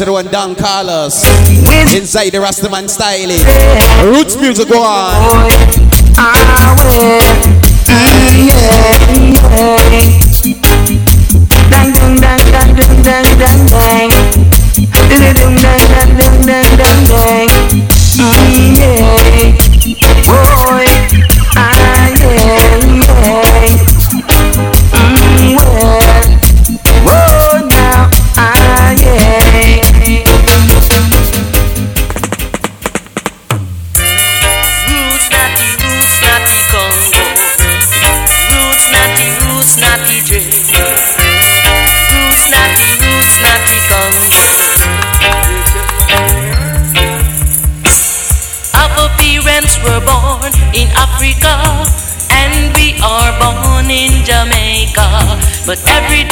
to the one Don Carlos. Inside the Rastaman styling. Roots music go on. I will. Yeah, yeah. Dang, dang, dang, dang, dang, But every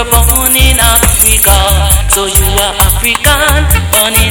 born in Africa. So you are African, born in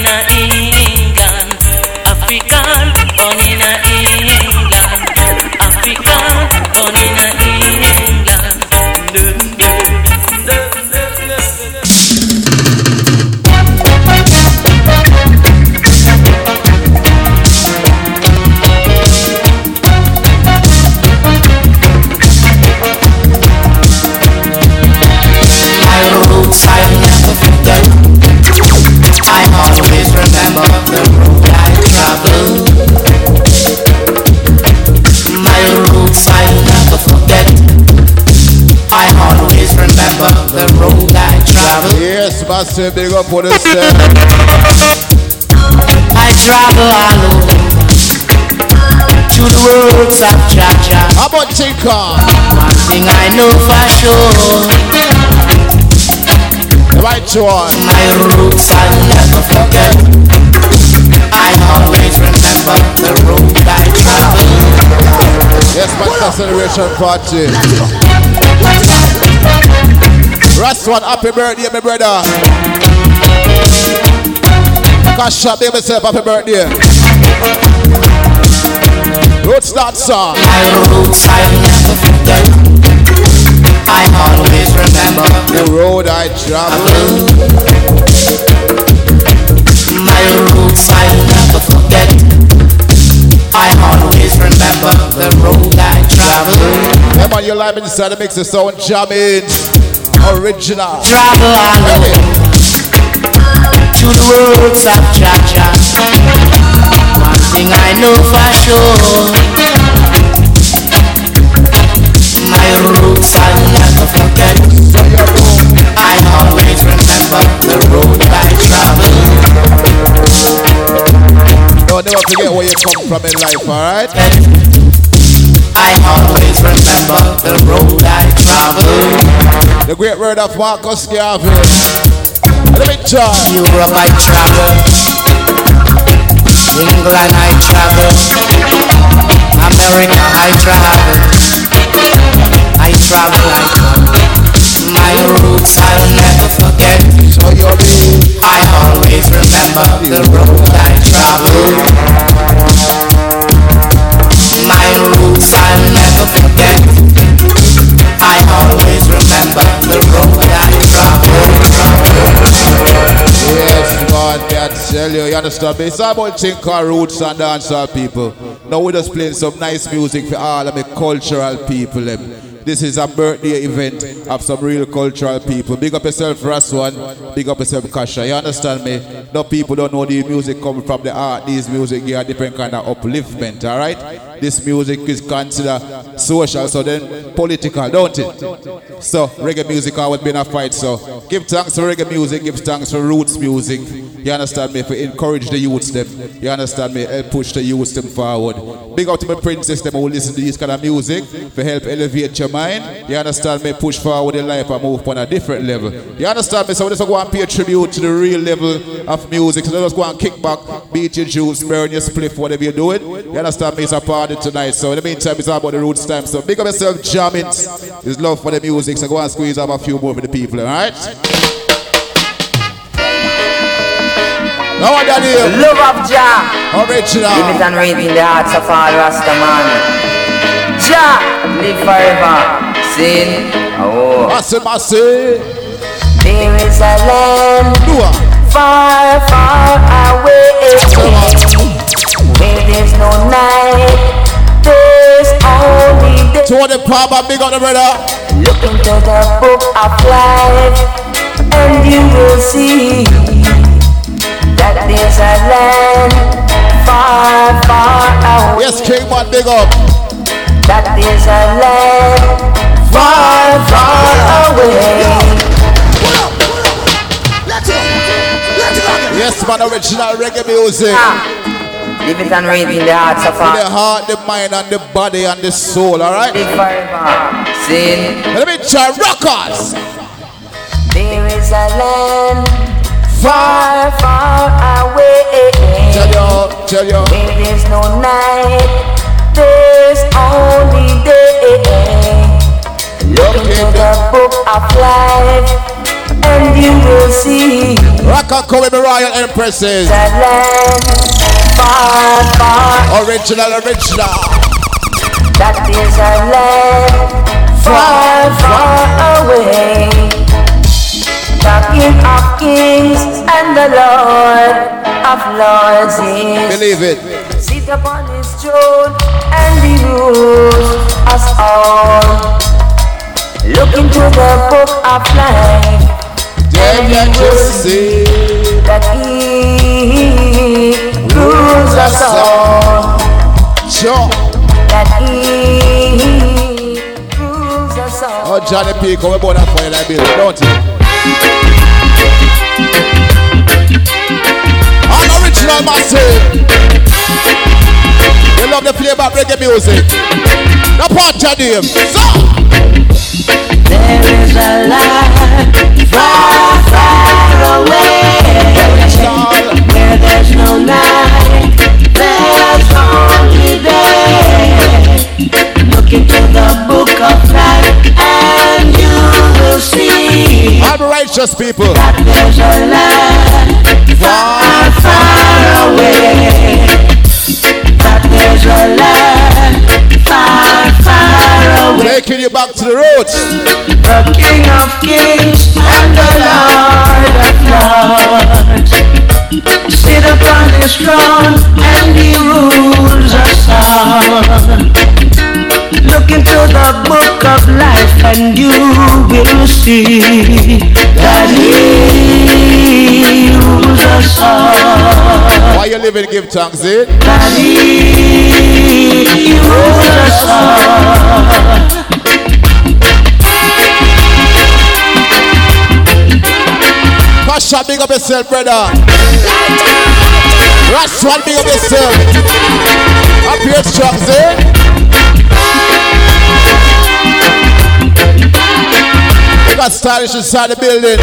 Yes, massive big up for the set. I travel all over to the words of Jah Jah. How about Tinker? One thing I know for sure. The right one. My roots I'll never forget. I always remember the road I traveled. Yes, Master Celebration Party. One, happy birthday, my brother. Cash up, give myself happy birthday. Roots dancer. My roots I'll never forget. I always remember The road I travel. my roots I'll never forget. I always remember the road I traveled. Come on, you're live inside the mix of sound jamming. Original. Travel all over to the words of Jah Jah. One thing I know for sure. My roots I'll never forget. I always remember the road I traveled. Don't never forget where you come from in life, alright? I always remember the road I traveled. The great word of Marcus Garvey. Let me try. Europe I travel. England I travel. America I travel. I travel. My roots I'll never forget. So you'll be I always remember the road I traveled. My roots I'll never forget. I always remember the road I traveled. Yes, God, can tell you. You understand me? It's about thinker roots and dancer people. Now we're just playing some nice music for all of the cultural people. This is a birthday event of some real cultural people. Big up yourself, Raswan. Big up yourself, Kasha. You understand me? No people don't know the music coming from the art. These music here different kind of upliftment, all right? This music is considered social, so then political, don't it? So reggae music always been a fight. So give thanks to reggae music, give thanks for roots music. You understand me? For encourage the youths them. You understand me? Help push the youths them forward. Big up to my princess them who listen to this kind of music for help elevate your mind. You understand me? Push forward in life and move on a different level. You understand me? So we just go and pay tribute to the real level of music. So let's go and kick back, beat your juice, burn your spliff, whatever you're doing. You understand me? It's a party tonight. So in the meantime, it's all about the roots time. So big up yourself, jamming. It's love for the music. So go and squeeze up a few more for the people, alright? That is? Love of Jah. Original. Live it and read in the hearts of all Rasta man. Jah, live forever. Sin. Oh. Massive, massive. There is a land far, far away. Where there's no night. There's only day. To the papa, big up the brother. Look into the book of life, and you will see that there's a land far, far away. Yes, King Man, big up. That there's a land far, far away. Yes, man, original reggae music. Ah. Live it and read in the hearts of The heart, the mind, and the body, and the soul, alright? live forever. Sin. Let me try rockers. There is a land far, far away. Tell you, tell you. Where there's no night, there's only day. Look into the book of life, and you will see come with the Royal Empresses. that land far, far. Original, original. That is a land far, far away. The King of Kings and the Lord of Lords is. Believe it. Sit upon his throne and he rules us all. Look into the book of life Then you just see. that he rules us all. Sure. That he rules us all. Oh, Johnny P, come about that fire like Bill, don't you? All original massive. You love the flavor of reggae music. The part of them. So, There is a light far, far away where there's no night, there's only day. Look into the book of life and you will see all the righteous people. far, far away. That there's land far, far away. Taking you back to the roots. The King of Kings and the Lord of Lords sit upon his throne and he rules us all. Look into the book of life and you will see that he rules us all. Why you living, give thanks, eh? That he, he rules us all. Kasha, big up yourself, brother. One, big up yourself. Up here, strong, eh? Got stylish inside the building.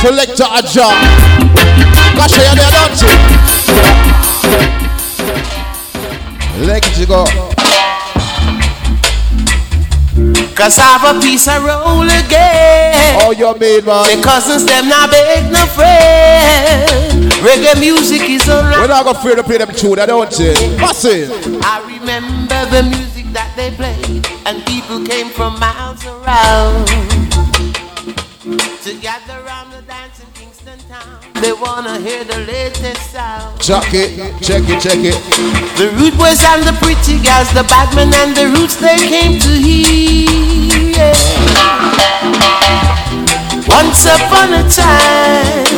Selector Ajah. Kasha, you're there, don't you? Let it go. Cause I have a piece of roll again. Oh, All your made, man. The cousins them not beg no friend. Reggae music is a. We're alright. not gonna fear to play them tune, I don't you? it? I remember the music that they played, and people came from miles around to gather around the dancing. They wanna hear the latest sound. Check it, check it, check it. The rude boys and the pretty girls, the bagmen and the roots, they came to hear. Yeah. Once upon a time,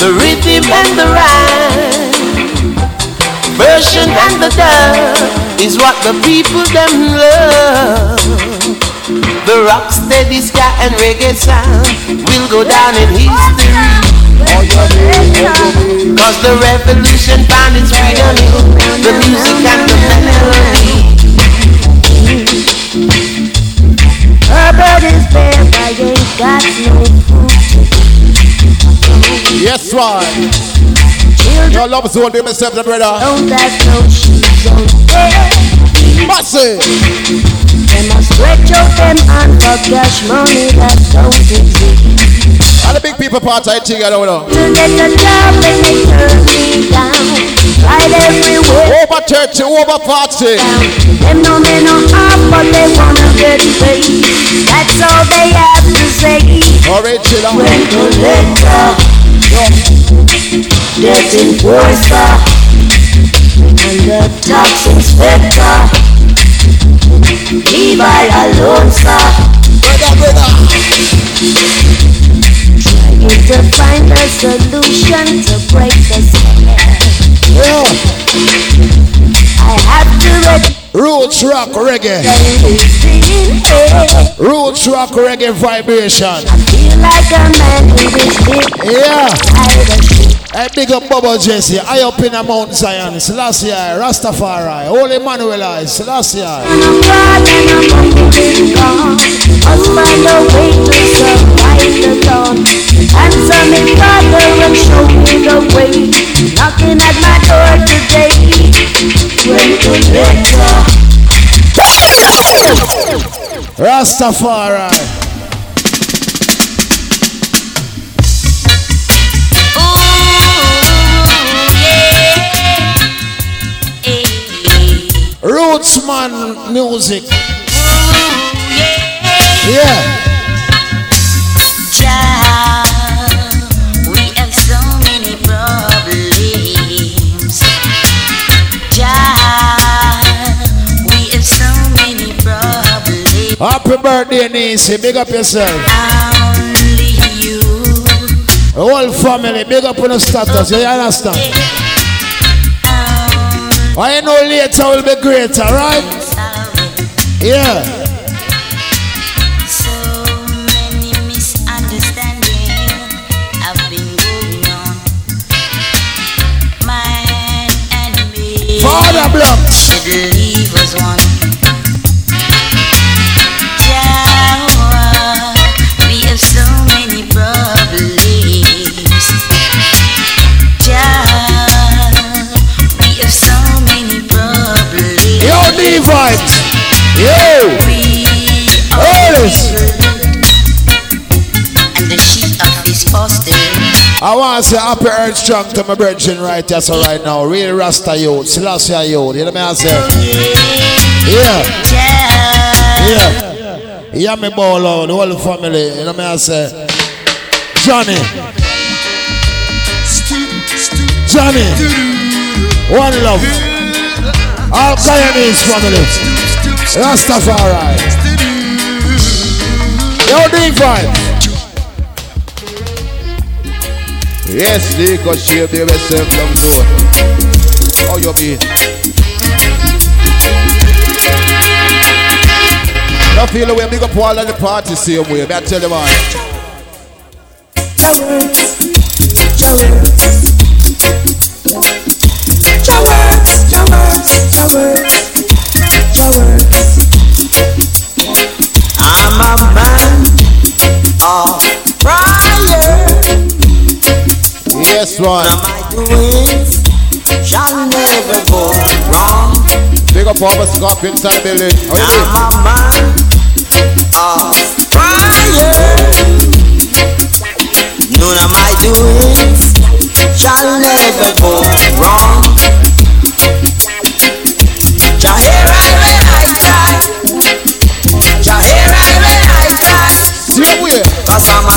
the rhythm and the rhyme, version and the dub is what the people them love. The rock steady ska and reggae sound will go down in history. Cause the revolution found its freedom the music and the melody. Bird is bare, I ain't got no food. Yes, why? Your love zone, they myself, the brother. Don't have no shoes on. Massive. They must stretch out them hand for cash money that don't exist. And the big people part I think I don't know. To get a job and they turn me down. Right everywhere. Over 30, over 40. Them no men no half, but they wanna get paid. That's all they have to say. Original. When the letter getting worse, and the tax inspector leave I alone, sir. Brother, brother. Trying to find a solution to break the spell. Yeah. I have to read Roots rock reggae. I Roots rock reggae vibration. I feel like a man with his dick Yeah. Hey, big up Bubba Jesse. I up in a Mount Zion. Selassie, Rastafari. Holy Manuel, Selassie. Must find a way to survive the dawn. Answer me, Father, and show me the way. Knocking at my door today. When the letter Rastafari. Rootsman music. Yeah. We have so many problems. Jah, we have so many problems. Happy birthday, Nisi. Big up yourself. Only you. Whole family, big up on the status. You understand? I know later will be greater, right? Yeah. So many misunderstandings have been going on. Man and me. Father blocks. believe was one. Yo. We and the sheep of his foster. I want to say happy earth strong to my brethren right here, so right now. Real Rasta youth, Selassie youth. You know what I say? Yeah. Jah, Yeah. Yeah, me ball out, the whole family. You know what I say? Johnny. Johnny. One love. All Guyanese family. Rastafari. Yo, Divine. Yes, they got shape the yourself long zone. How you be? I feel the way big up all of the party same way. I tell you man. I'm a man of prayer. Yes, one. My doings shall never go wrong. Big up all the scorpions and building. How you I'm doing? a man of prayer. None of my doings shall never go wrong.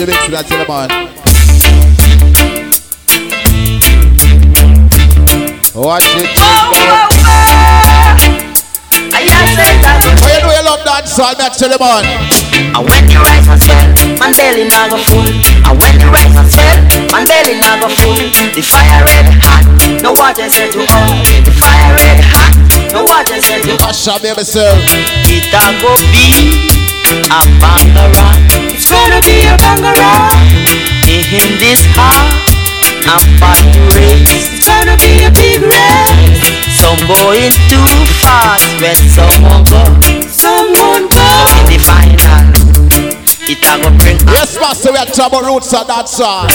him into that man. Watch it. I just said that How you know you love dance all that tell man? And when you rise swell, man belly not go full. And when you rise swell, man belly not go full. The fire red hot, no water say to all. The fire red hot, no water say to. I shall be myself. It a go be a bangara. It's gonna be a bangara. In this heart, a party race. It's gonna be a big race. Some going too fast when someone go. Someone go. In the final, it a go bring Yes, master, we are trouble roots of that song.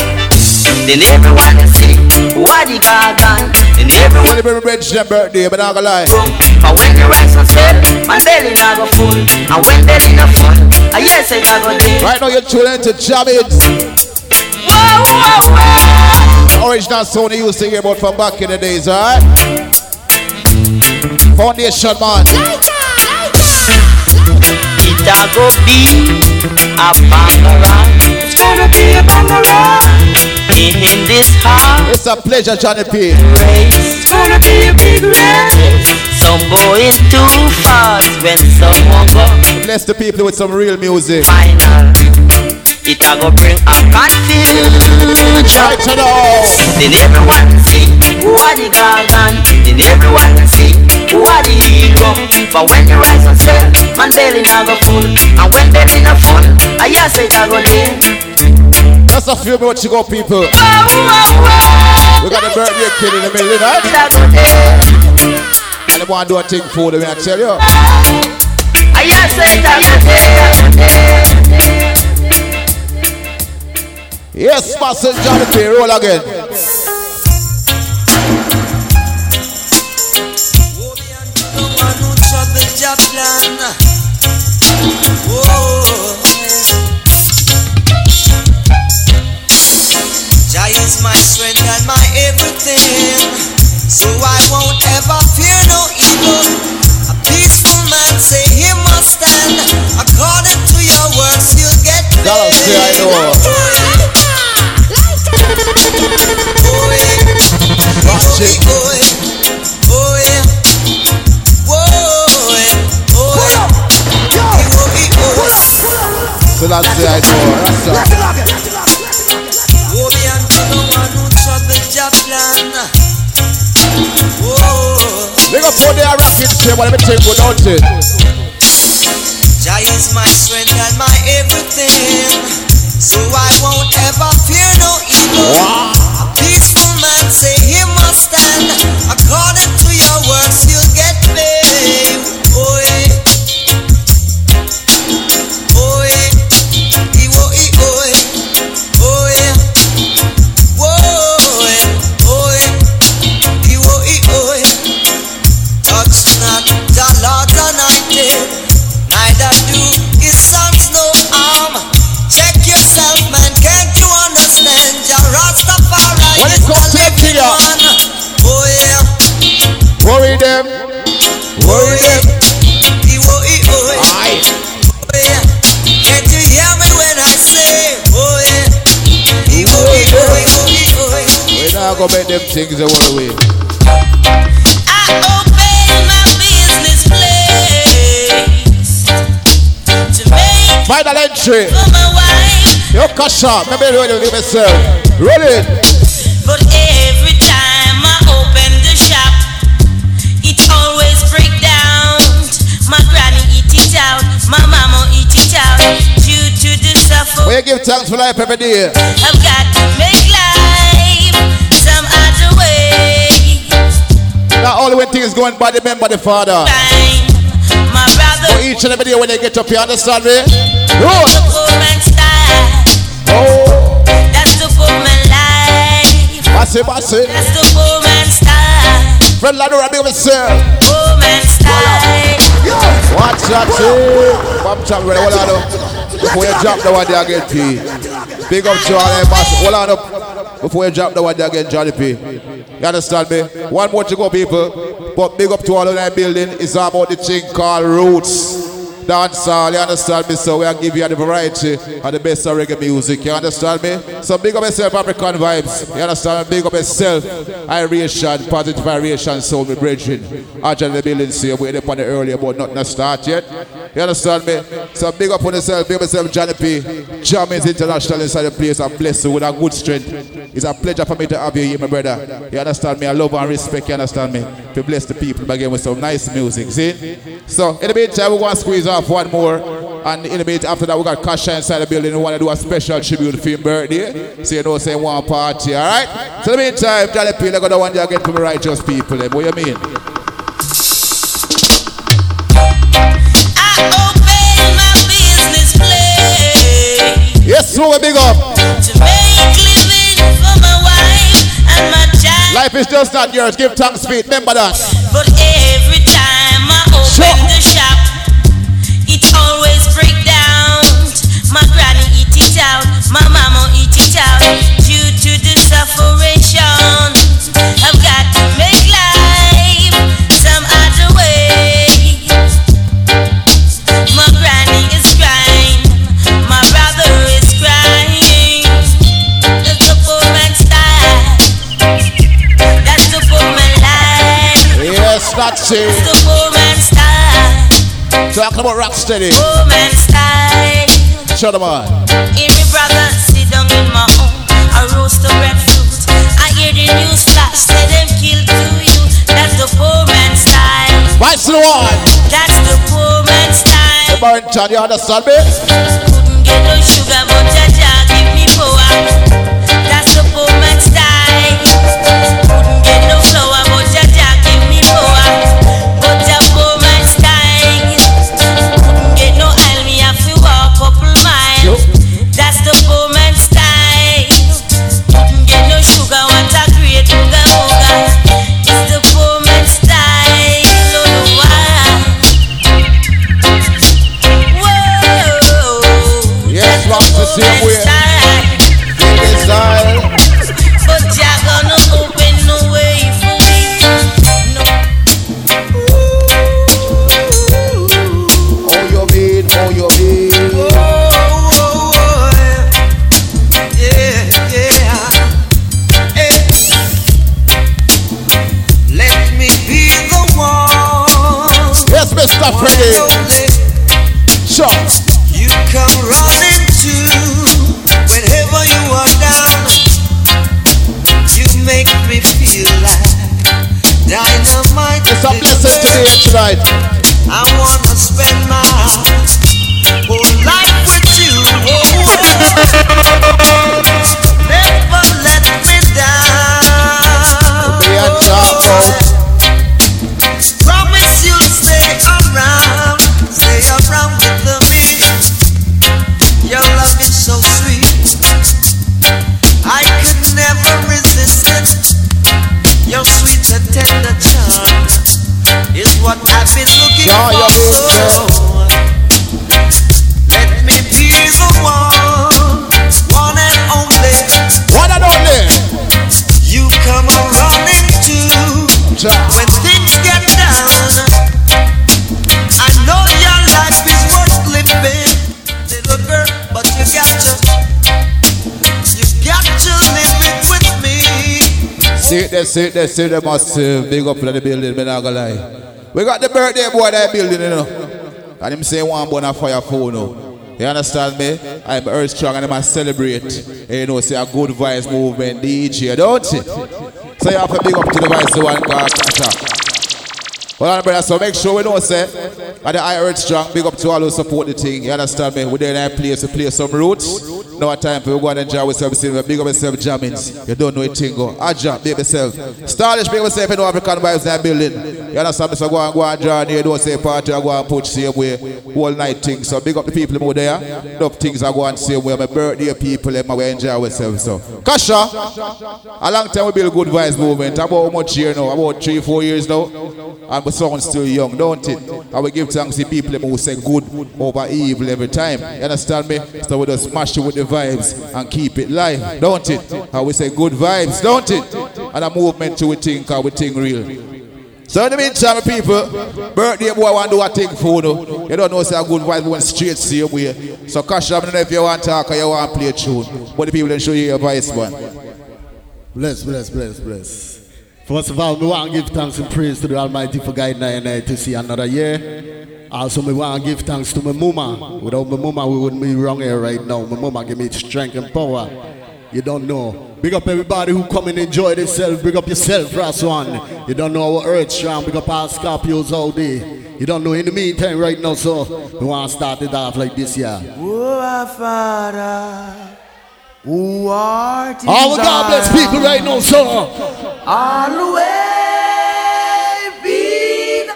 Then everyone will see what the gargan. Then everyone Celebrate Bridge their birthday, but I'm not gonna lie. Room. But when the rice was swell, my belly not go full. And when belly not full, I yes it a go dim. Right now you're tuning into Jabbit. Whoa, whoa, whoa. Original sound you used to hear about from back in the days, alright? Foundation man. It a go be a bangara. It's gonna be a bangara. In this heart It's a pleasure, Johnny P. race. It's gonna be a big race. Some going too fast when someone go Bless the people with some real music. final. It a go bring a confusion. Right to know. Then everyone see who are the gargan. Then everyone see who are the hero. For when you rise and swell, man belly not go full. And when belly not full, I just say it a go dim. That's a few minutes to go, people. Oh, oh, oh. We Wow, wow, wow. got a birthday kid in the middle, you they want to do a thing for them, I tell you. I just say it a go dim. Yes, Roll again. Jah is my strength and my everything, so I won't ever fear no evil. A peaceful man say he must stand. According to your words, you'll get Gotta paid. I know. That's the I know. That's all. Go put their record share, but let me take good out it. Jah is my strength and my everything, so I won't ever fear no evil. A peaceful man say he must stand. According Gonna make them things the world way. I open my business place to make Final entry. for my wife, Yo, Kasha, maybe ready to myself. Roll it. but every time I open the shop, it always break down. My granny eat it out, my mama eat it out due to the suffer. We give thanks for life every day. I've got to make Not only when things going bad, remember the Father. Fine, my brother. For each and every day when they get up here, understand me? Roll. the. Oh, That's the poor man life. pass it. That's the man style. Fred Ladura, big up yourself. Woman style. Watch that, see? Pop chop, ready, hold on up. Before you drop the one there again, P. Big up Charlie, boss. Hold on up. Before you drop the one there again, Johnny P. You understand me? One more to go, people. But big up to all of that building. It's all about the thing called Roots. Dance all, you understand me? So we are give you the variety of the best of reggae music, you understand me? So big up yourself, Afrikan Vybz, you understand me? Big up yourself, Iration, positive Iration, soul, me brethren. Agent the building, see, we're up on earlier, but not not start yet. You understand me? So big up on yourself, big up yourself, Johnny P. International inside the place, and bless you with a good strength. It's a pleasure for me to have you here, my brother. You understand me? I love and respect, you understand me? To bless the people again with some nice music, see? So in the meantime, we're going to squeeze off one more. And in a bit after that, we got Kasha inside the building. We want to do a special tribute for his birthday. So you know, say one party, all right? So in the meantime, Johnny P, let go the one you get for the righteous people. Then. What you mean? And my child. Life is just not yours. Give for it. Remember that. But every time I open Sure. the shop, it always break down. My granny eat it out, my mama eat it out. Due to the sufferation, Talking about Rocksteady. poor man's style. Shut them on. Hear me brother sit down in my home, I roast the breadfruit. I hear the news flash, say them kill to you. That's the poor man's style. Vice the one. That's the poor man's style. Barrington, you understand me? Couldn't get no sugar, but Jaja give me power. It see it see it there, massive. Big up in the building, me not gonna lie. We got the birthday boy that building, you know. And him say one born a fire phone now. You understand me? I'm earth strong and I must celebrate. You know, say a good voice movement, DJ, don't you? So you have to big up to the voice the one Kasha. Well, on, brother, so make sure we know, say, at the I Earth Strong, big up to all who support the thing. You understand me? We're there in a place to play some roots. No time for you go and enjoy yourself, big up yourself, jammings. You don't know a thing, go. Ajah, big up. Stylish, big up yourself, you know Afrikan Vybz in that building. You understand me? So go and go and draw near, don't say party, I go and put same way. Whole night thing. So big up the people who there. Enough things I go and same way. My birthday people, them, I enjoy ourselves. So, Kasha, a long time we build a good vibes movement. About how much year now? About three, four years now. And we sound still young, don't it? I will give thanks to people who say good over evil every time. You understand me? So we just smash it with the vibes and keep it live, don't it? How we say good vibes, don't it? And a movement to we think, we think real. So in the meantime, people, birthday boy want to do a thing for you. You don't know say a good vibe went straight same way. So cash up if you want to talk or you want to play a tune. But the people then show you your voice, man. Bless, bless, bless, bless. First of all, we want to give thanks and praise to the Almighty for guiding I to see another year. Also, we want to give thanks to my mama. Without my mama, we wouldn't be wrong here right now. My mama give me strength and power. You don't know. Big up everybody who come and enjoy themselves. Big up yourself, Raswan. You don't know our earth strong. Big up our Scorpios all day. You don't know in the meantime right now, so we want to start it off like this, yeah. Oh, our Father, who art in All God bless people right now, so. Always be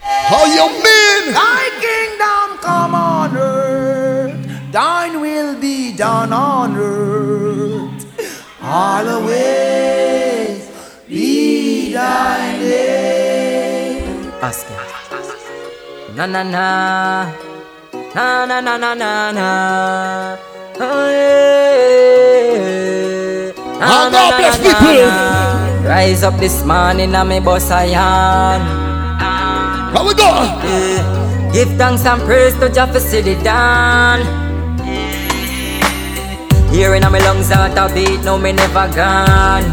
How you mean? Thy kingdom come on earth, thine will be done on earth. Always be thy name. Ask Oscar. Na na na. Na na na na na na. Oh, yeah. Oh, God bless people. Rise up this morning and me boss I am. How we go? Give thanks and praise to Jah for sit down. Hearing on my lungs out a beat, no me never gone.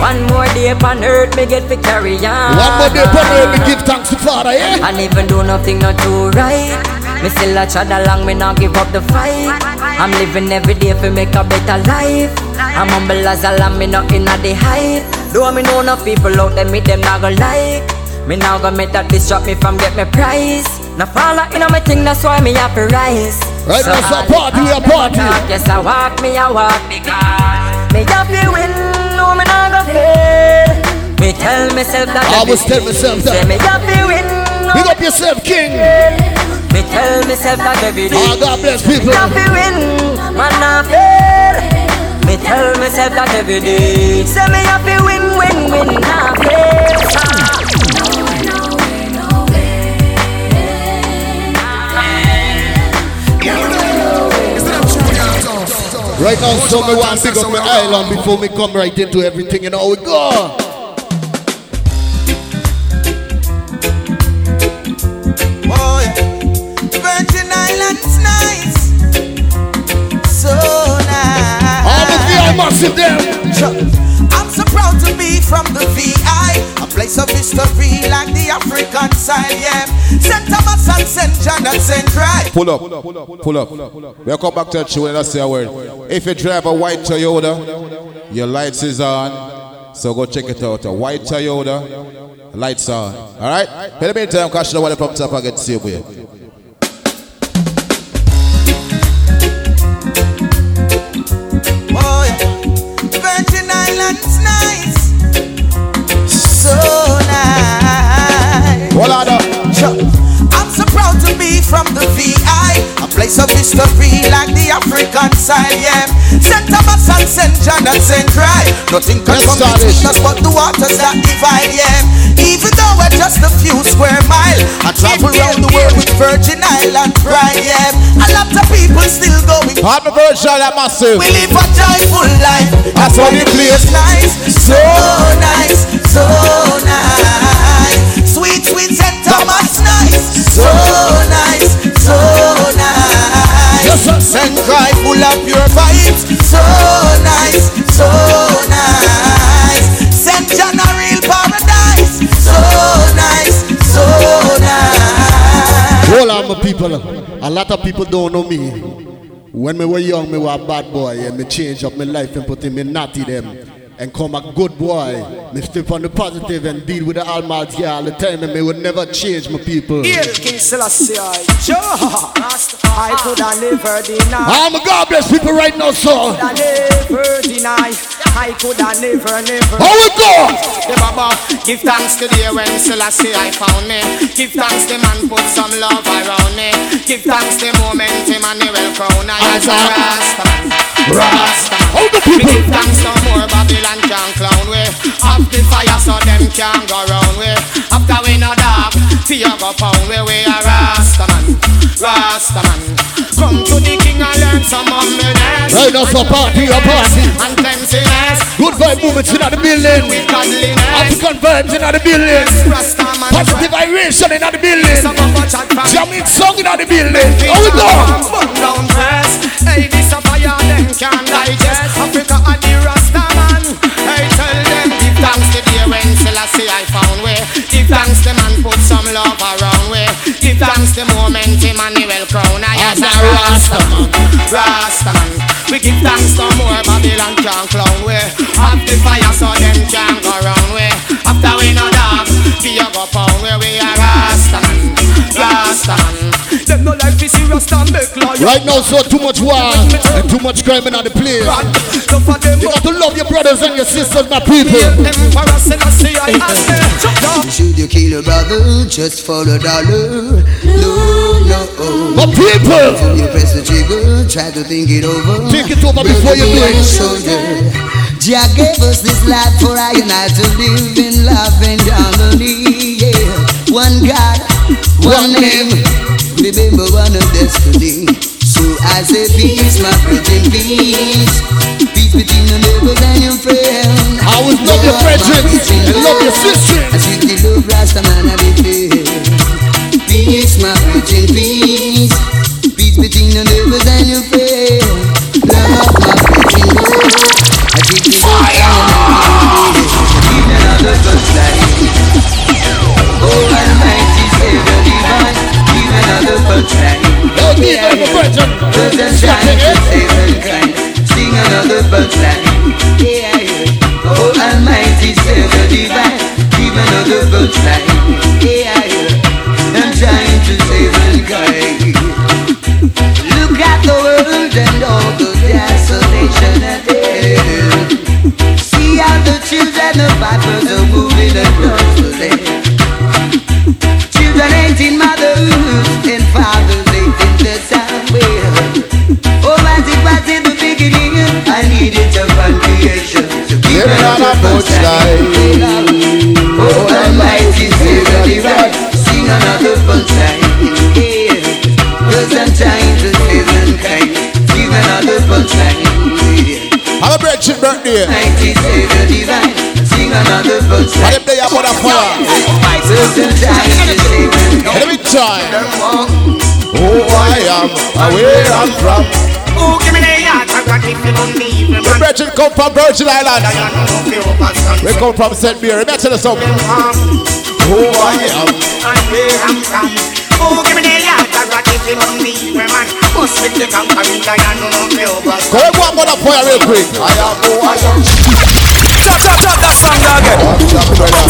One more day upon earth, me get to carry on. One more day, brother, we give thanks to Father, yeah? And even do nothing not too right. Me still a chad along, me not give up the fight. I'm living every day to make a better life. I'm humble as a lamb, me not in the hype. Though I me know no people out there, me them not go like. Me now gonna make that disrupt me from get me prize. Now follow in on my thing, that's why me have to rise. Right now, a party, we a party. Yes, I walk, me I walk because me have to win, no me not go fail. Me tell myself that I always tell myself that. Me have to win, no Big up yourself, King. Me tell myself that every day. Oh, God bless people. Fi win, man not fail. Me tell myself that every day. Say me to win, win, win, not fail. Right now, so me want to pick up my island before me come right into everything, you know, we go. Massive them. I'm so proud to be from the VI, a place of history like the African side, yeah. St. Thomas and St. John and St. Croix. Pull up, pull up. We'll come back to the show and I say a word. If you drive a white Toyota, your lights is on. So go check it out. A white Toyota, lights on. All right. In the meantime, cash the wallet from top and get the nice, so nice. Hold on. up. I'm so from the VI, a place of history like the African side, yeah. St. Thomas and St. John and St. Croix. Nothing can come between us but the waters that divide, yeah. Even though we're just a few square mile, I travel around the world with Virgin Island pride, yeah. A lot of people still going. Hard the version that massive. We live a joyful life. That's why the place nice, so nice, so nice. Sweet, sweet St. Thomas, nice, so nice, so nice. Yes, sir. St. Croix full of pure vibes, so nice, so nice. St. John a real paradise, so nice, so nice. Hold on, my people. A lot of people don't know me. When me were young, me was a bad boy, and me change up my life and put in me naughty them. And come a good boy. Me step on the positive and deal with the Almighty all the time and me would never change my people. Hail King Selassie, sure. I could have never deny. Ah, I'm a God bless people right now, Could so. have never deny. I could never, never. How we go? The Baba, give thanks to the when Selassie I found me. Give thanks the man put some love around me. Give thanks the moment Emmanuel crown I as a Rastaman. Rastaman. How the people? give thanks more Babylon can clown we. Off the fire so them can go round we. After we no dog, fear go pound we. We a Rastaman. Rastaman. Come to the king and learn some humbleness. Right now, so party, a party. And cleanliness. Good vibe movements in the building. With godliness. African vibes in the building. Positive vibration in the building. Some of us chat from Jamming song in the building. How we go? Down press. Hey, this a fire them can't digest. Thanks the man put some love around way. Give thanks the moment Emmanuel crown I as a Rasta man. Rasta man. We give thanks no more Babylon can't clown way. Have the fire so them can't go round Right now, so too much war and too much crime in the place. Enough of them You got to love your brothers and your sisters, my people. Emperor Selassie I ask them. Should you kill a brother just for a dollar? No, no. My people, You press the trigger, try to think it over. Think it over before you do it. Soldier. Jah gave us this life for I and I to live in love and harmony. Yeah, one God, one name. Remember one of destiny. So I say peace, my brethren, peace. Peace between the neighbors and your friends. I always love your brethren and love your sisters. I see the love Rasta man I feel. Peace, my brethren, brethren. Cause I'm trying to save mankind. Sing another yeah. Oh, Almighty divine, give another. Yeah, yeah. I'm trying to save mankind. Look at the world and all the desolation ahead. See how the children of are moving across the land. Children ain't in mothers I needed a foundation to keep it on the punchline. Oh, Almighty divine, sing another to save. Sing another punchline. Yeah. Have a birthday. Mighty Savior divine, sing another And punchline. them day about a fire. Let me time. Who I am, I'm from. Oh, give me the yard, I got it for me. The brethren come from Virgin Island. We come from St. Mary. Let me tell you something. Who I am. And where I'm from. Oh, give me the yard, I got it for me. Man, bust with the conquering lion, no, no, no, but Go and go and burn a fire real quick. I am who I am. Stop, stop, stop that song now again. Stop it, brother.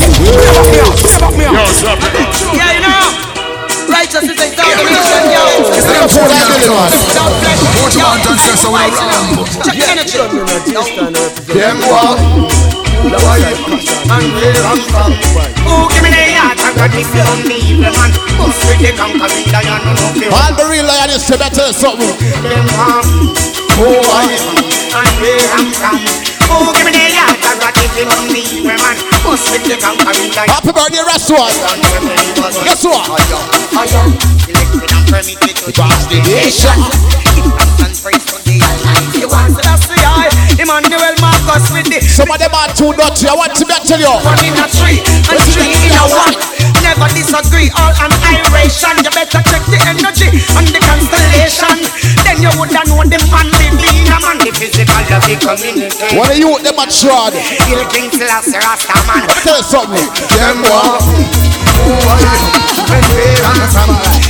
Stop me up. Yeah, you know. Righteousness is down the mission, yo. It's flesh. Check energy. Them walk. and. Oh, give me. Man, lion, no, All real lions, let me tell you something. them oh, harm. Who I am. and where I'm from. Give me the yard, I got it for me. Man, bust with the conquering lion. Happy birthday, Rastwan. Guess what? I am elected and permitted to Pass the nation. and praise to the Almighty You want to see I, Emmanuel Marcus with the Some of them are too dirty. I want to tell you. one in a tree and three in a one. Never disagree, all an iration. You better check the energy and the constellation. Then you would have known the man living a man. The physical of the community. When the youth them are shroud. Kill King Rasta man. Tell you something. Them walk. And where I'm from. Give me the yard,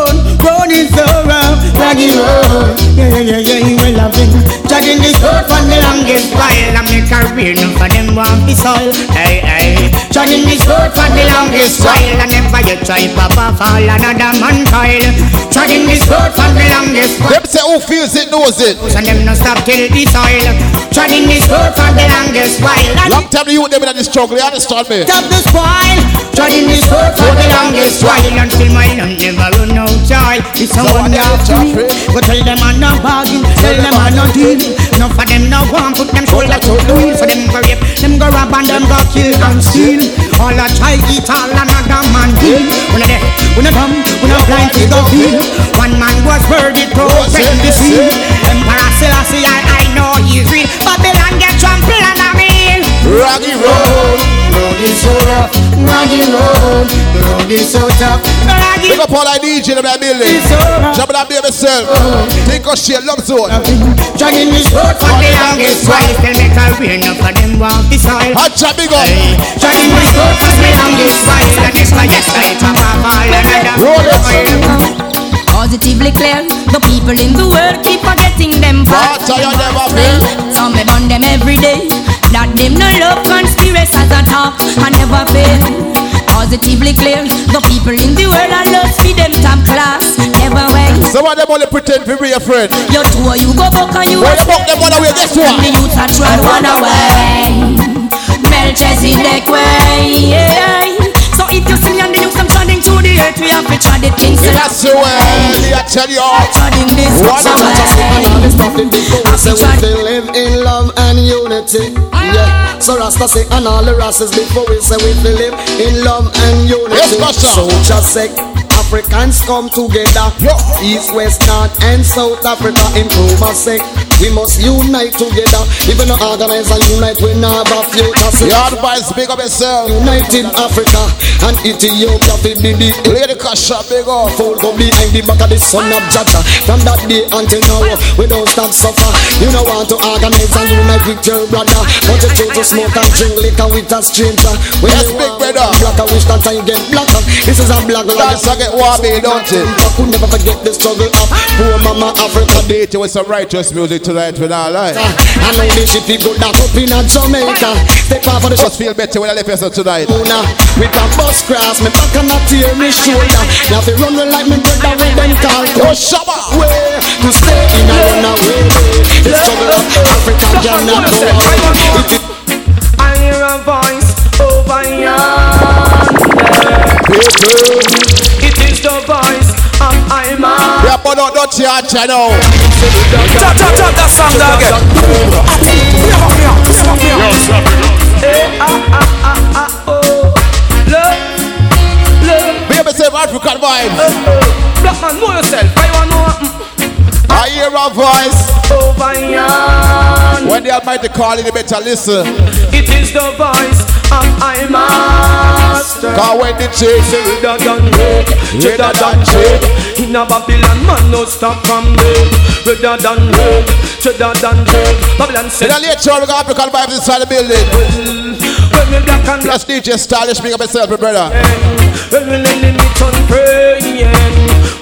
Road is so rough. Raggy road. Oh, yeah, yeah, yeah, yeah. You will love it. Dragging this road for the longest while. I make a career. None for them want the soil. Hey, hey. Dragging this road for the longest while. And never you try papa fall another man toil. Dragging this road for the longest while. Them say who feels it knows it. And them no stop till the soil. Treading this road for the longest while. Long time the youth them in the struggle, you understand me? stop the spoil. Treading this road for the longest while. Until my land never run out joy. If someone to me, go tell them I'm not bargain. Tell them I'm not deal. Enough of them now want put them shoulder to the wheel. So them go rape, them go rob and them go kill and steal. All a try eat all another man deal. When they, when they come, when I'm blind to go feel. One man was worthy to open the seal. Emperor Selassie, I, I know he's real. Babylon get trampled and I mean. Raggy road. Road is so rough, raggy road. The road is so tough, raggy Pick up all I DJ in that building. is so rough. Jump that baby self. Oh. Think of shit, love zone. Dragging this road for the longest while. Tell me can we enough of them want the soil. Hot chat, big up. Dragging this road for the longest while. And it's my yes, I top of all another Roll it. Positively clear, the people in the world keep forgetting them Part parts. of you never fail. Some me burn them every day. That them no love conspiracies a talk and never fail. Positively clear, the people in the world are lost for them top class. Never way. Some of them only pretend to be afraid. your friend. Your tour you go back and you you fuck them one away, guess what? the youths are trying one away. Melchizedek way. Yeah. So if you see through the earth, we have to tread it King That's Selassie the way. I tell you. Treading this What? way. Say we still live in love and unity. Yeah. So Rasta say and all the Rastas before we say we live in love and unity. Yes, Pastor. So just say Africans come together. Yo. East, West, North and South Africa Nkrumah say we must unite together. Even not organize and unite, we not have a future. So You advise, big up yourself. United Africa and Ethiopia fi be the Lady Kasha, big up. Fool go behind the back of the son of Jaja From that day until now We don't stop suffer You don't want to organize and unite with your brother But you choose to smoke and drink liquor with a stranger When Yes, big brother. Black I wish that I get blacker This is a black life Dance I get wabi, don't it? But could never forget the struggle of Poor mama Africa Date you with some righteous music tonight with our life. I know the shit we good that up in Jamaica Step off of the Just feel better when I left yourself tonight. Muna With a bus cross Me back and a tear me shoulder Now fi run me like me brother with them call Oh, Shabba! way to stay in a runaway The struggle of Africa cannot go away I hear a voice over yonder. It is the voice of Iman. We are put out that church, you know. Drop, drop, drop that song down again. Eh, ah, ah, ah, ah, oh. Love, love, Be yourself, African vibe. oh, oh. Black man, know yourself. I want know mm, I hear a voice. over yonder. When the Almighty calling, you better listen. It is the voice I master. Cause when the chick Cheddar done red, cheddar done red. In a Babylon, man no stop from red. Redder than red, cheddar done red. Babylon in said, the late show, we got African vibes inside the building. when we black and Plus DJ Stylish, big up yourself, my brother. when we enemy turn praying,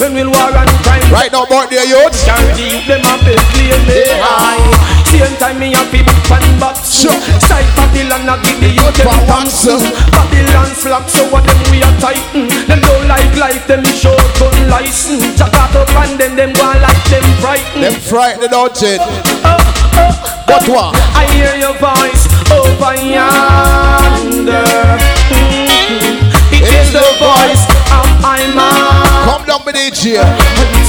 when we war and crime. Right now, about the youth. Charity, them a beg me me high. Same time me a fi book and box. Sure. Side Babylon a give the youth them once. Babylon flop so what them we a tighten. Them don't like life, them short gun license. Jack out up and then them go like them frightened. Them frightened, don't it? Oh, oh, oh, But what? I hear your voice over yonder. Come down with DJ.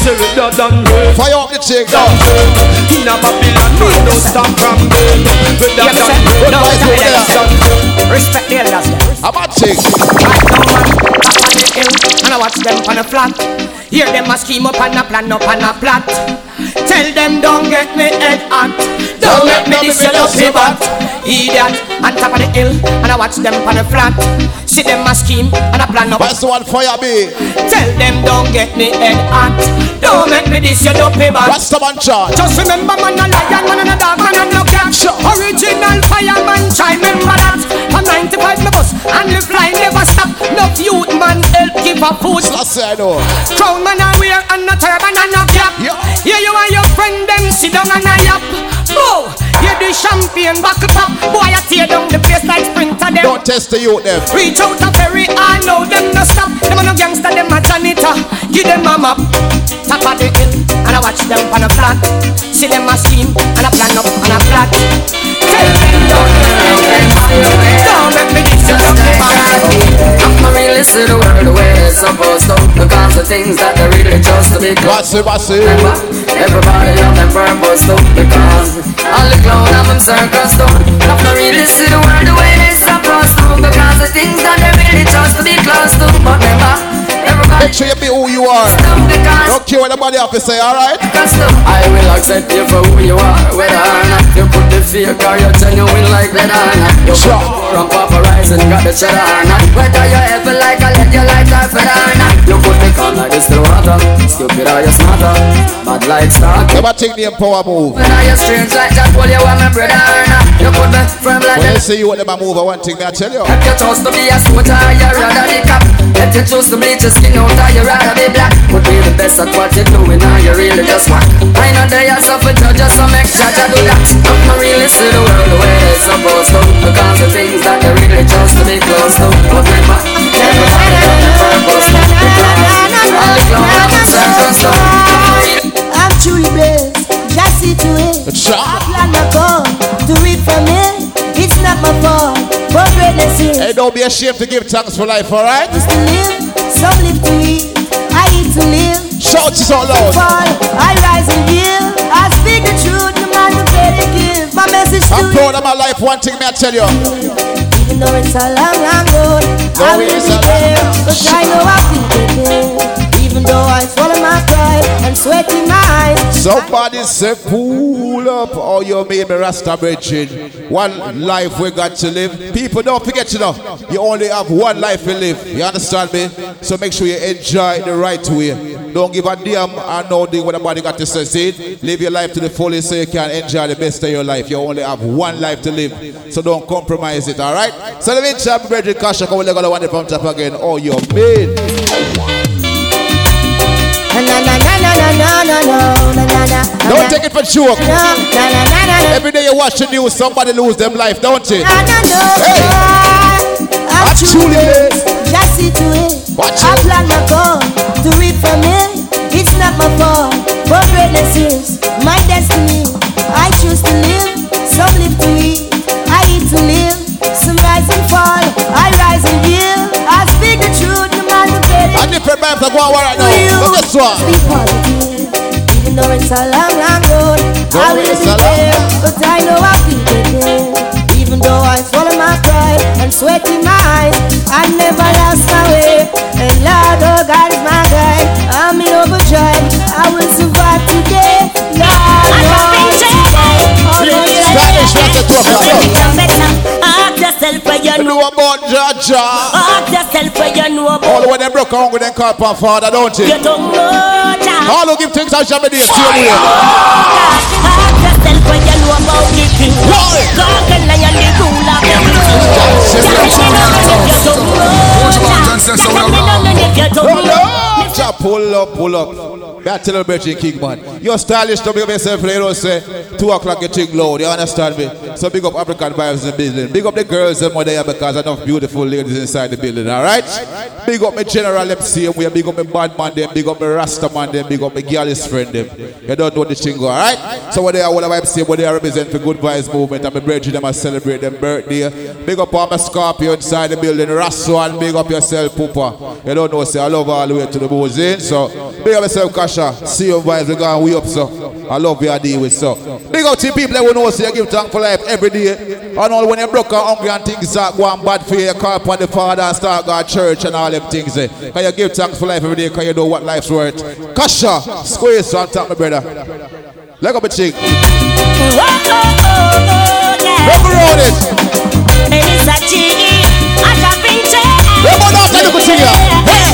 Say redder than red. Fire up the chick. In a Babylon, we don't stop from them. Redder Yeah, me than say, red. no, Guys, no, over. Respect the elders there. I'm a chick. Right now, man, up on the hill, and I watch them on the flat. Hear them a scheme up and a plan up and a plot. Tell them don't get me head hot. Don't make me this yellow pivot. Idiot, on top of the hill, and I watch them on the flat. See them a scheme and a plan up. What's the one fire be? Tell them don't get me head hot. Don't make me this, you don't pay back. What's the man charge? Just remember man a lion, man and a dog, man and no cat. Original fireman, try remember that. I'm 95 me bus and the fly never stop. No youth man help give a food. That's it, I know. Crown man a wear and no turban and no cap. Yeah. Here you and your friend them sit down and a yap. Oh, you the champagne buckle pop. Boy, I tear down the place like sprinter them. Don't test the youth them. Reach out a very I know them no stop. Them a no gangster, them a janitor. Give them a map, top of the hill, and I watch them on a flat. See them a scheme and I plan up on a flat. Tell them make me this, you don't be bad. I'm not really see the world the way it's supposed to Because the things that they really just to be close What's it, what's it? Remember, everybody have their purpose too Because all the clown have them circus too I'm not really see the world the way it's supposed to Because the things that they really just to be close to. But remember, Make sure you be who you are. Don't care what nobody have to say, alright? custom. I will accept you for who you are, whether or not you put the fake or you're genuine like leather or not. You Sure. put the poor on paparazzi and got the cheddar or not. Whether you ever like a let you like a feather or not. You put the calm like the still water, stupid or you smarter, bad like stock. Never take the power move. When are you strange like that, well you are my brother or not. You put me firm like When that. they say you want them move, I want thing me I tell you. If you choose to be a soldier, you rather be cop. If you choose to bleach your skin out, you rather be black. Would be the best at what you're doing, now you really just want. I know they are suffer judges, so make sure you do that. I'm not really see the world the way it's supposed to. Because the things that they really just to be close to. But remember, everybody got their purpose. Because all the clown have them circles too. I'm truly blessed, just see to it. Sure. I plan my call to read from it. It's not my fault, but greatness is. Hey, don't be ashamed to give thanks for life, alright? To some live to eat. I eat to live. Shout it out loud. Fall, I rise and give. I speak the truth, no man who pay the give. My message to I'm you, proud of my life, one thing me I tell you. even though it's a long, long road. I will be there, but I know I will get there. Even though I swallow my pride and. Somebody say, pull up. Oh, you made me Rasta Bridging. One life we got to live. People, don't forget, you know, you only have one life to live. You understand me? So make sure you enjoy the right way. Don't give a damn or no thing what nobody got to say. See? Live your life to the fullest so you can enjoy the best of your life. You only have one life to live. So don't compromise it, all right? So let me chat Bridget Kasha. Come we're going to it from top again. Oh, you mean? Don't take it for joke. No, no, no, no, no, no. Every day you watch the news, somebody lose them life, don't you? No, no, no, hey. I'm truly just see to it. Watch I plan my call, do it for me. It's not my fault, but greatness is my destiny. I choose to live, some live to eat, I eat to live. Vibes are going on right you, now. Look at this one. Even though it's a long, long road, I will it's be there, but I know I will get there. Even though I swallow my pride and sweat in my eyes, I never lost my way. And Lord, oh God is my guide. I'm in overdrive. I will survive today. Lord, Lord, Lord, Spanish, that's a two o'clock where you know about Jaja. Ask yourself where you know about. All when they broke on with them call upon Father, don't you? You don't know that. All who give things I shall be the same way. Ask yourself where you know about the king. God can lion the ruler of everything. Jaja, you don't know that. You don't know that. You don't know that. You don't know that. Ja, pull up, pull up. I tell you Virgin King man. You're stylish to up yourself, you know, say two o'clock you think loud, you understand me? So big up African vibes in the building. Big up the girls them there because enough beautiful ladies inside the building, alright? Big up my general MC and we are big up my bad man them, big up my Rasta man them, big up my girl's friend them. You don't know the thing go, alright? So what they are all about MC, what they are represent for good vibes movement and my brethren them I celebrate them birthday. Big up all my Scorpio inside the building, Rasta and big up yourself, Poopa. You don't know, say I love all the way to the Mosaic. So big up yourself, Kasha. See your vibes, we going way up, so I love you, I deal with so. Big up to people that will know, say you give thanks for life every day. And all when you're broke and hungry and things start going bad for you, you call upon the Father and start God church and all them things. Eh. Can you give thanks for life every day because you know what life's worth. Kasha, squeeze on top, my brother. Leg up a chick. Look around it. Elisa G, I have been Everyone out there, look at you.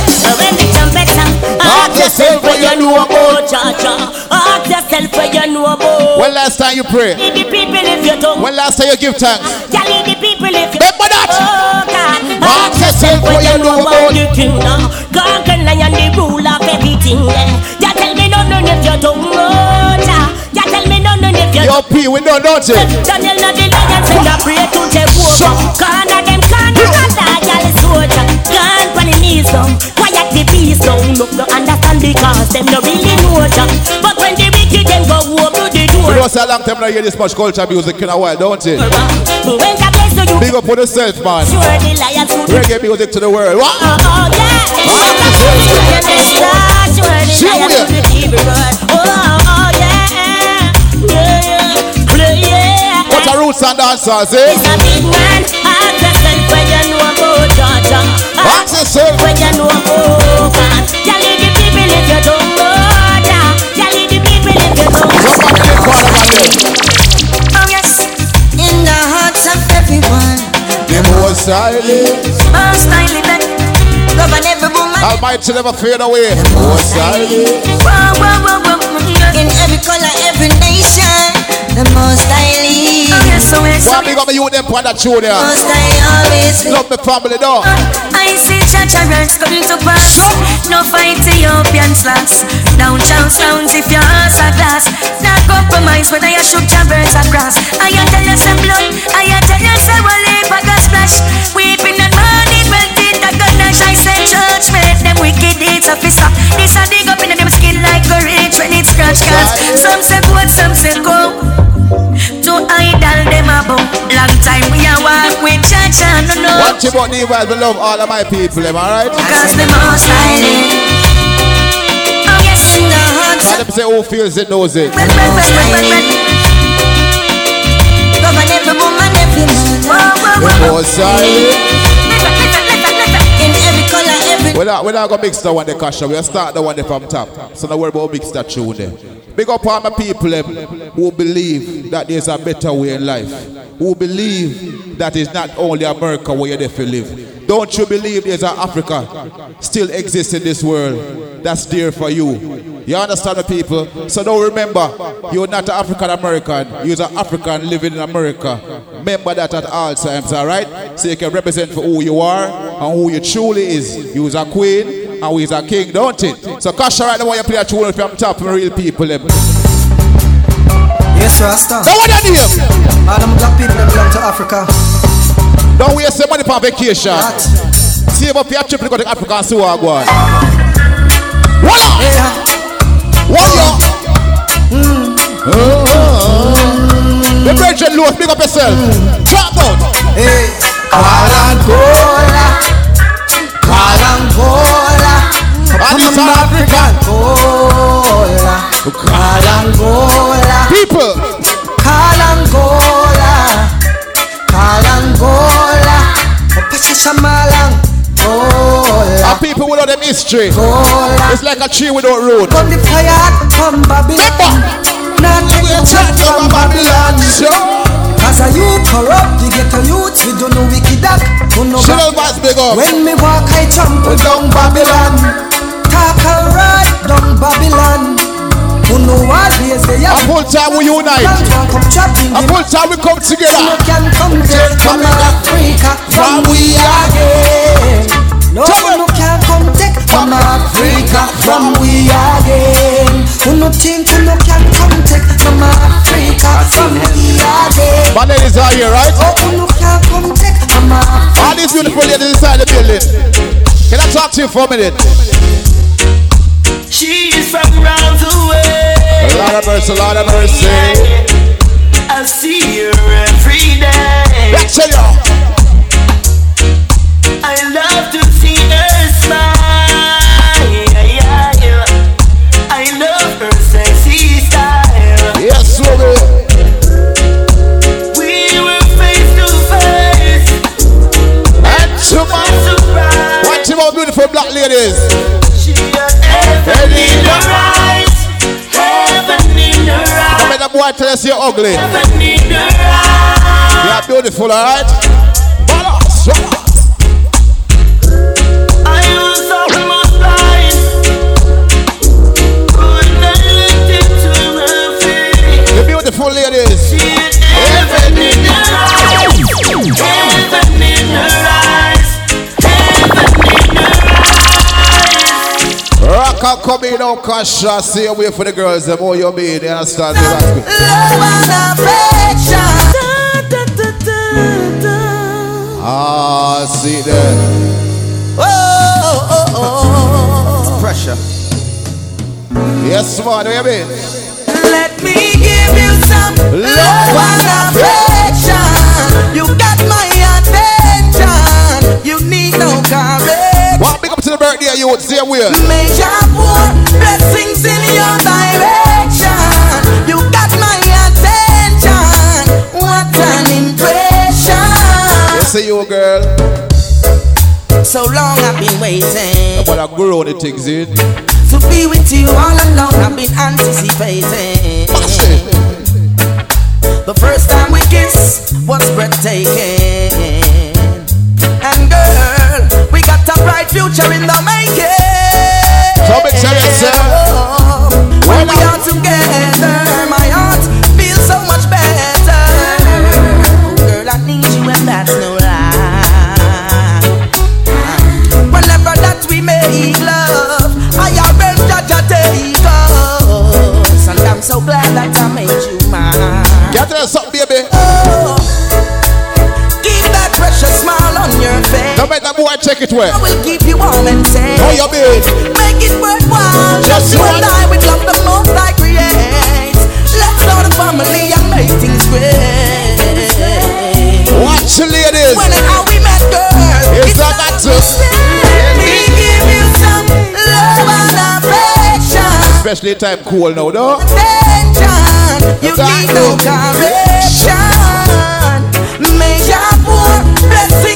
Yourself what you know about Jah Jah. Ask yourself what you know about. When last time you pray? Lead the people if you don't. When last time you give thanks? Jah lead the people if you. Remember that. Oh God. Ask yourself what you know about. the kingdom. Conquer lion, the rule of everything. Yeah. Jah tell me no no if you don't know Jah. Jah tell me no no if you. Yo, P, we know, don't you? Daniel not the lion send a pray to Jehovah. Corner them corner and loyal soldier. Gone pon oh, the knees down, quiet the beast down. Look no understand because them no really know Jah. But when the wicked them go open the door. We know say a long time now hear this much culture music in a while, don't you? When God bless you, Big up on yourself, man. sure the lion to the Reggae music to the world. What? Oh, oh, yeah. Sure the lion to the world. Oh, oh, yeah. What a roots and dancers, eh? It's a big man. Yourself when you know about Jah. Ask yourself when you know about God. Tell the people if you don't know Jah. Tell the people if you don't know Oh yes, in the hearts of everyone. The most silent. Most I live in. Every woman. Almighty never fade away. In every color, every nation. The most I live. Oh so yes. One big up me you them on that tune there. Most I always Love me family though. I see Chacha Rats going to pass. No fight Ethiopian slacks. Down Charlestown's if you answer glass. Not compromise when I shoot your birds across. I tell you some blood. I tell you some wally but a splash. Weeping and mourning well did the gun dash. I say judgment. Them wicked deeds of his This a dig up in them skin like a rich when it scratch cats. Some say good, some say go. To idol them about. Long time we a walk with Chacha. No no. Watch about the we love all of my people, am I right? Cause the most silent. Oh yes, in the hearts Cause them say who feels it knows it. Govern every woman, every man. The most silent. We're not, we're not gonna mix that one the cash We'll start the one there from top. So don't worry about mix that tune there. Big up all my people them, who believe that there's a better way in life. Who believe that it's not only America where you have to live. Don't you believe there's an Africa still exists in this world that's there for you? You understand the people? So don't remember, you're not an African American, you're an African living in America. Remember that at all times, alright? So you can represent for who you are and who you truly is. You is a queen and we is a king, don't it? So Kasha right now you play a tune from top from real people. Them. Yes, Rasta. Now what are you? All them black people that belong to Africa. Don't waste your money for vacation. Save up your trip to go to Africa and see what I go on. Voila! One yo! Mm. Oh. The Bridget Lewis, big up yourself. Talk out! Hey, Kalangola, Kalangola, And it's an African. Kalangola, People, Kalangola, Kalangola, Pachachamalang, Gola. and people without them history. It's like a tree without root. Come the fire, come Babylon. Not take your chat from Babylon. Cause a you corrupt, get a youth, we don't know wicked act. Shut up, boss, big up. When me walk, I jump down Babylon. Talk alright down Babylon. A are. full time we unite. A full time we come You together. can come take from Africa from we again. No, no can come take from Africa from we again. Who no think who no can come take from Africa from we again. My ladies are here, right? Oh, who no can come take from Africa. All these beautiful ladies inside the building. Can I talk to you for a minute? She's from round the way. Lord of mercy, Lord of mercy. I see her every day. Let's tell you. I love to see her smile. I love her sexy style. Yes, Lord. We were face to face. And to my Surprise. Watch about beautiful black ladies. boy tell us you're ugly. You are beautiful, alright? Balance. Beautiful ladies. She is Wanna come in now, Kasha, stay away for the girls, the more you mean, you understand me? Love and affection. Ah, see there. Oh, oh, oh. Pressure. Yes, man, what you mean? Let me give you some love and affection. You got big up to the birthday, you would say where? Major pour blessings in your direction. You got my attention. What an impression. You say you, girl. So long I've been waiting But I grow the things in. to be with you all along. I've been anticipating. The first time we kissed was breathtaking. Bright future in the making. Big serious, sir. When we are together, my heart feels so much better. Girl, I need you and that's no lie. Whenever that we make love, I arrange that you take us. And I'm so glad that your. Don't make that boy check it where. I will keep you warm and safe. How you mean? Make it worthwhile. Just you and I with love the most I create. Let's start a family and make things great. Watch the ladies. When and how we met, girl. It's not that me give you some love and affection. Especially time cool now, though. Attention. You need no correction. Major pour blessings in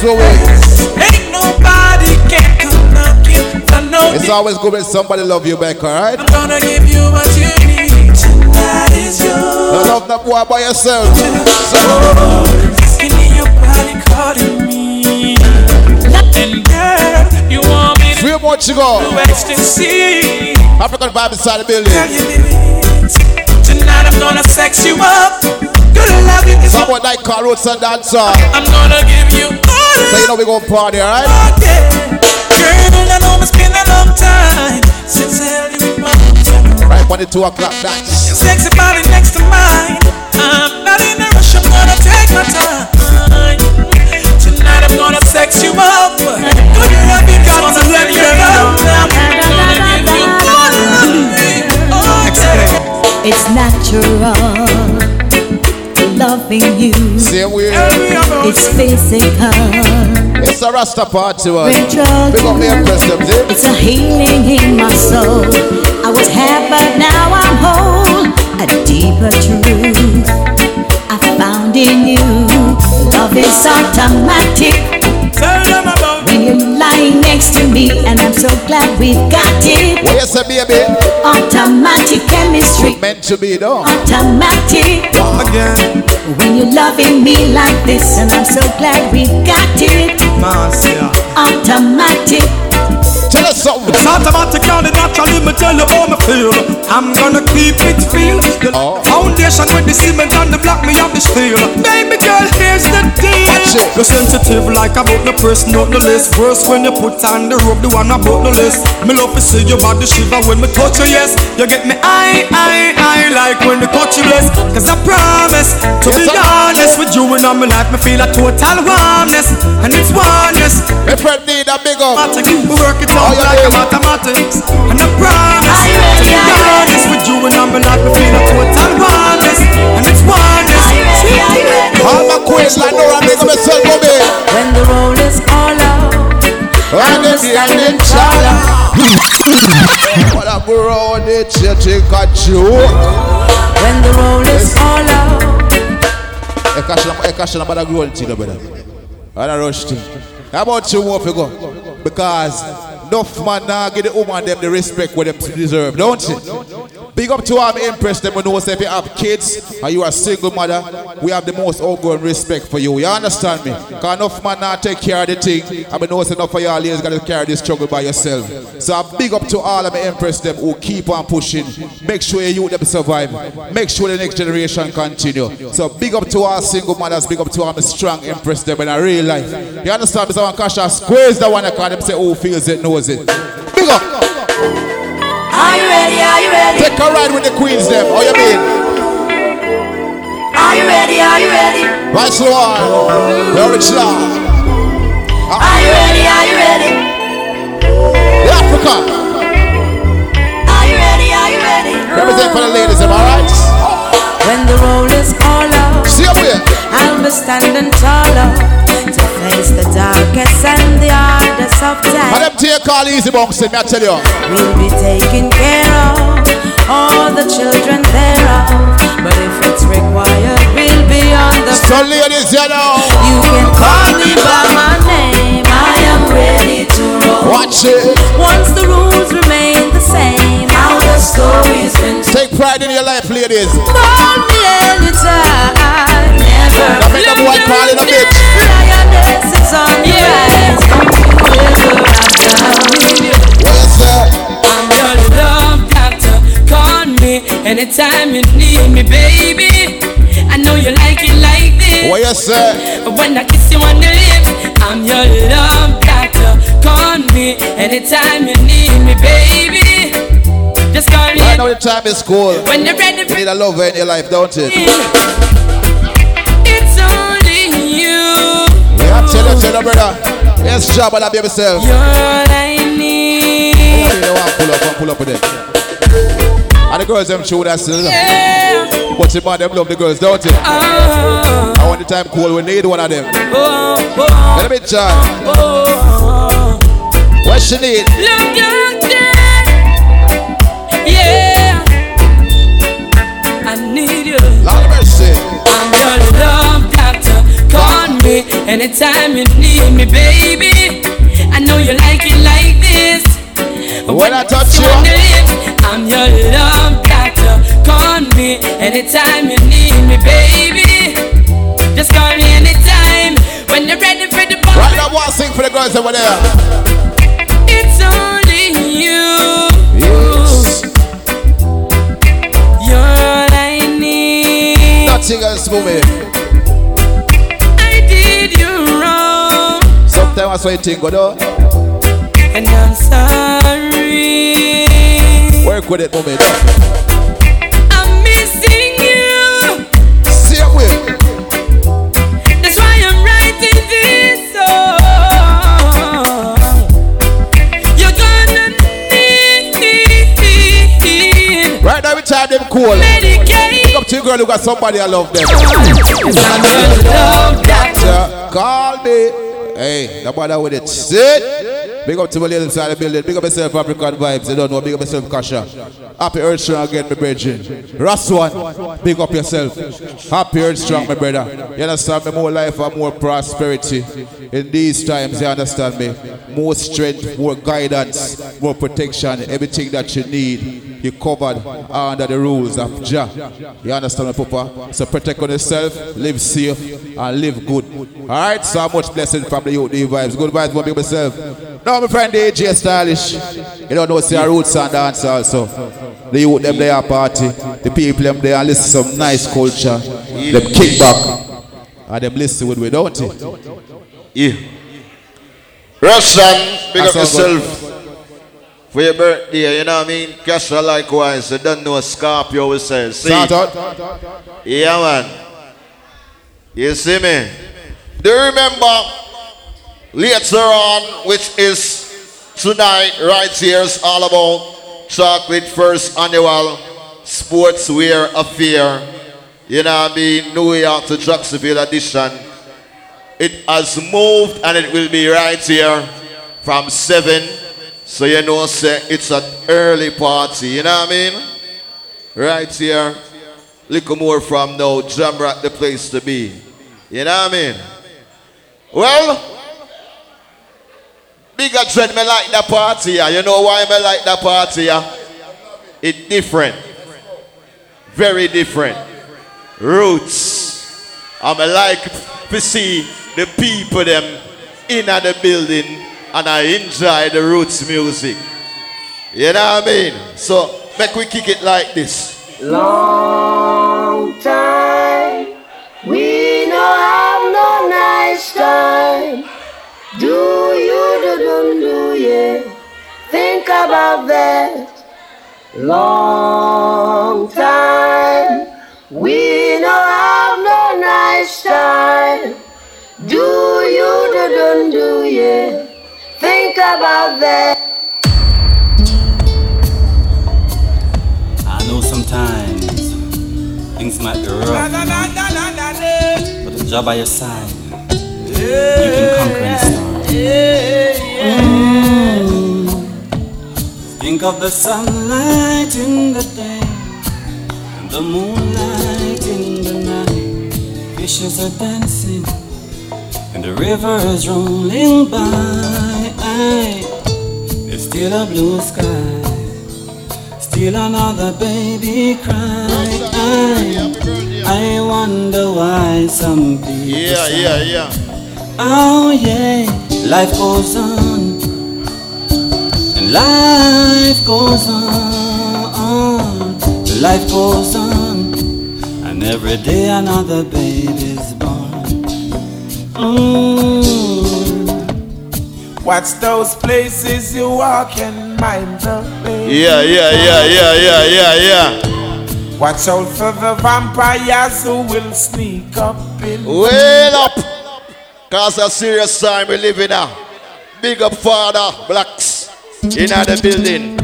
so. Ain't nobody can come knocking. I know It's always good when somebody love you back, alright? I'm gonna give you what you need. That is yours. Don't love that boy by yourself. Skin in your body calling me. And girl, you want me to Three more to go. ecstasy. African vibe inside the building. Tell you, baby, Tonight I'm gonna sex you up. Love you Someone like Carl Roots and dancer. I'm gonna give you So you know we gonna party, alright? Girl, I know it's been a long time since I held you in my arms. Right on the two o'clock dance. Your sexy body next to mine. I'm not in a rush, I'm gonna take my time. Tonight I'm gonna sex you up. Good love you got to let you know. I'm gonna give you all of me. Oh, It's natural loving you. Same way. It's physical. It's a Rasta party, one. Ritual. Big up the Empress, them, see? It's a healing in my soul. I was half, but now I'm whole. A deeper truth I found in you. Love is automatic. Lying next to me, and I'm so glad we've got it. What you baby? Automatic chemistry. Meant to be, though. Automatic. Again. When you're loving me like this, and I'm so glad we've got it. Automatic. Tell us something. It's automatic and it naturally me tell you how me feel. I'm gonna keep it real. The oh. foundation with the cement and the block me have the steel. Baby girl, here's the deal. You're sensitive like about the press, not the list. Worse when you put on the rope, the one about the list. Me love to see your body shiver when me touch you, yes. You get me I, I, I like when you touch you, bless. Cause I promise to be honest with you and I'm life, me feel a total warmness. And it's oneness. My friend need a big up. We work it out like a mathematics. And I promise to be honest with you and I'm me feel a total oneness. And it's oneness. All my queens like Nora, big up yourself, baby. When the roll is all out. And then the and then chala. What a bro, they take a joke. When the roll is all out. Ekashana bada grow the thing, brother. And a rush thing. How about you more go? Because enough man now give the woman them the respect what them deserve, don't you? Big up to all the impress them. We know say if you have kids and you are a single mother, we have the most outgoing respect for you. You understand me? Because enough man now take care of the thing. I mean, know say enough of y'all ladies got to carry this struggle by yourself. So big up to all of the impress them who keep on pushing. Make sure you them survive. Make sure the next generation continue. So big up to all single mothers. Big up to all the strong impress them in a real life. You understand me? Someone cash squeeze the one that call them say who feels it, knows it. Big up. Are you ready? Are you ready? Take a ride with the queens them. How you mean? Are you ready? Are you ready? Right slow on. The original. Are you ready? Are you ready? The Africa. Are you ready? Are you ready? Represent for the ladies, am I right? When the roll is all up, See you here. I'll be standing taller to face the darkest and the hardest of times. them take all easy bunks, me I tell you. We'll be taking care of all the children thereof. But if it's required, we'll be on the So ladies, you know. You can call me by my name. Watch it. Once the rules remain the same, how the story's been Take pride in your life, ladies. Call me anytime. Never. Now make them boy call in a bitch. Lioness is on the rise. I'm your love doctor. Call me anytime you need me, baby. I know you like it like this. What you say? When I kiss you on the lips, I'm your love doctor. Call me anytime you need me, baby. Just call me. Right now the time is cool. When you're ready You need a lover in your life, don't it? It's only you. Yeah, tell you, tell you, brother. Yes, job and I be yourself. You're all I need. You know? Pull up, one, pull up with them. And the girls, them true, that's still. Yeah. But the man, them love the girls, don't it? Oh, I want the time cool, we need one of them. oh, oh, Let me try. oh. oh. What she need? Look at that. Yeah. I need you. Lord mercy. I'm your love doctor. Call me anytime you need me, baby. I know you like it like this. When I touch you, lips, I'm your love doctor. Call me anytime you need me, baby. Just call me anytime when you're ready for the ball. Right now, one sing for the girls over there. It's only you. Yes. You're all I need. Nothing else moving. I did you wrong, Sometimes I saw you think, though. Oh. and I'm sorry. Work with it, moving. Time them cool. Medicaid. Look up to your girl who got somebody I love them. I'm love doctor. Call me. Hey, no bother with it. Sit. Big up to my lady inside the building. Big up yourself, African vibes. You don't know. Big up yourself, Kasha. Happy Earth Strong again, my brethren. Raswan, big up yourself. Happy Earth Strong, my brother. You understand me? More life and more prosperity. In these times, you understand me? More strength, more guidance, more protection. Everything that you need, you covered under the rules of Jah. You understand me, Papa? So protect on yourself, live safe, and live good. Alright, so much blessing from the youth, the vibes. Good vibes for myself. Now, my friend DJ Stylish. You don't know, see our roots and dance also. The youth, them there party. The people, them there listen some nice culture. Them kick back. And them listen with we, don't it? Yeah. Russian, big up yourself for your birthday, you know what I mean? Kesha likewise, you don't know Scorpio will say. See? Yeah, man. You see me? Do you remember later on, which is tonight, right here, is all about Chocolate First Annual Sportswear Affair. You know what I mean? New York to Jacksonville edition. It has moved and it will be right here from 7. So you know, say it's an early party. You know what I mean? Right here. Little more from now. Jamrat the place to be. You know what I mean? Well, bigger trend me like the party. Yeah. You know why me like that party? Yeah? It different. very different. Roots. I'm like to see the people them in the building and I enjoy the roots music. You know what I mean? So make we kick it like this. Long time we no have no nice time. Do you do do do yeah? Think about that. Long time we no have no nice time. Do you do do do yeah? About that. I know sometimes things might be rough, but the job by your side, you can conquer any storm. Mm. Think of the sunlight in the day, and the moonlight in the night. Fishes are dancing, and the river is rolling by. There's still a blue sky. Still another baby cry. I, I wonder why some people. Yeah, say, yeah, yeah. Oh yeah, life goes on, and life goes on, life goes on, and every day another baby's born. Mm. Watch those places you walk and mind the way. Yeah, yeah, yeah, yeah, yeah, yeah, yeah. Watch out for the vampires who will sneak up in. The world. Well up. Cause a serious time we live in now. Big up father blacks in the building.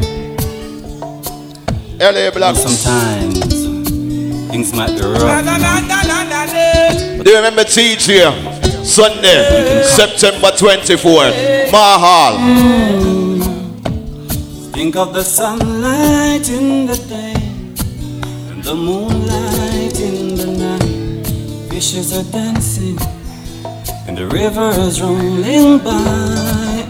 LA blacks. Sometimes things might be rough. Do you remember teach here? Sunday, September 24th, Mahal. Think of the sunlight in the day and the moonlight in the night. Fishes are dancing and the river is rolling by.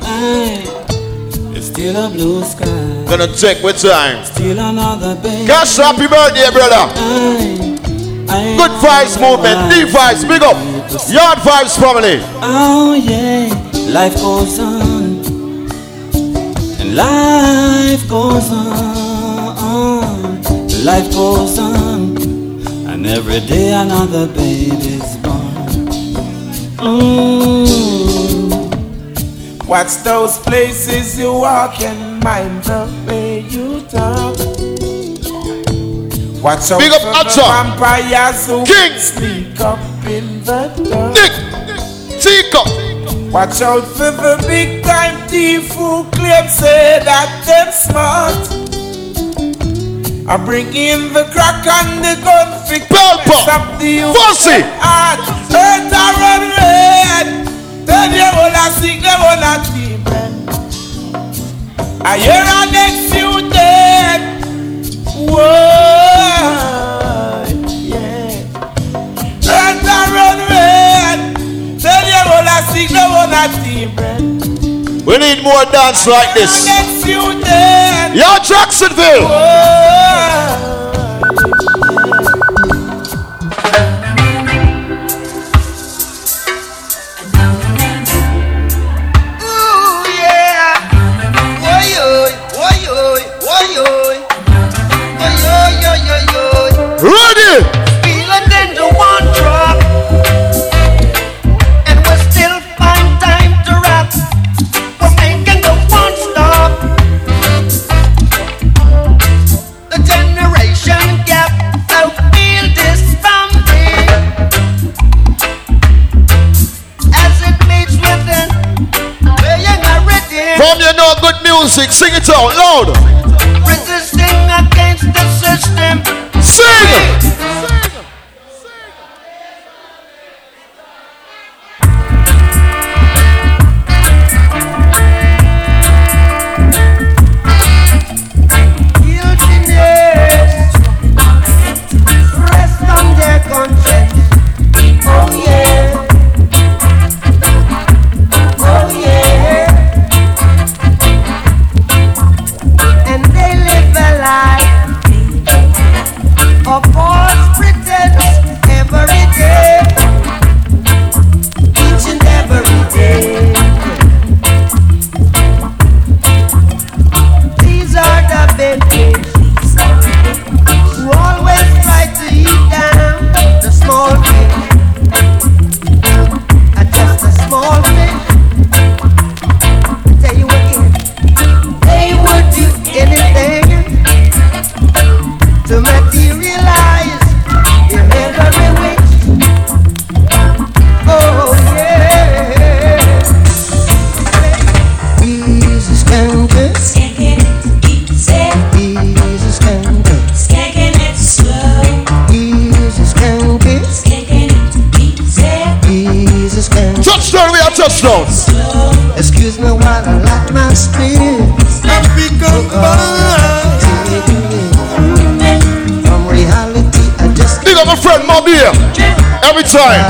There's still a blue sky. Gonna take with time. Still another baby. Gosh, happy birthday, brother. Good vibes movement, D vibes, big up. Yard vibes family. Oh yeah, life goes on, and life goes on, life goes on, and every day another baby's born. Mm. Watch those places you walk and mind the way you talk. Watch out Big up the vampires who King. sneak up in the dark. Tika. Watch out for the big time thief who claim say that them smart. I bring in the crack and the gun fi mess up the Fussy. heart. Earth run red. Then you wanna sing, they wanna I hear a next few dead. Whoa, yeah. Earth a red. Then you wanna sing, they wanna team We need more dance like this. Next few dead. Yo, Jacksonville. Ooh, Ready. Feeling then the one drop. And we still find time to rap. We're making the one stop. The generation gap. I feel this from me. As it meets within. Playing a rhythm. From you know good music, sing it out loud. Resisting against the system. Sing! time.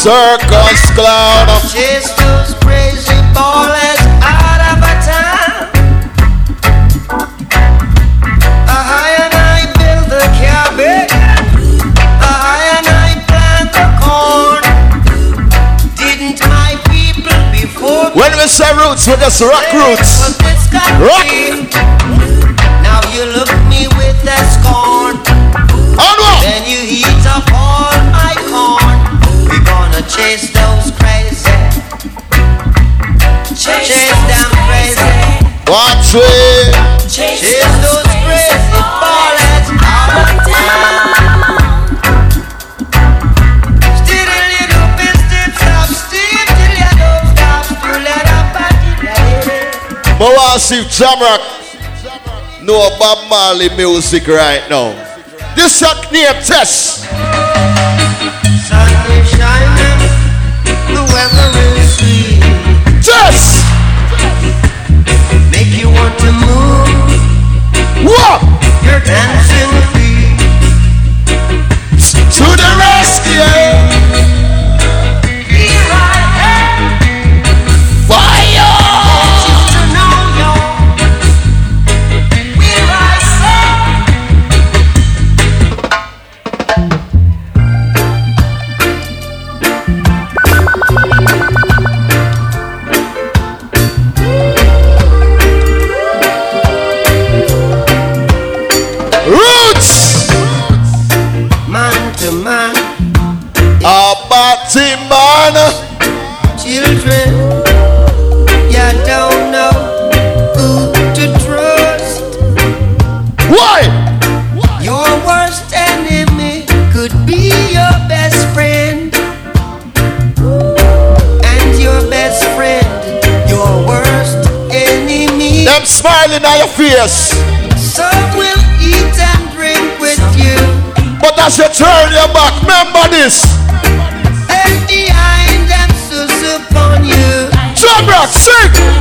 circus clown. Jesus praise the ball is out of our time. I and I build the cabbage. I and I plant the corn. Didn't my people before? When we say roots, we just rock roots. Rock massive Jamrock. No Bob Marley music right now. This is near test. Sunday shining, the weather is sweet. Test. Make you want to move. What? Your dancing feet. To the rescue. dwelling on your fears. Some will eat and drink with you. But as you turn your back, remember this. Empty eyes and sus upon you. Jabrak, sing!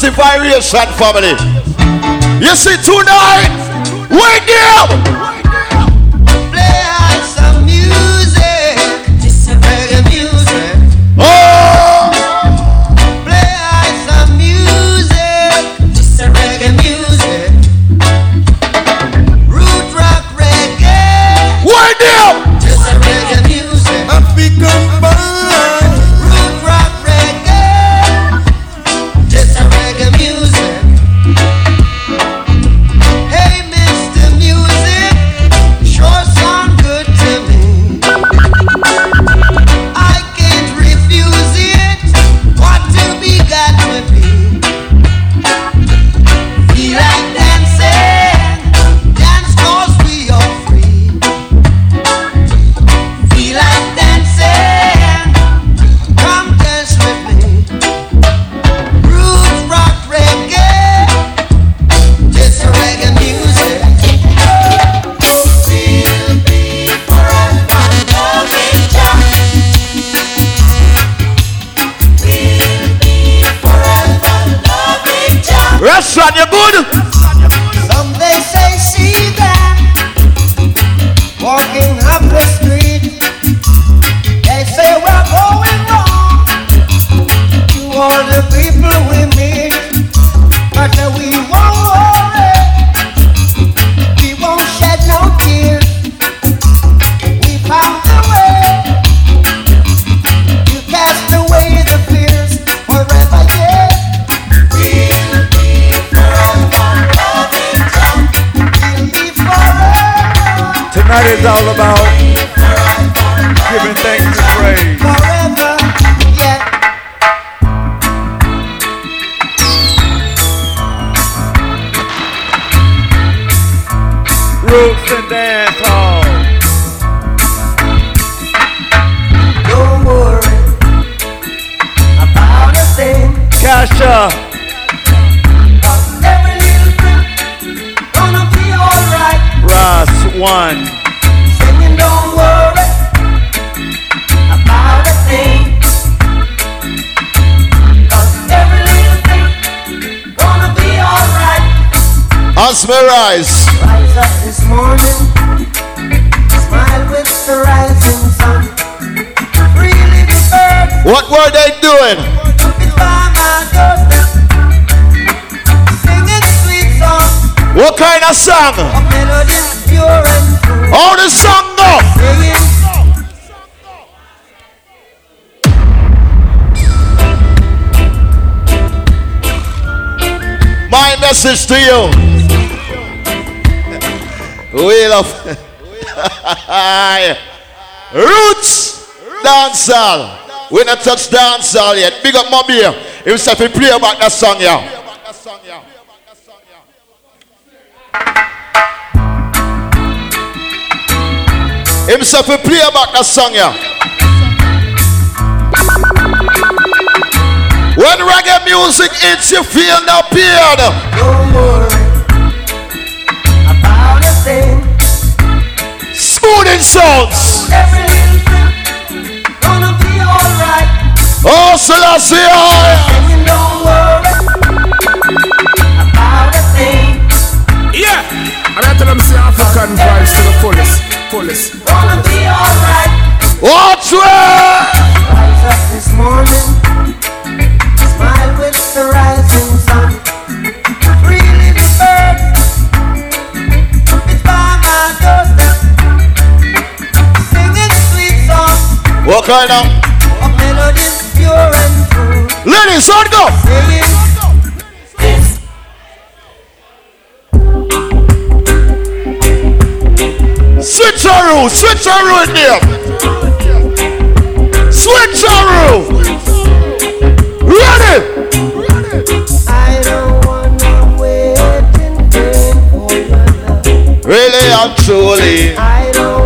the variation family. You see, tonight, wake up! We not touch dancehall yet. Big up here. Himself he play about that song yeah. Himself he play about that song yeah. When reggae music hits, you feel no pain. don't worry about a thing. Smoothing sounds. Every Oh, Selassie. Singing, don't worry about a thing. Yeah, and I tell them say African vibes to the fullest, fullest. Gonna be alright. Watch where? Rise up this morning, smile with the rising sun. Freely the bird is by my doorstep, singing sweet songs What kind of Ladies, on go. Switcheroo, switcheroo in there. Switcheroo. Ready? I don't vain for love. Really and truly. I don't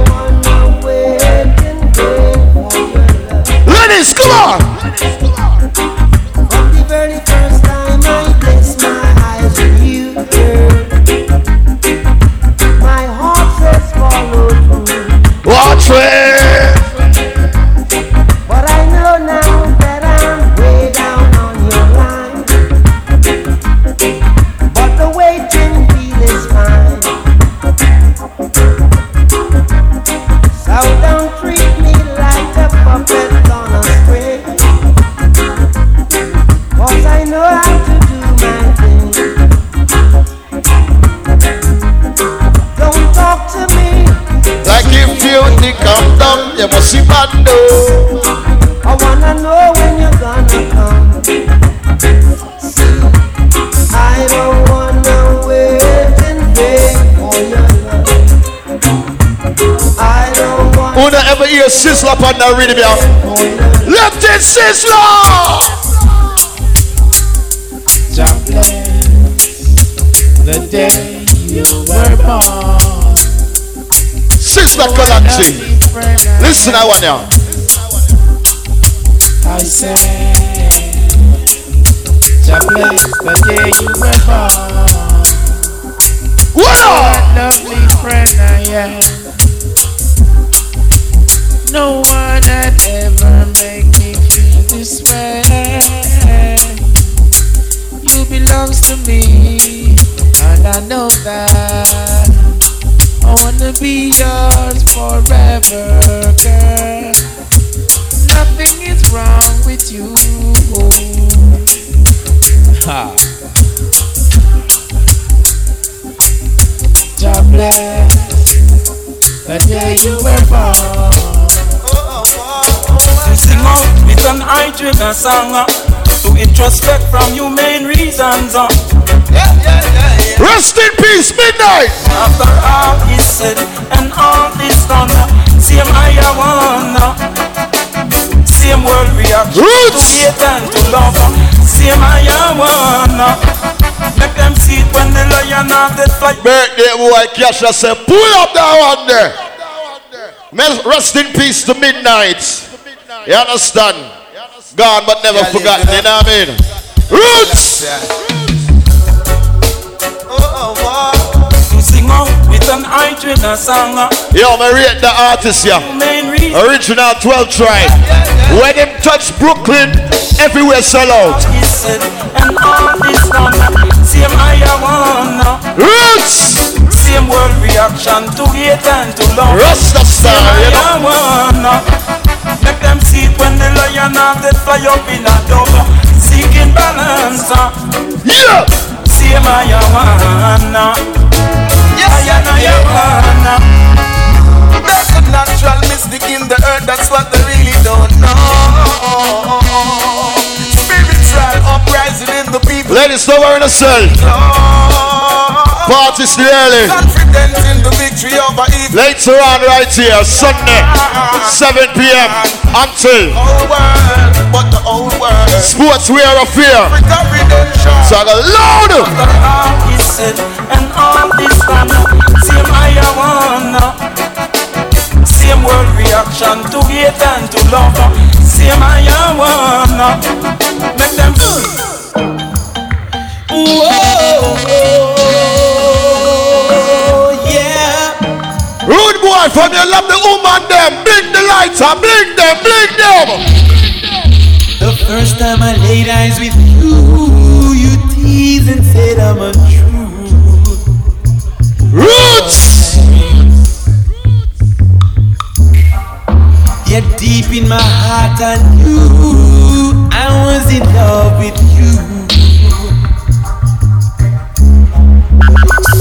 Ever hear Sizzla on the rhythm yeah? Left it. Jah bless the day you were born. Sister Kalanchi. Listen, I want now. I say, Jah bless the day you were born. What a lovely friend I am. No one had ever make me feel this way. You belongs to me, and I know that. I wanna be yours forever, girl. Nothing is wrong with you. Ha. God bless the day you were born. Out with an eye trigger song uh, To introspect from humane reasons uh. Rest in peace, Midnite. After all is said and all is done uh, Same I wanna Same world reaction To hate and to love uh, Same I wanna Make them see it when the lion of the fight Birthday boy, Kesha say, pull up that one there. Rest in peace to Midnite. You understand? Gone but never forgotten, you know what I mean? Roots! Sing out with an eye trigger song Yo, me rate the artist, yeah. Original 12 tribe. When him touch Brooklyn, everywhere sell out. is said and all is done Same I wanna Roots! Same world reaction to hate and to love Rastafari, you know. I wanna Make them see it when the lion of the fly up in a dove. Seeking balance uh. Yeah. Same I wanna Yes, I know you There's a natural mystic in the earth, that's what they really don't know. Ladies, don't worry yourself. Party still. Confidence in the victory over evil. Later on, right here, Sunday, 7 p.m. until Whole world, but the whole world. Sports Wear of Fear. So I go loud. All is said and all is done Same I wanna Same world reaction to hate and to love Same I wanna Make them Whoa, yeah Rude boy, from you love the woman them. Bring the lights and bring them, bring them. The first time I laid eyes with you, you teased and said I'm untrue. Roots! Yet deep in my heart I knew I was in love with you.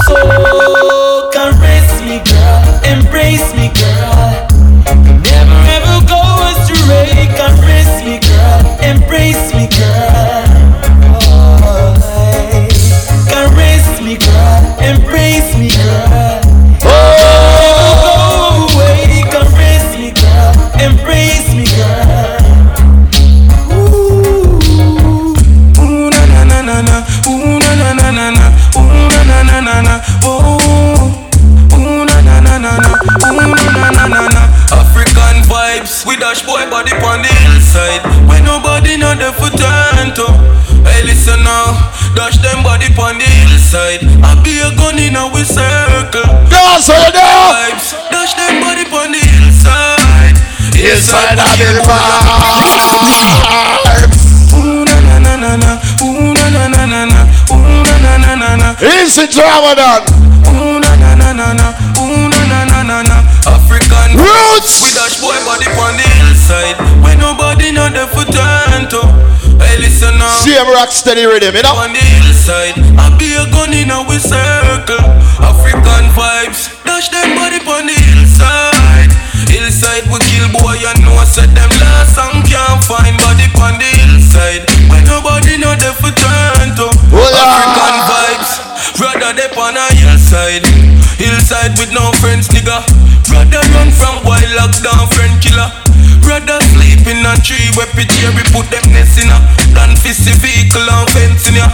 So caress me, girl, embrace me, girl. Never ever go astray. Me, girl, embrace me, girl. Vibes, dash boy body on the hillside. When nobody know the for turn to. Hey, listen now, dash them body on the hillside. I be a gun in a we circle. Dance all there. Dash them body on the hillside. Hillside of the Ooh na na na na na Ooh na na na na na Ooh na na na na na Easy Ramadan. Ooh na na na na na Ooh na na na na na African Roots. We dash boy body on the hillside. When nobody know the for turn to. Hey, listen now. CM rock steady rhythm, you know. On the hillside, I be a gun in a we circle. African vibes, dash them body on the hillside. Hillside we kill boy and know said them last and can't find body on the hillside. When nobody know the for turn to. African vibes, brother they on a hillside. Hillside with no friends, nigga. Brother run from wild lockdown, friend killer. Brother. Sleep in a tree where picture we put them nest in a. Than fist vehicle and fence in ya.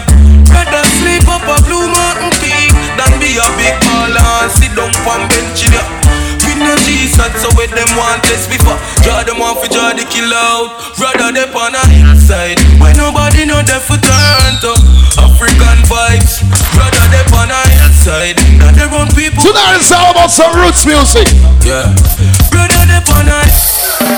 Brother sleep up a blue mountain peak. Than be a big baller and sit down on bench in ya. We no Jesus so where them want test before. Draw them off for draw the kill out. Brother they on a hillside. Where nobody know they for turn to African vibes. Brother they on a hillside. Now they run people Tonight is all about some roots music. Yeah. Brother they on a Roots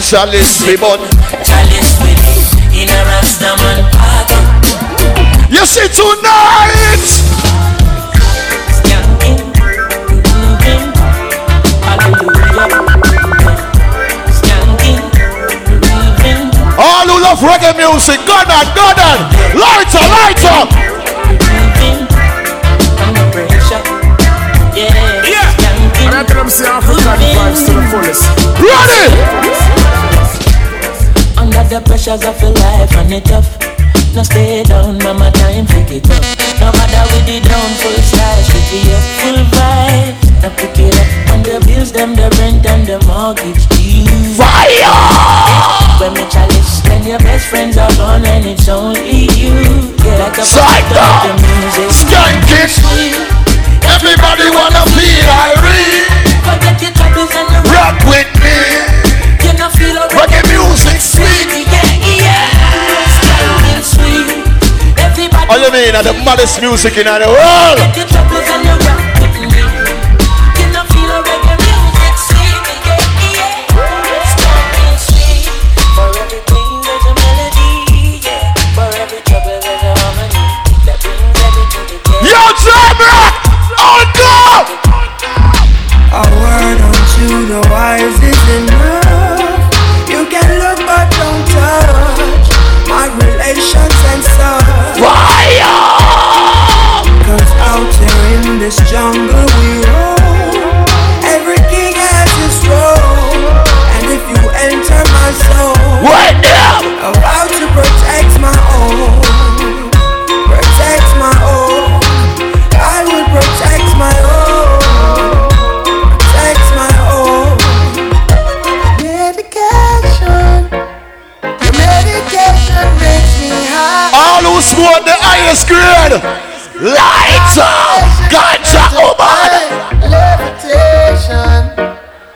Chalice we bun Chalice with it in a Rastaman party. You see tonight All who love reggae music, go on, go on Lighter, lighter Yeah. And I tell them say African vibes to the fullest. Ready? The pressures of your life and it tough. No stay down, mama time pick it up. No matter with the down full style, should be up full vibe. Now pick it up on the bills, them the rent and the mortgage due. Fire! When me chalice, when your best friends are gone and it's only you. Yeah, like a Psycho! the music. Skanking! Everybody wanna feel irate Forget your troubles and the Rock with All you mean? Are the maddest music in the world this jungle we roam. Every king has his role. And if you enter my soul, Right now! I vow to protect my own. Protect my own. I will protect my own. Protect my own. Medication. Your medication makes me high. All who smoke the highest grade Lighter! Levitation.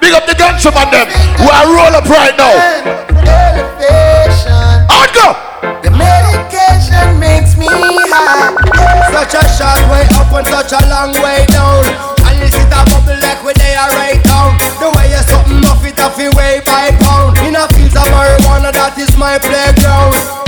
Big up the man them Who are roll up right now Elevation. On go! The medication makes me high. Such a short way up and such a long way down. And you see that bubble like where they are right down. The way you something off it off it way by pound. In a fields of marijuana, that is my playground.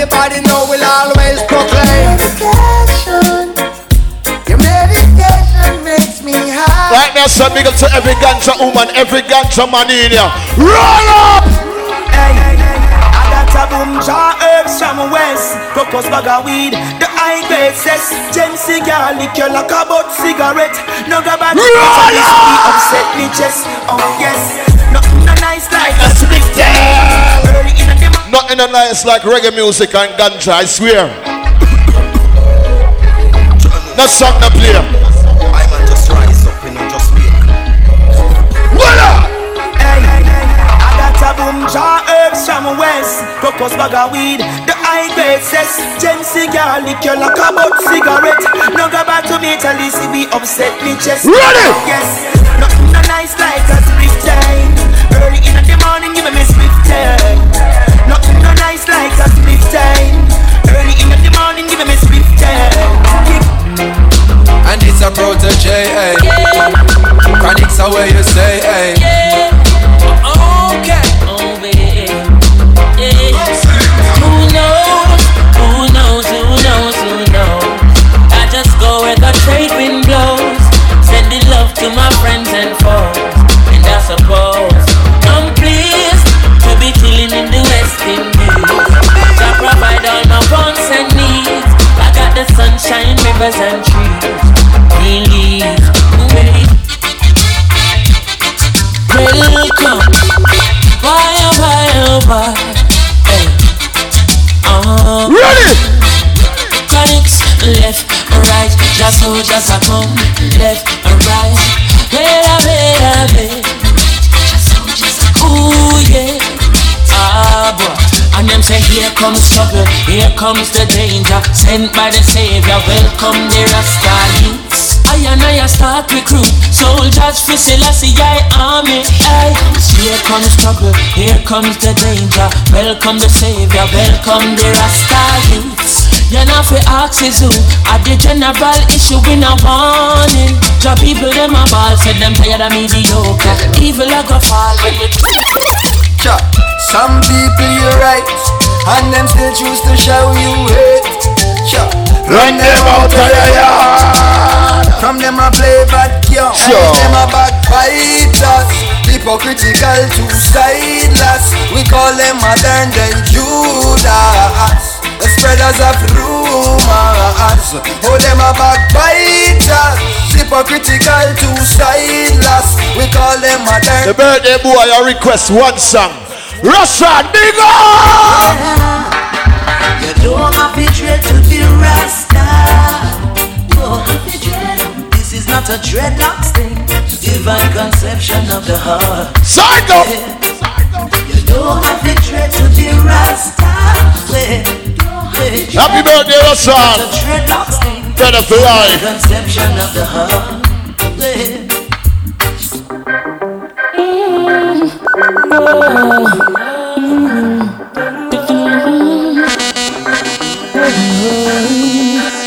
And anybody know will always proclaim. Medication. Your medication makes me high. Right now, son, big up to every ganja woman, every ganja man in here. Roll up! Hey, I got a boom jar herbs from west. Crocus bag of weed, the high grade cess. Gem cigar, liquor like a butt cigarette. No grab a Roll this be upset me chest. Oh yes, nothing no nice like a split Nothing no nice like reggae music and ganja, I swear. No song no play. I man just rise up, you just wait. Voila! Hey, I got a boom jar herbs from west. Crocus bag of weed, the high grade cess. Gem cigar, liquor like a butt cigarette. No go back to me till see me upset me chest. Ready? Yes, nothing no nice like a split time. Early in the morning, give me split time. Nice like a split time. Early in the morning, give me split time. And it's a Protoje, eh? Chronic's a way you say, eh? Okay. Sunshine, rivers and trees. Welcome, oh, oh? Hey. Uh, Ready? Chronixx, left, right, just so just a come, left and right. Wait a wait say here comes trouble, here comes the danger. Sent by the Savior, welcome the Rasta youths. I and I start recruit soldiers for Selassie I army. Aye. Here comes trouble, here comes the danger. Welcome the Savior, welcome the Rasta youths. You know fi ask is who At the general issue in a warning The people them a ball Said them tired of mediocre Evil a go fall Cha. Some people you right, and them still choose to show you hate. Cha. Run them out of your yard. From them a play bad young, Sure. and them a backbiters. Hypocritical to sideless. We call them modern day Judas. The spreaders of rumors. Oh, them a backbiters. Hypocritical to sideless. We call them modern. The birthday boy, I request one song. Russia, big up! You don't have to dread to be Rasta. Don't have to dread. This is not a dreadlocks thing. Divine conception of the heart. Side up. You don't have to dread to be Rasta. Happy birthday, Russia. It's dreadlocks thing. Better for life. Conception of the heart.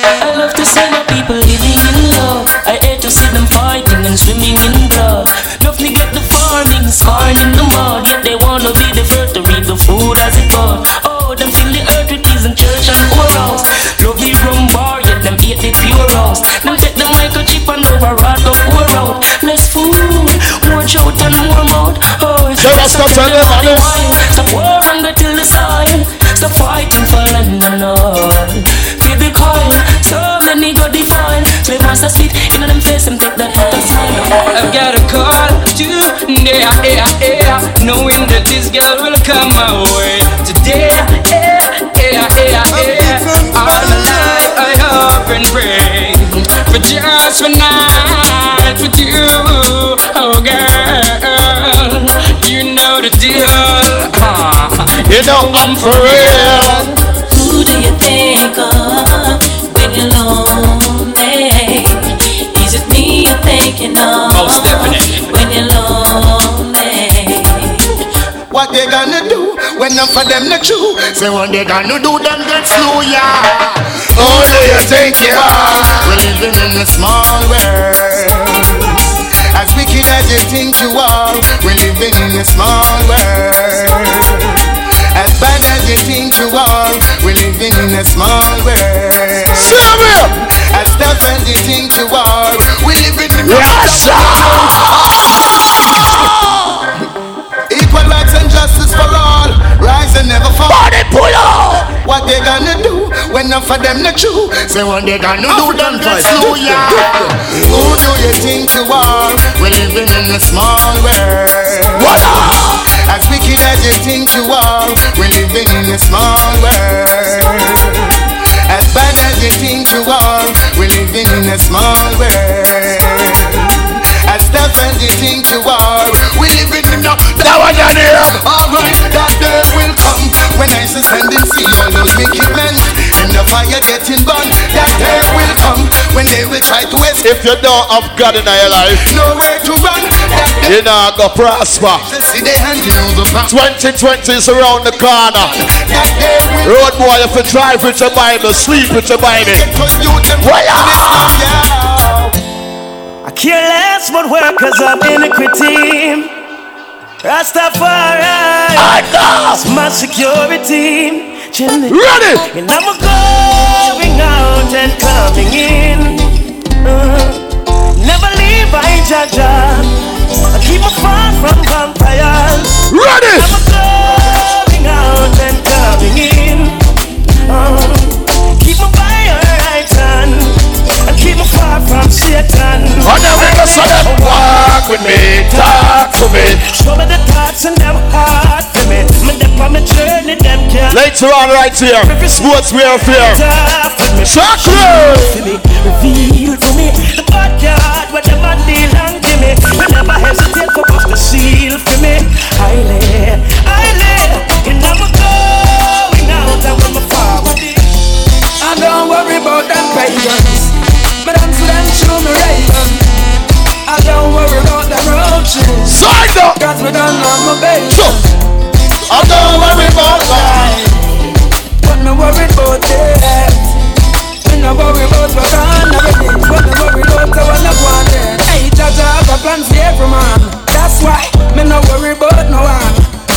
I love to see my people living in love. I hate to see them fighting and swimming in blood. Love me get the farming, scarring in the mud. The microchip and override the pour out. Less food, more shout and more mouth. Oh, it's Shut up, stop, so tell them, the Alice. wine. Stop war and go till the soil. Stop fighting for land and all. Keep it quiet, so many go define. Slave master sit in them face and take that photo sign. I've got a call today, yeah, yeah, yeah, knowing that this girl will come my way today. Yeah, yeah, yeah, yeah. All my life I hope and pray for just one night with you, oh girl. You know the deal. Ah. You know I'm for real. Who do you think of when you're lonely? Is it me you're thinking of Most definitely. When for them not true? Say what they gonna do, them get slow, yeah. Oh, Who do you think you are? We're living in a small world. As wicked as you think you are, we're living in a small world. As bad as you think you are, we're living in a small world. As tough as you think you are, we're living in a Equal And never fall. Body pull up. What they gonna do when none for them not true? Say what they gonna do, them get slow, yeah. Who do you think you are? We're living in a small world. What up? As wicked as you think you are, we're living in a small world. As bad as you think you are, we're living in a small world. As you think you are, we living in a that one down here. Alright, that day will come when I stand and see all those wicked men in the fire getting burned. That day will come when they will try to escape. If you don't have God in your life, Nowhere to run. You're not gonna prosper. see they handing over back. 2020 is around the corner. Road boy, if you drive with your Bible, sleep with your Bible. Cause you them I care less what workers of iniquity. Rastafari, I got my security. Chilling. Ready? And I'm going out and coming in. Uh, never leave by Jaja. I keep me from vampires. Ready? I'm going out and coming in. Judge rest of them walk with me, talk to me. Show me the thoughts and them heart for me. Me dip on my journey, them can't. Later on, right here, sports welfare. Sacred. Reveal to me the backyard where them a deal and give me. I never hesitate for bust the seal for me. I lay, I lay, and I'm a going out and when my forward I don't worry about them pagans. Me dance to them through me raven. I don't worry about them roaches. Side up. Cause me done on my baby. I don't worry about life. But me worried about death. Me no worry about what I'm everything. But me worry about the one I want there. Hey, Jaja have a plan for every man. That's why me no worry about no one.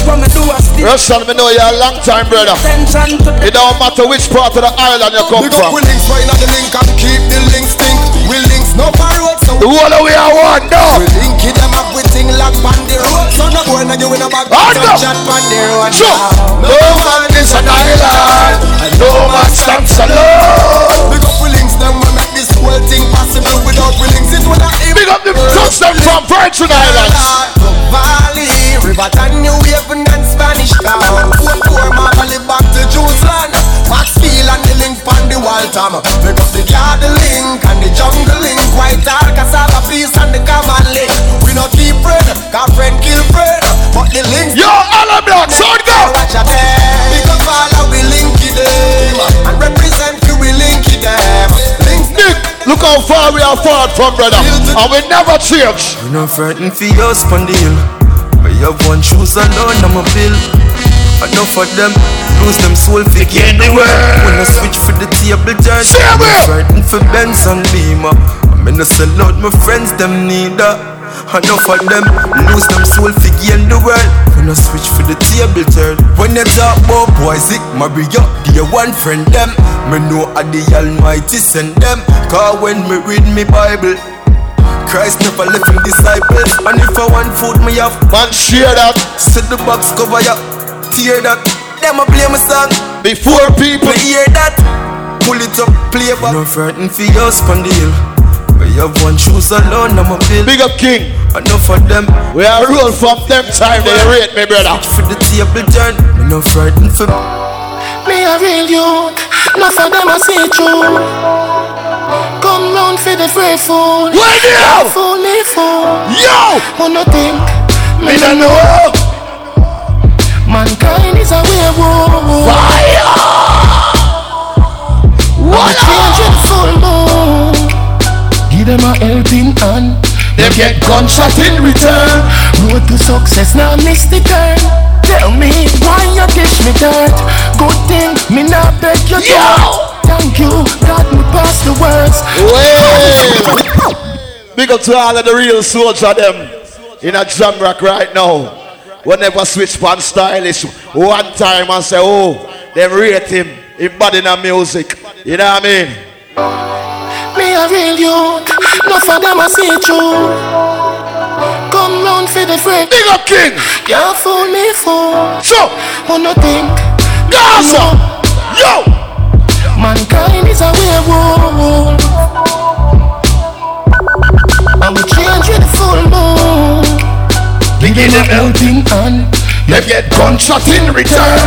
What me do I still Russian, me know you're a long time, brother. attention It don't matter which part of the island you come Big up from. we links right now the link and keep the links stink. We links no for road so The whole of we are one now. we link it them up with thing on the road. So no boy no you in a Hard some chat the road. Sure. No man is an island, and no man stands alone. Big up we links them we make this whole thing possible. Without we links it would have Big up the touch them from Virgin Islands. Valley, River New Haven and Spanish Town. Poor poor Marley back to Jerusalem. Tom. Pick up the garden link and the jungle link. White all cassava peace and the common link. We not keep friend, cause friend kill friend. But the links. Yo, all of black, sound go. Watch out there. Because all we link it them and represent you we link it them. Link Nick, look how far we are far from, brother. And we never change. We no frightened for your spon the hill. I have one shoes alone, I'm a bill. Enough of them lose them soul for Get the world. When I switch for the table turn, I'm frightened for Benz and Beamer. I'm in a sell out my friends, them neither. Uh. Enough of them lose them soul for gain the world. When I switch for the table turn, when you talk about boys, it up, dear one friend them. Me know a the Almighty send them. Cause when me read me Bible. Christ never left him disciples And if I want food, me have Man, share that Set the box cover ya Tear that Them a play my song before people. Me hear that Pull it up, play back No frightened for your span the hill Me have one shoes alone, I'm a bill Big up King. Enough of them We are roll from them time they rate me, brother. For the table turn Me no frightened for Me a real youth, enough of them a see through. Come round for the free food. Where they Can't are? fool me fool. Yo! Who no think? Me don't know. Mankind is a werewolf. What? Change it full moon. Give them a helping hand. Them get gunshot in return. Road to success now miss the turn. Tell me why you dish me dirt. Good thing me not beg you to. Yo! Thank you, God me pass the words. Well, big up to all of the real soldier them in a jam rock right now. Whenever switch pan stylish, one time and say, oh, them rate him, him bad in music. You know what I mean? Me a real youth, no for them I see. Come round for the friend. Big up King. Can't fool me fool. So, Who no think? Gaza. Yo. Mankind is a werewolf. I will change with the full moon. Give a helping hand. Them get gunshot in return.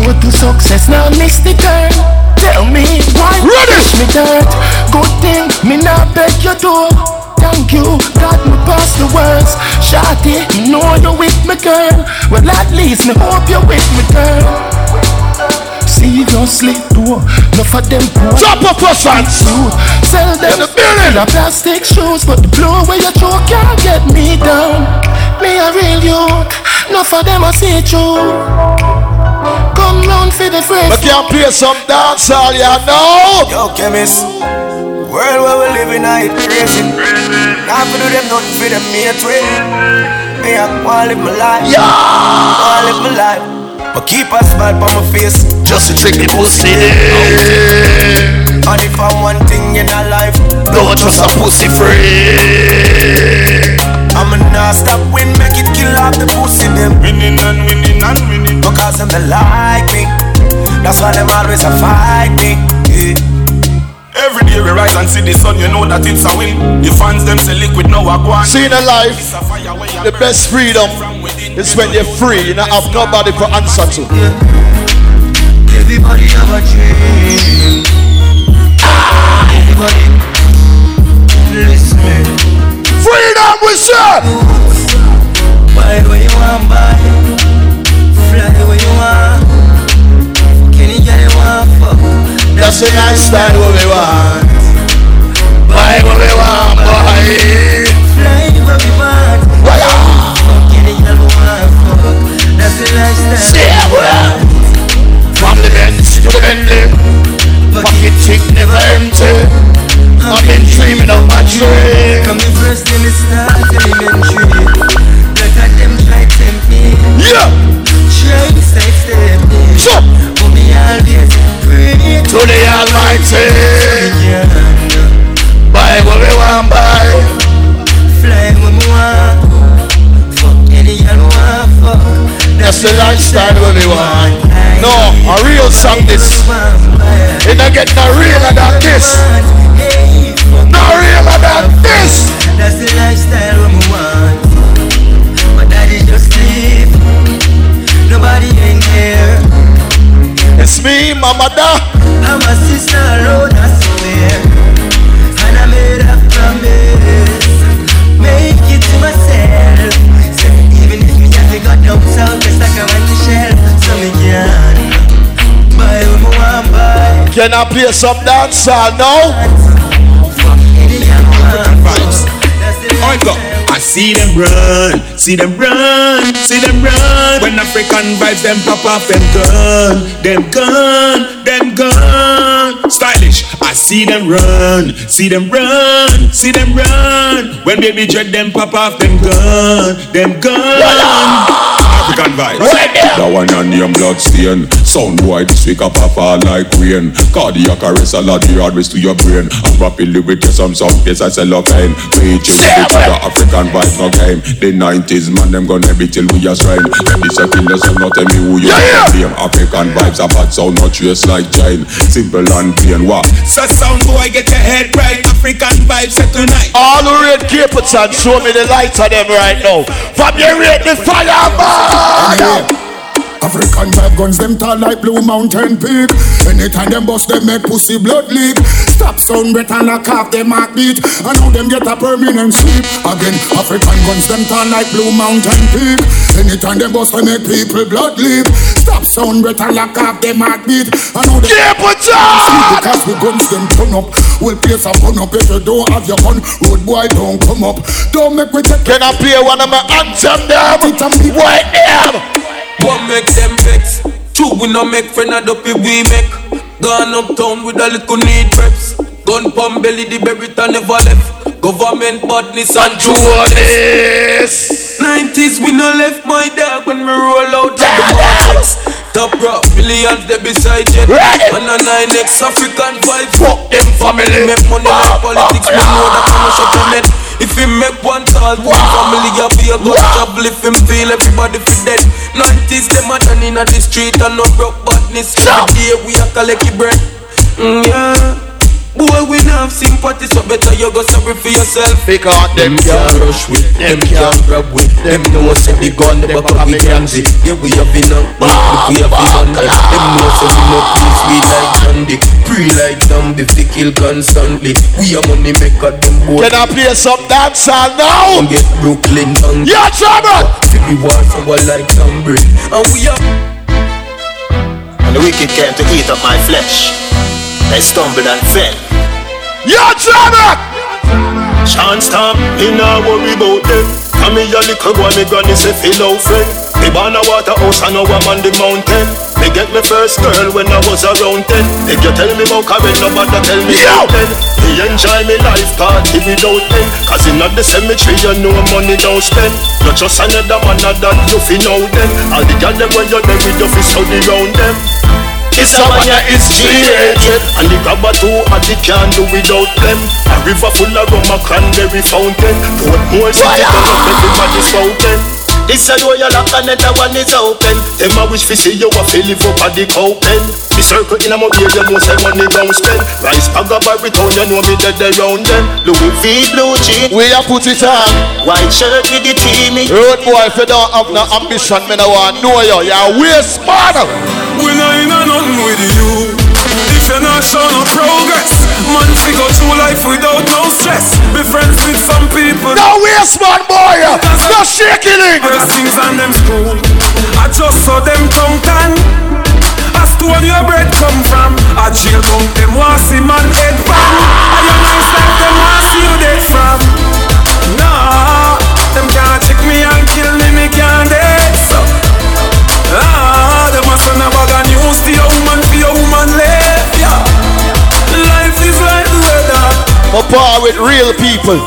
Road to success now miss the turn. Tell me why Ready. push me dirt. Good thing me not beg you to. Thank you, God me pass the words. Shawty, me know you with me girl. Well at least me hope you with me girl. Seriously, too. No for them poor. Drop a persons. Sell them In the building. plastic shoes, but the blue where you throw can't get me down. Me a real youth, no for them I see through. Come round for the free. But can play some dance all you know. Yo, chemist World where we live in, I it crazy Can't do them nothing for them mate with Me, I wanna live my life Yeah. Wanna live my life But keep a smile on my face Just to take the pussy. And if I'm one thing in a life Don't trust a pussy free. I'ma not stop win, make it kill off the pussy them Winning and winning and winning Because them they like me That's why them always a fight me yeah. Every day we rise and see the sun, you know that it's a win. Your fans them say liquid no walk one. See in a life, the best freedom is when you're free. You don't have nobody for answer to. Everybody have a dream. Ah, everybody listen. Freedom we say. Buy where you want, buy. Fly where you want. Can you get it one fuck? That's the lifestyle what we want. Buy what we want, buy. Fly where we want. Can you get it one fuck? That's the lifestyle. Stay away. From the Benz to the Bentley, pocket chick never empty. I've been dreaming of my dream. Come in first in the start elementary. Look at them try tempt me. Yeah. Try to sidestep me. Sure. But me always pray To the Almighty. Buy what we want, buy. Fly when we want. Fuck any we want fuck. That's the lifestyle we want. No, a real song this. It don't get no realer than this. No realer than this. That's the lifestyle we want. My daddy just leave. Nobody ain't here. It's me, my mother. I'm a sister alone, I swear. And I made a promise. Make it to myself. Say, even if me have to go down south, just like I went to shell. So me can buy what me want buy. Can I play some dancehall now? Go. I see them run, see them run, see them run. When Afrikan Vybz them pop off them gun, them gun, them gun. Stylish. I see them run, see them run, see them run. When baby dread them pop off them gun, them gun. Afrikan Vybz. That one on name blood stain Sound boy this week up a fall like rain. Cardiac arrest a lot the hard ways to your brain. I'm rapidly with you some sound place I sell up pain Preach you with the African vibe no game The 90s man them gonna be till we are strain This a killer so not tell me who you yeah, blame Afrikan Vybz a bad sound not trace like Jane Simple and plain what? So sound boy get your head right. Afrikan Vybz set tonight. All the red capers and show me the light of them right now. From your rate the fire man. 加油！African vibe guns, them tall like Blue Mountain Peak. Anytime them bust, them make pussy blood leak. Stop sound better knock off them heartbeat. I know them get a permanent sleep. Again, African guns, them tall like Blue Mountain Peak. Anytime them bust, them make people blood leak. Stop sound better knock off them heartbeat. I know them Keep it on! Because we guns them turn up. We'll place a gun up if you don't have your gun. Road boy don't come up. Don't make me take Can I play one of my anthem them? Wait them! What make them vex? True, we no make friend of dopey we make. Gone uptown with a little need preps. Gun pump belly, the berry never left. Government badness and true this. 90s we no left my dog when we roll out of the markets. Top rock millions they beside jet. And a 9x Afrikan Vybz. Fuck them family. Make money like politics. We know that I'm a them If he make one tall, one family a be a good trouble. If him feel everybody fi dead. 90s them a done inna the street and no broke badness. Every day we a collect the bread. Mm, yeah. Boy, we not have sympathy, so better you go sorry for yourself. Because them can't rush with, them can't grab with, them know say the gun, the back of the ganzi. Yeah, we have been up, we have been on that. Them know say we no peace, we like Gandhi. Pre like zombie, we kill constantly. We are money maker, them boy. Can I play some dancehall now? Get Brooklyn down. Yeah, trouble. We be war for war like Cambridge. And we are. And the wicked came to eat up my flesh. Stumbled and fell. Yo, trouble! Chance stop, me nah worry about them. Come me a little boy, me granny say feel out friend. Me born a waterhouse, I know I'm on the mountain. Me get me first girl when I was around ten. If you tell me about Karen, nobody tell me about ten. Me enjoy me life party without them. Cause in not the cemetery, you know money don't spend. Not just another man that you feel know them. All the girls them when you're there with you feel study round them. It's a man is created. And the grabber too hot it can't do without them. A river full of rum, a cranberry fountain. Port more city, don't let everybody fountain This a door you lock and another one is open. Them a wish fi see you a fi live up at the cow pen. The circle in a my ear, you know say money gon' spend. Rice bag of every town, you know me dead around them. Louis V blue jean, We a put it on. white shirt with the team. Road boy, if you don't have no ambition, me no want know you. You're way smarter. We not in a nothing with you. If you're not showing no progress, man, fi go through life without no stress. Be friends with some people. No way smart boy. No shaking it. First things on them school. I just saw them tongue tan. I stole your bread come from. I jail bunk them want see man head bang. I you nice like them want see you dead from. Nah, them can't check me and kill me, me can't dead so. Ah, them a send a bag of news to your woman, My par with real people.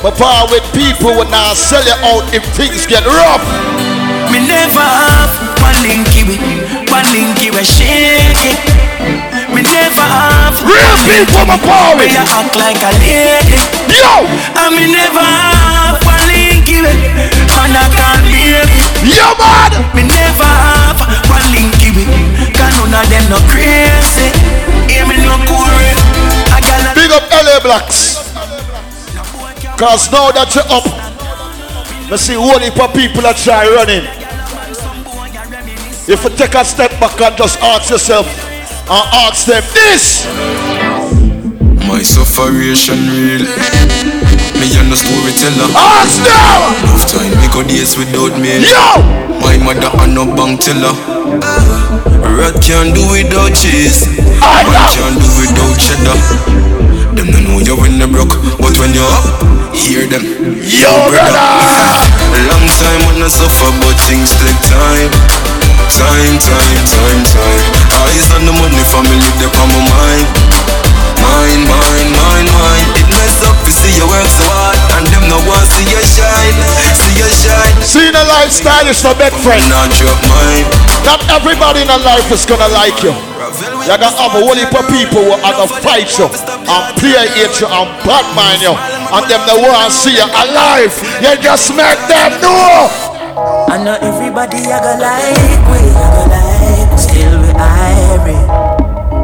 My par with people when I sell you out if things get rough. Me never have one linky with one linky with shake it. Me never have real people my power. Me a act like a lady. Yo, and me never have one linky with and I can't it. Yo, man. Me never have one linky with cause none of them no crazy. Hear me no cool. I Big up LA Blacks. Cause now that you're up, I see heap of people that try running. If you take a step back and just ask yourself and ask them this. My sufferation real. Me and the storyteller. Ask them. Enough time me go days without me. Yo. My mother and no bank teller. Rat can't do without cheese. Man can't do without cheddar. Them don't know you when you broke, but when you're up, hear them. Yo, brother. Long time when I suffer, but things take time. Time, time, time, time. Eyes on the money, family, they on my mind. Mine, mine, mine, mine. It up to see you work so hard, and them no want see you shine, see you shine. See the lifestyle is no bed friend. Not drop mine. Not everybody in the life is gonna like you. You're gonna have a whole heap of people who are gonna fight you and play hate you and bad mind you. And them the want to see you alive. You just make them know. I know everybody I go like we, I go like Still we irie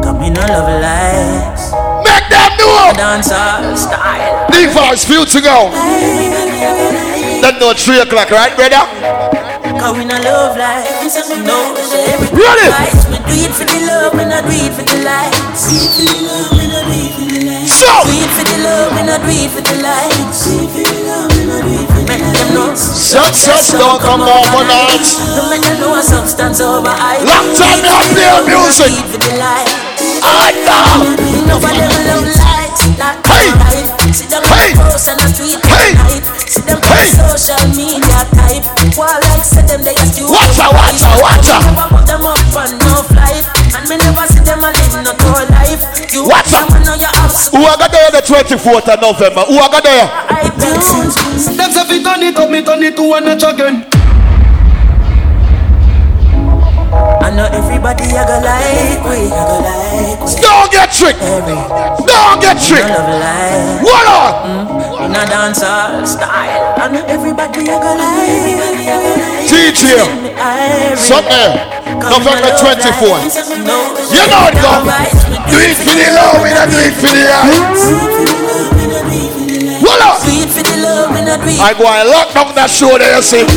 Come in no love lies Make them know Dance all style Levi's few to go. That no 3 o'clock, right, brother? Cause we no love life No, Ready? lights We do it for the love, we not do it for the lights Do it for the love, we not do it for the lights So Do it for the love, we not do it for the lights Do it for the love, we not do it for the lights Make them know Success don't come overnight. No make them know a substance over I Long time me have play music. Do it for the light I know. Nobody will love lights Hey. alright See them Hey. post on the street Hey. night See them Hey. social media type While like say them they just you Watch out, watch out, watch out. Never put them up on no flight And me never see them a live no tour life You Watch out. know you have Who got there the 24th of November? Who are got there? I there? Them say fi turn it up, me turn it to a notch again. I know everybody I go like we, I go like we Don't get tricked. Don't get tricked. What on? Mm-hmm. In a dancehall style I know everybody I go like DJ. Sunday, November 24th. You know it, go. Do it for the love, we don't do it for the mm-hmm. hype. What up? For the love, we not do I go and lock down that show there, you see.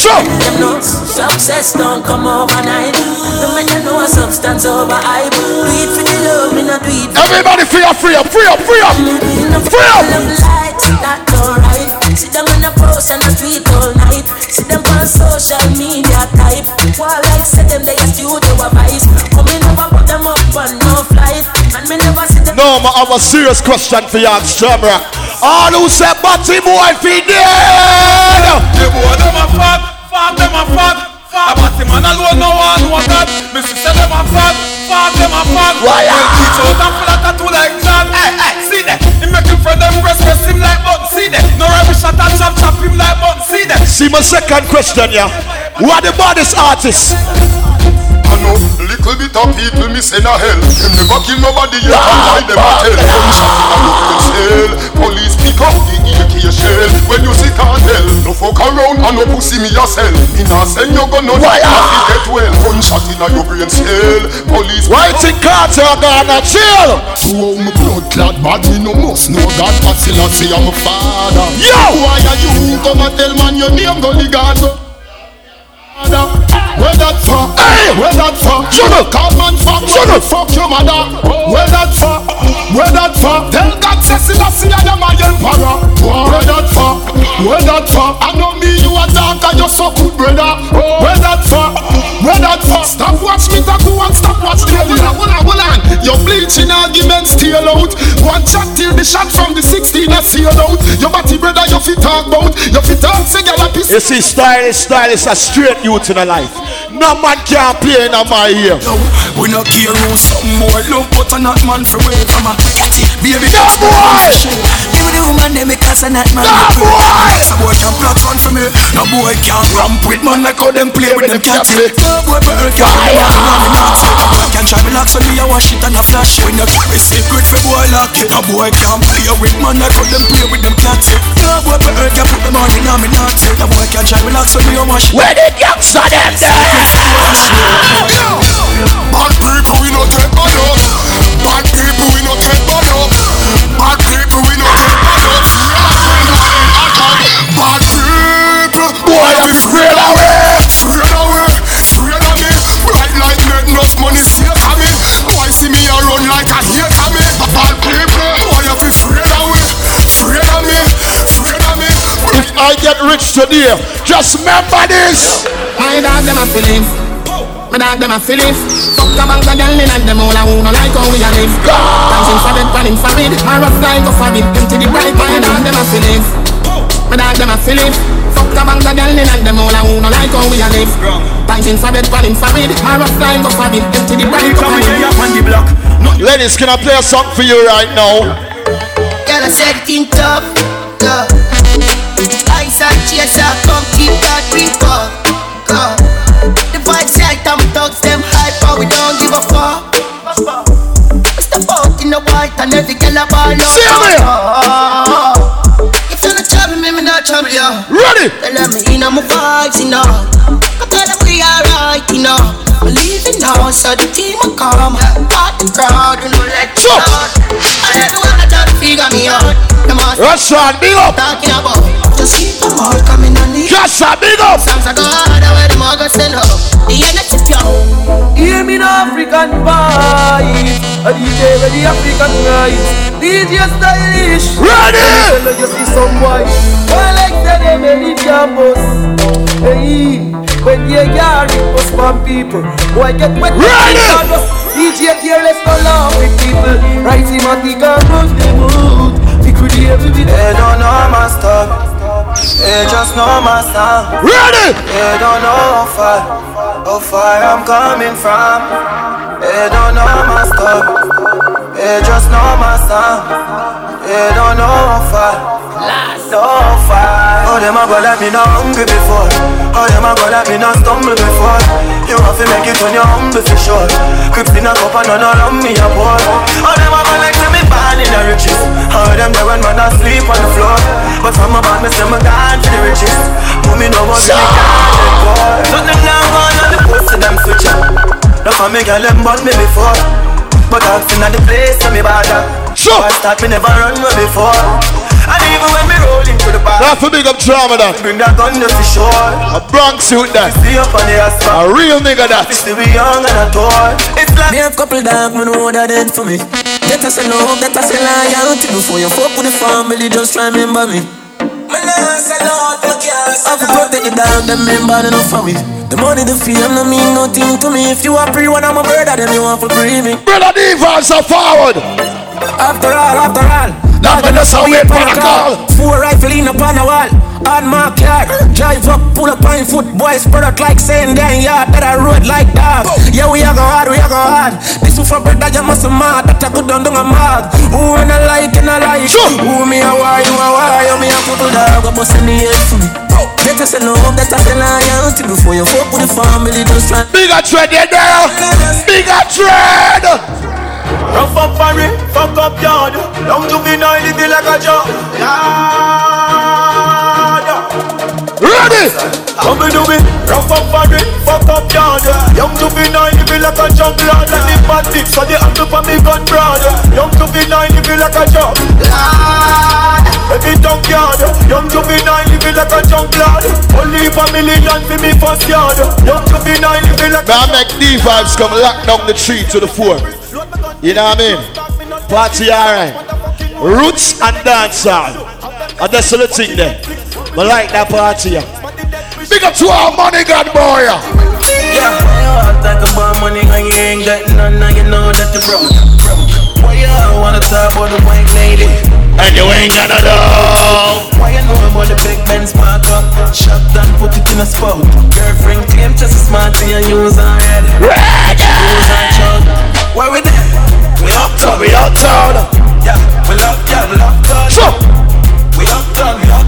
Sure. Them know success don't come overnight. The man you know a substance over. Do it for the love, we not do. Everybody free up, free up, free up, free up. Free up. Lights, that alright. See them on the post and the street all night. See them on social media type. While like say them they a studio a vice. Come in never put them up on no flight. And me never see them. No, I have a serious question for you, Jamrock. All who say Batty boy fi dead. The boy them a fat, fat them a fat, fat. But the man alone no one know that. Me say them a fat, fat them a fat. Why, Well, teach out and of tattoo like John. Hey, hey, see that? He make him friend them breast, press him like button. See that? No rubbish shot and chop chop him like button. See that? See my second question, yeah. Who are the baddest artists? I know little bit of people me send a hell. Them never kill nobody yet, and why them a tell? Gunshot in a local cell. Police pick up the AK shell. When you see cartel, no fuck around and no pussy me yourself. Me nah send you gun no Why, ah? get well. Gunshot inna your brain cell. Police. Why think cartel gonna chill? To how me blood clad bad me no must know still I say I'm a father. Yo! Why are you come and tell man your name go God? Where that for? Hey! Where that for? Shut up! Call man fuck. Shut up! Fuck your mother. Where that for? Where that for? Tell God say still I see I am my emperor. Where that for? Where that for? I know me you a dark and you so good brother. Where that for? Where that for? Stop watch me talk and stop watch the Hold on, hold on, hold on. Your bleaching arguments still out. One shot till the shot from the 16 I seal out. Your body brother you fit talk about. You fit talk say girl a piss. You see, style is style is a straight youth in a life. No man can play in my ear. We no care who some more love, but a not man for way from a catty. Baby, No boy! Give me the woman, they make us a not man. No boy! No boy can plot one for me. No boy can ramp with man like how them play with them catty. No boy but earth can play with them naughty. No boy can try me lock so me a wash it and a flash. When you carry secret for boy lock it. No boy can play with man like how them play with them catty. No boy but earth can put them on in a me naughty. No boy can try me lock so me a wash it. Where the youngster them? Bad people we no take bad up. Bad people we no take bad up. Bad people we no take bad up. Bad people. Boy, I'm straight away. Straight away. Straight away. Bright light make enough money straight at me. Boy see me a run like a hate get rich today, just remember this. My dog them a feeling. My dog them a feeling. Fuck the bank of girl in and them all a who no like how we a live. Dancing for bed, panning for it. My rough guy go for it. Empty the bright. My dog them a feeling. My dog them a feeling. Fuck the bank of girl in and them all a who no like how we a live. Dancing for bed, panning for it. My rough guy go for it. Empty the bright. Come here, up on the block. Ladies, can I play a song for you right now? Girl, I said it in tough, yeah. And chaser, come keep that drink up, go. The vibes right, I'm thugs, them hype, but we don't give a fuck. Step out in the white and every girl a ball out. See me. If you not trouble me, me not trouble you. Ready? Tell me in my vibes, you know. Cause tell them we alright, you know. Believe it now, so the team will come. Out the crowd, you know, let you out. And everyone that try to figure me out. Them all Russian, big up. talking about. Just keep them all coming on the Just a big up. songs I go harder where them all go send up. The energy pure. Hear me no Afrikan Vybz A DJ with the African rights DJ stylish Ready? Tell you see some boy Well like say they many campus Hey When they get repost from people Boy get wet Ready? DJ careless no laugh with people Right thematic and push the mood We create with it They don't know my stuff. They just know my sound. Ready? They don't know how far, how far I'm coming from. They don't know my stuff. They just know my sound. They don't know how far, so far. Oh, them a go like me not hungry before. Oh, them a go like me not stumble before. You have to make it when you're humble for sure. Crips in a cup and none around me a pour. Oh, them a go like to me born in the riches. Oh, them there when man asleep on the floor. But from a band, me say me gone to the riches. Put me no more, me can't let go. Nothing now gone on the pussy, them switch up. No for me girl, them bought me before. But I've seen at the place, so me bother. Sure. I start me never run me before. And even when me roll into the bar, Not for big up drama that. bring that gun just to the shore. A Bronx suit that. See up on the asphalt. A real nigga that. Still be young and a toy. It's like Me have couple dog, me know that dead for me. That I say love, that I say loyalty Before you fuck with the family, just remember me Me nah say you can't say I protect the dog, them member enough for me. The money, the fame, no mean nothing to me. If you are pre one, I'm a brother, then you want to free me. Brother Devons are forward. After all, after all. Not gonna say wait for a call. Four rifle in upon the wall On my car Drive up, pull up on foot Boys spread out like saying damn yard That I road like dog Yeah, we a go hard, we a go hard This one for brother, you must mad That I go down, down a mad Who and I like and I like Who me a why, you a why You me a couple dog, go bust in the head for me oh. That I say love, that I say loyalty Before you fuck with the family, just try Bigger tread, you girl. Bigger tread. rough up and fuck up yard. Long juvenile, living like a job. Yeah ready? Come and do me, rough up for it, fuck up yard Young to be nine, you feel like a jump lad And if bad dick, so they have to for me gun broad Young to be nine, you feel like a jump lad. Every dunk yard Young to be nine, you feel like a jump lad Only for million for me first yard Young to be nine, you feel like a jump make D vibes come lock down the tree to the four? You know what I mean? Party alright Roots and dancehall. And that's the thing there. But like that party. yeah. Big up to our money god boy. yeah. Yeah, you talk about money and you ain't got none, now you know that you broke. Why you wanna talk about the white lady? And you ain't got no love. Why you know about the big Benz mark up? Shot and put it in a spot. Girlfriend claim just as smart and use her head. Use her chug. Where we there? We uptown, we uptown. Yeah, we love, yeah, we love gun. So. We uptown, we uptown.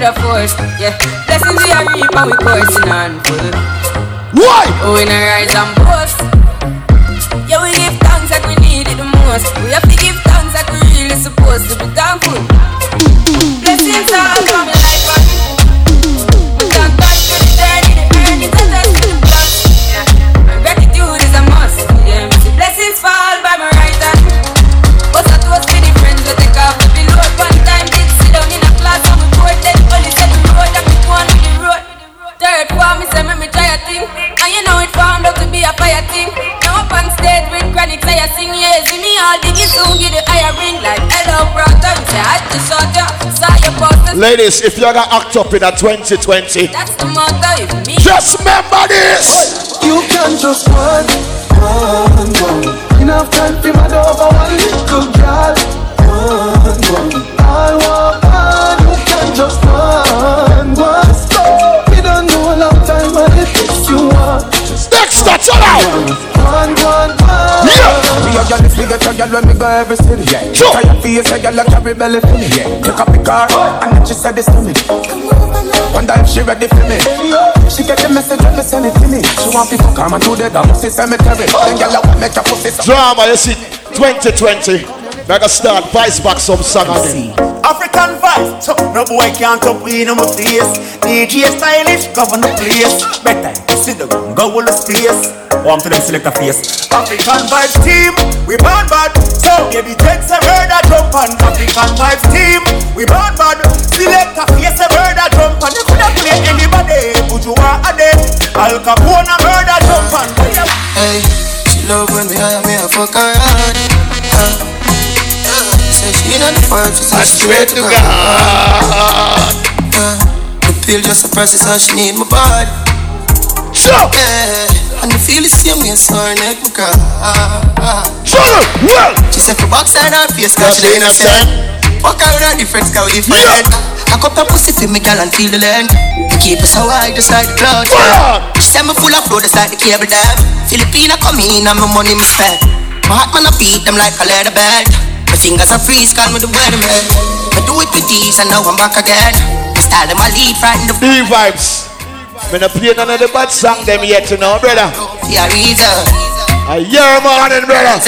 With a force, yeah. Blessings we are reap and we coursing on full. Why? Oh, we not rise and boast. Yeah, we give thanks like we need it the most. We have to give thanks like we really supposed to be thankful. Ladies, if you're gonna act up in a 2020, That's the motto, if me. just remember this. You can just run, run, run. Enough time for my over one little girl. Run, run. I want on. You can just run, run. We don't know a long time, but it is you want. Next, that's all out. Me a gyal, get a gyal when me go every city. Yeah. Sure. Try your face, a gyal a carry belly for me. Yeah. Take up the car oh. and then she said this to me. Wonder if she ready for me. She get the message when me send it to me. She want me to come and do the dance in cemetery. Oh. Then gyal a want make your pussy. Drama, you see, 2020. Mega start vice back some song again. Afrikan Vybz, so no boy can't top in my face. DJ stylish, govern the place. Better sit down, go all the space. Warm to them select a face. Afrikan Vybz team, we born bad. So baby takes a bird a jump on. Afrikan Vybz team, we born bad. Select a face a bird a jump on. You coulda play anybody, but you are a dead. Al Capone a bird a jump on. Hey, she love when me hire me a fuck her hard. She in the she say straight to God. Uh, the pill just a process how she need my body. Sure. Yeah, and the feel the same way, so her neck cry. Shut up, well. She said for backside her face, cause she the innocent. Walk out with her different, cause we different. I cup her pussy for me, girl, and feel the length. We keep it so high, just like the clouds. She said me full of flow, just like the cable dam. Filipina come in, and my money me spend. My heart man, I beat them like a leather bed. Fingers are freeze, call me the weatherman. I do it with these, and now I'm back again. My style, them I lead, right in the D vibes. Me not play none of the bad song them yet, you know, brother. Yeah, reason. A year morning, brother.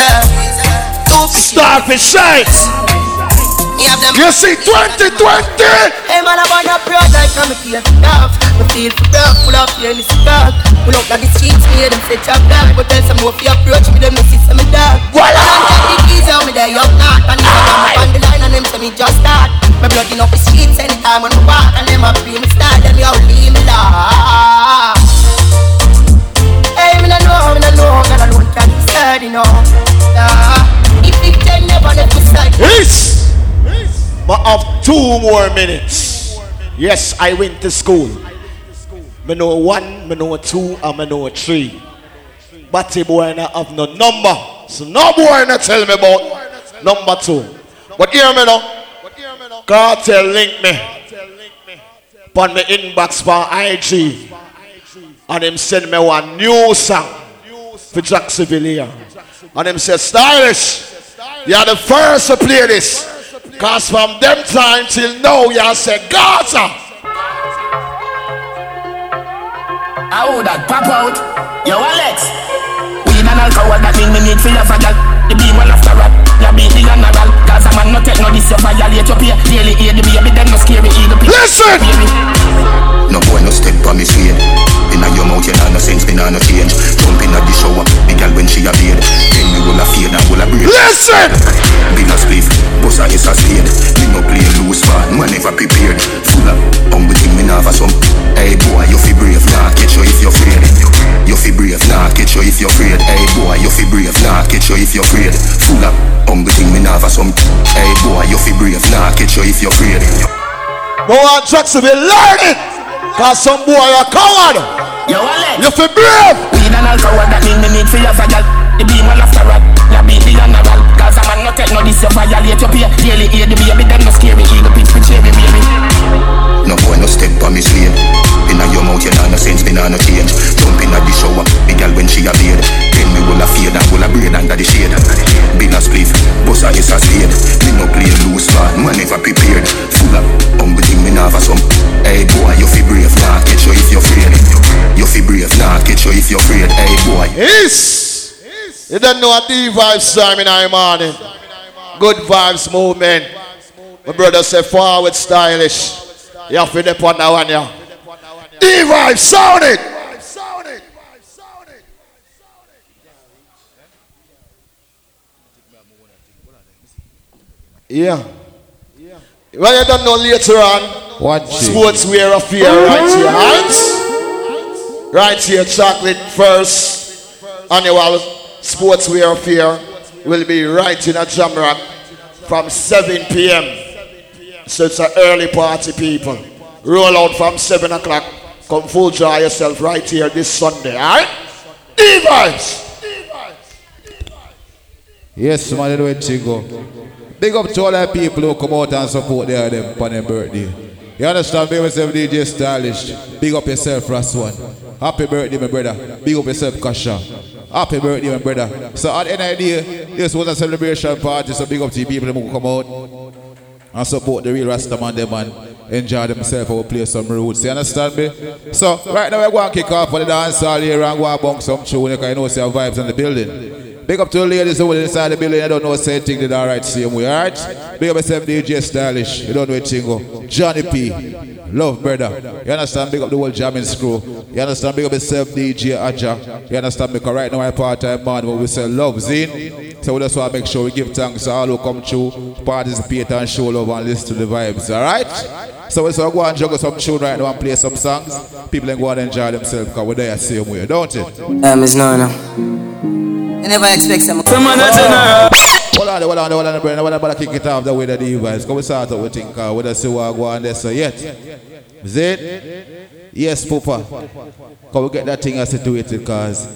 Starfish shines. You see 2020. Hey man, I wanna proud like I'm a kid off. Me feel for proud, pull up here in the stock. Pull up like the streets, me them say chop black. But tell some more if you approach me, them me see some dog. And take the keys out me there, you not. And if I come on the line and them say me just start. My blood in up the streets anytime when I walk. And them a free me start, them you leave me laugh. Two more minutes. Yes, I went to school. Me know one, me know two, and me know three. Batty boy na have no number. So no boy na tell me about number two. But hear me now. Cartel link me. On my inbox for IG. And him send me one new song for Jacksonville here. And him say, Stylish, you are the first to play this. Cause from them time till now, you are say Gaza. How that pop out? Yo, Alex. Weed and alcohol, that mean me need for your faggot. The beam one after rap, ya beat the general. Cause a man no take no this, you violate your pay. Daily aid the baby, then no scary, eat the pay. Listen! No boy no step on me swede Inna your mouth you nah no sense, me nah no change Jump inna the shower, the girl when she a bathe Then me will a fade and will a braid Listen! Big a spliff, bust a is a spade Me no play loose man, man never prepared Full of hungry thing me nah have some Hey boy, you fi brave, nah catch you if you're afraid You fi brave, nah catch you if you're afraid Hey boy, you fi brave, nah catch you if you're afraid Full of hungry thing me nah have some Hey boy, you fi brave, nah catch you if you're afraid Go on, Jackson, be learning! Cause some boy a coward! You fi brave! Weed and alcohol, that mean me need for your faggot. The beam one after rap, ya beat the general. Cause a man no take no this, you violate your pay. Daily aid the baby, then no scary, eat the pitch, pitch, baby, baby. No boy no step on me slave. Inna your mouth you nah no sense, me nah no change. Jump inna the shower, the girl when she a bathe Then me will a fade and will a braid under the shade. Bill a spliff, bust a is a spade. Me no play loose man, man never prepared. Full of hungry thing me nah have some Hey boy, you fi brave, nah catch you if you're afraid. You fi brave, nah catch you if you're afraid. Hey boy. Is You don't know a D vibes time in the morning. Good vibes movement. My brother said forward stylish. You have to dip on that one, yeah. D vibes sound it. Yeah. Well, you don't know later on. It. Sportswear affair right here, right? Right here, chocolate first annual sportswear affair will be right in a Jamrock from 7 p.m. So it's an early party, people. Roll out from 7 o'clock. Come full draw yourself right here this Sunday, alright? D-Vibes! Yes, man, the way to go. Big up to all the people who come out and support their them on their birthday. You understand? Up yourself, DJ Stylish. Big up yourself, One. Happy birthday, my brother. Big up yourself, Kasha. Happy birthday, my brother. So at the day, this was a celebration party, so big up to the people who come out and support the real Rasta man them and enjoy themselves and play some roots. You understand me? So right now we're going to kick off for the dance hall here and go and bunk some tune. You can know see our vibes in the building. Big up to the ladies who are inside the building. I don't know same thing did alright same way, alright? Big up yourself DJ Stylish. You don't know a tingo. Oh. Johnny P. Love brother. You understand? Big up the whole jamming screw. You understand? Big up yourself DJ Ajah. You understand? Because right now I part-time man but we say love zine. So we just want to make sure we give thanks to all who come through, participate and show love and listen to the vibes, alright? So we so go and juggle some tune right now and play some songs. People can go and enjoy themselves because we're there the same way, don't it? Um, it's no, no. You never expect some. Come on, Hold on, hold on, hold on, brother. On, but kick it off the way that the vibes. Come start out with think, uh, we don't see what go on there, so yet. Is it? Yes, Papa. Come we get that thing as situated, because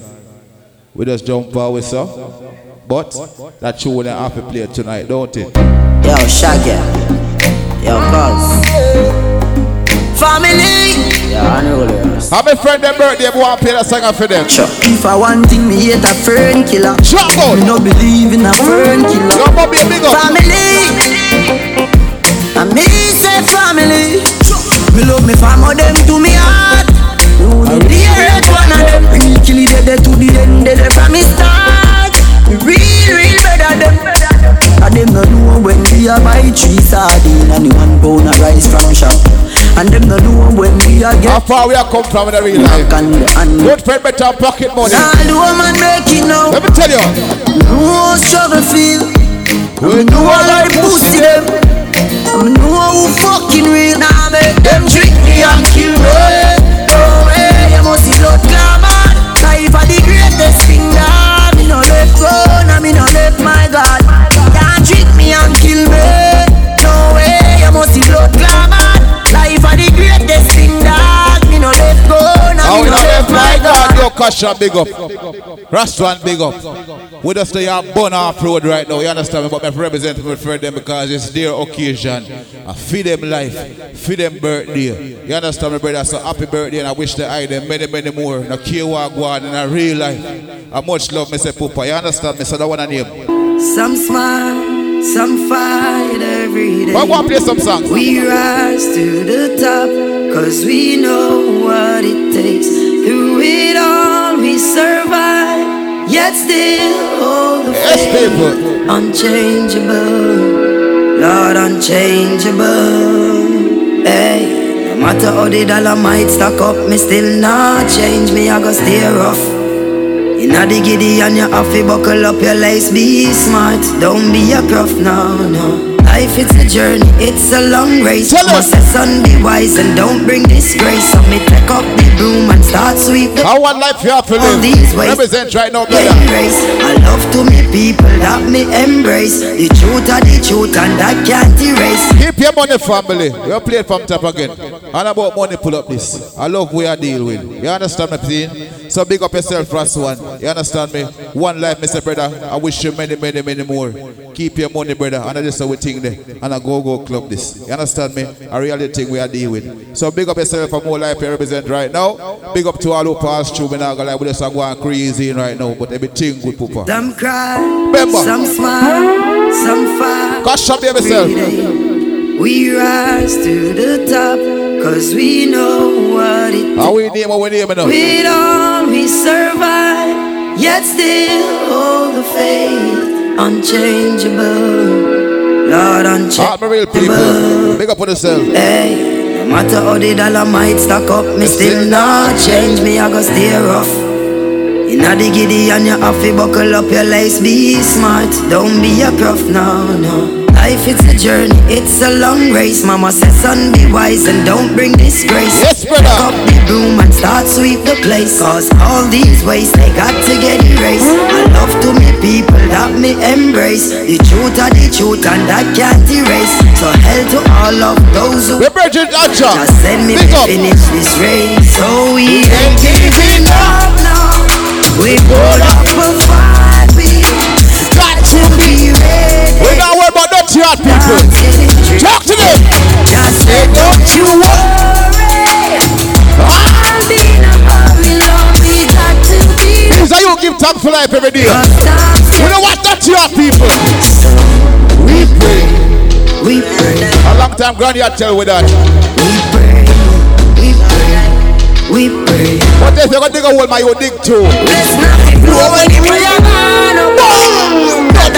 we just jump with so. But that tune will have to play tonight, don't it? Yo, Shaggy. Yo, cuz. Family. Yeah, I know this. Have a friend their birthday, want to play that song for them. Sure. If I want thing, me hate a fern killer. Out. Me no believe in a fern killer. Yo, Bobby, big up. Family. I me say family. Me love me family, them to me heart. The hate one of them. Real kill it dead to the end, they dead from me start. Real, real better them. And them no know when we a buy three sardine and the one pound of rice from shop. And them no know when we a get How far we are come from in the real life? Good friend better pocket money. Nah, the woman make it now. Let me tell you. No struggle feel. We know of the pussy them. I know who fucking real. Nah, make them trick me and kill me. Oh, hey, you must see blood glamour. God. big up. Restaurant, big up. We just stay on Bun off road right now, you understand me? But I represent me for them because it's their occasion. I feed them life, feed them birthday. You understand me, brother? So happy birthday, and I wish they I them many, many more. Now, go on in a real life. I much love Mr. Papa. You understand me? So that one I name. Some smile, some fight every day. But go and play some songs. We rise to the top, cause we know what it takes. It all we survive, yet still hold the faith. Unchangeable, Lord, unchangeable. Hey, no matter how the dollar might stack up, me still not change. Me I go stay rough. Inna the giddy and your to buckle up your lace. Be smart, don't be a prof, no, no. Life it's a journey, it's a long race. Must say son be wise and don't bring disgrace. So me take up the broom and start sweep the. How one life you have to live? these ways. Represent right now, brother. I love to me people that me embrace. The truth are the truth and I can't erase. Keep your money, family. You play it from top again. And about money, pull up this. I love where I deal with. You understand me, Pin? So big up yourself, first one. You understand me? One life, Mr. Brother. I wish you many, many, many more. Keep your money, brother. And I just say we think there. And I go, go club this. You understand me? A reality thing we are dealing with. So big up yourself for more life you represent right now. Big up to all who pass through. Me not gonna lie, we just are going crazy right now. But everything good, Poopa. Some cry, Remember. some smile, some fight. Gosh, up yourself. We rise to the top, cause we know what it How we name what we name now? With all we survive, yet still hold the faith. Unchangeable, Lord, Heart my real people. Big up on yourself. Hey, no matter how the dollar might stack up, me still not change. Me I go stay rough. Inna the giddy and you have to buckle up your lace. Be smart, don't be a prof, no, no. Life it's a journey, it's a long race. Mama says, son, be wise and don't bring disgrace. Yes, brother. Pick up the broom and start sweep the place. Cause all these ways they got to get erased. I love to me people that me embrace. The truth are the truth and that can't erase. So hell to all of those who Bridget Archer. just send me to up. finish this race. So we ain't giving up now. We up a fight. Got to be ready. Not about dirty hard people. Talk to them. Just say, don't you worry. I'll be in a hurry, Lord. We got to be you give thanks for life every day. We don't want dirty hard people. We pray, we pray, A long time granny I tell with that. we pray, we pray, we pray. But if you're gonna dig a hole, my you dig too. Let's not be blow when the prayer man up. But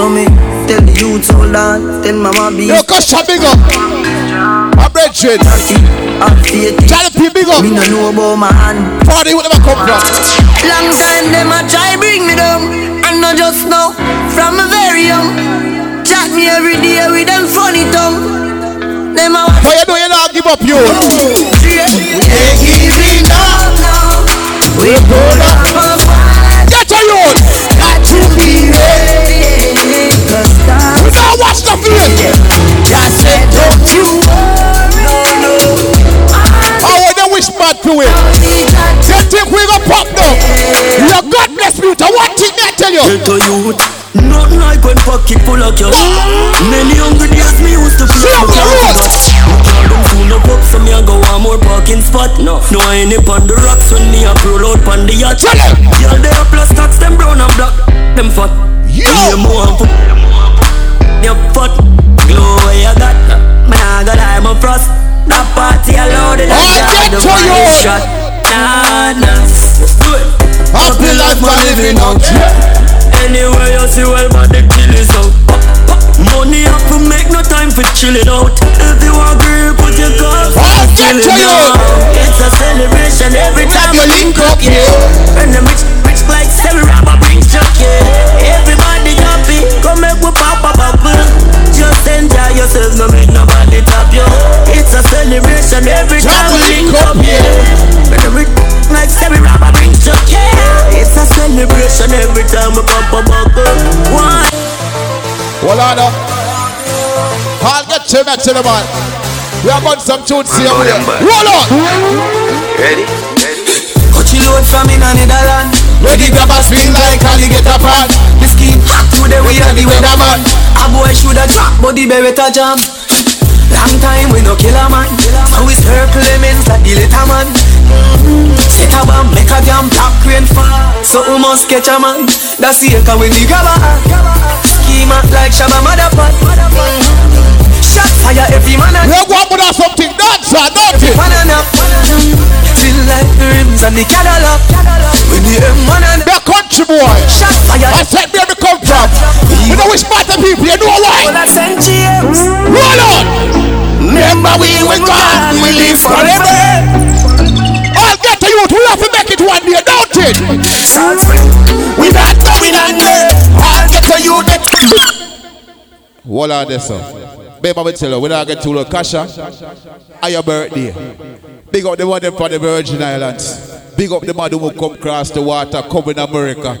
So me tell the youth hold on, tell mama be. Yo, Kasha, big up. My brethren. To be big up. Me no know about my hand. Party will never come from. Long time them a try bring me down, and not just now. From a very young, chat me every day with them funny tongue. Them a But you know you not give up you. We ain't giving up now. We put up a fight. Get a youth. Watch the just said, don't you worry. How would they wish bad to it? They think we gonna pop now. Your God bless me a one thing I tell you. A youth Nothing like when pocket full of cash Many hungry days me used to pull up my cash Can't them full up up so me a go one more parking spot No, no I ain't up on the rocks when me a roll out pon the yacht Y'all they a plus tax them brown and black Them fat Yo. Yeah, more Them fat Glow where you got. Man I got I'm a frost. That party loaded Oh, and get to you. shot. Nah, nah. Do it. Happy life man living out. Anywhere you see well but the kill is out. Money up to make no time for chilling out. If you agree put your cups Oh, to chilling out. It's a celebration every time we link up yeah. And the rich, rich like seven rapper bring chuck yeah come make we pop a bubble Just enjoy yourself, no make nobody top you It's a celebration every time we link up yeah And the rich like seven rapper bring chuck yeah It's a celebration every time we pop a bubble One Hold on up. I'll get to me to the man. We have got some tunes here. know with them, Roll on. Ready? Cut you load from in a Netherland Ready grab a spin like alligator pan. Today we are the weatherman A boy shoulda drop but the beretta jam Long time we no kill a man So we circle them like the little man Set a bomb make a jam black rain fall so we must catch a man. That's the echo when the grabber. Schema like Shabba Motherfuck. Shot fire every man. We go up with something dance, ah, don't it? Banana. Feel like the rims and the Cadillac. When the M man and the country boy. Shot fire. I said where we come from. You know which part of people, you know why? All I send James. Roll on. Remember we when God we live forever. I'll get to you to have to make it one day, don't it? We not going under. I'll get to you that. Hold on there, sir. Babe, I tell you, when I get to the Kasha, on your birthday, big up the one them for the Virgin Islands. Big up the man who come across the water, come in America,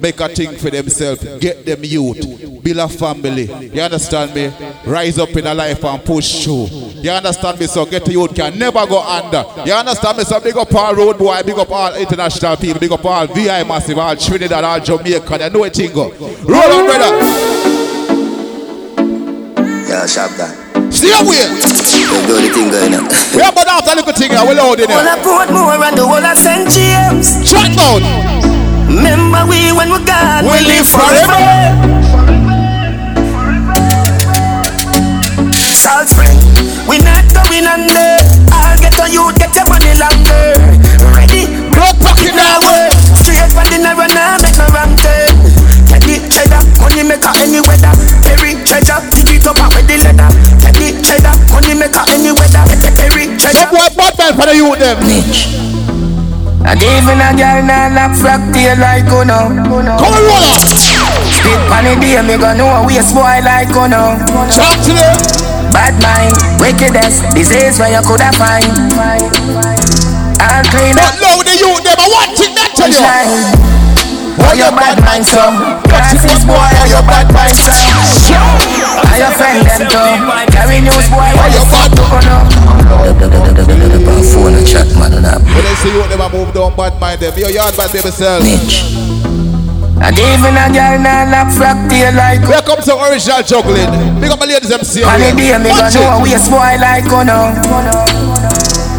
make a thing for themselves, get them youth, build a family. You understand me? Rise up in a life and push through. You understand me? So get the youth can never go under. You understand me? So big up all road boy, big up all international people, big up all VI massive, all Trinidad, all Jamaica. They know it go. Roll on, brother. Yeah, sharp that. Stay away. Don't do the thing going on. We have about a little thing here. We're loud in All I here. put more and the whole of St. James. Track mode. Remember we when we gone, we live forever. Salt spring, we not going under. I'll get on you, get your body longer. Ready? Blood pocket now way. Straight from the narrow, now make no wrong turn. Get the cheddar, money maker any weather. Perry treasure, dig it up with the leather. Get the cheddar, money maker any weather. Perry treasure. Some boy bad man for the youth them. And even a girl now lock frack tail like Uno Come on, roll up. Spit pan the day, me gonna know a waste boy like Uno Talk to them Bad mind, wickedest, disease where you coulda find. I'll clean up. But now the youth them, I want to that tell you Why your bad mind so? Glasses boy, how your bad mind so? How your friend them too? Carry news boy, why you fuck to The phone and chat, man, up. When they see you, never move down bad mind them. Your yard bad baby self. And even a girl now lock frack tail like comes some original juggling. Big up my ladies see On the day me gonna know a it. waste boy like oh Uno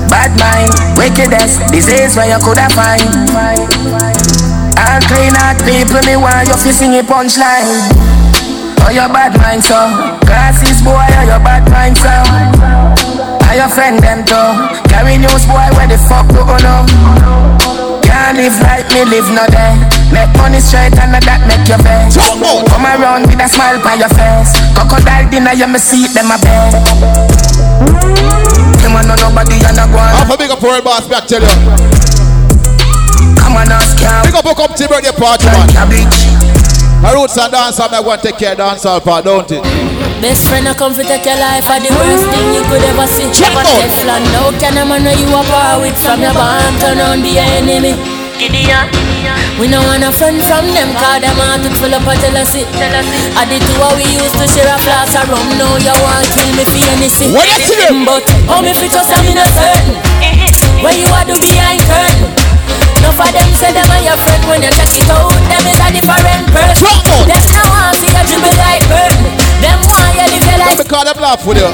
Bad mind, wickedest, disease where you coulda find All clean out people, me want you fi sing a punchline. Oh, your bad mind so. Glasses boy, oh, your bad mind so. How your friend them too Carry news boy, where the fuck do you know? Can't live like me live no day. Make money straight and that make you vex Come around with a smile on your face. Crocodile dinner, you me see them a bed. Him and no nobody and a go on. Half a big up for boss back tell you. Come on, ask ya Big up hook up to birthday party man. My roots and dance, I'm going to take care of dance all part, don't it? Best friend, I come to take your life are the worst thing you could ever see. Check But out. Teflon, now can a man know you are power with from your band turn on be your enemy. Gideon. We no want a friend from them, cause them heart it full up of jealousy. I did two how we used to share a flask of rum, now you want kill me for anything. What you see? But how me fit just I'm in a certain. Eh, eh, eh. Where you are do behind curtain. No for them say them are your friend when you check it out. Them is a different person. Them no want see you dribble like burden. Them want you live your life. Let me call them laugh with you.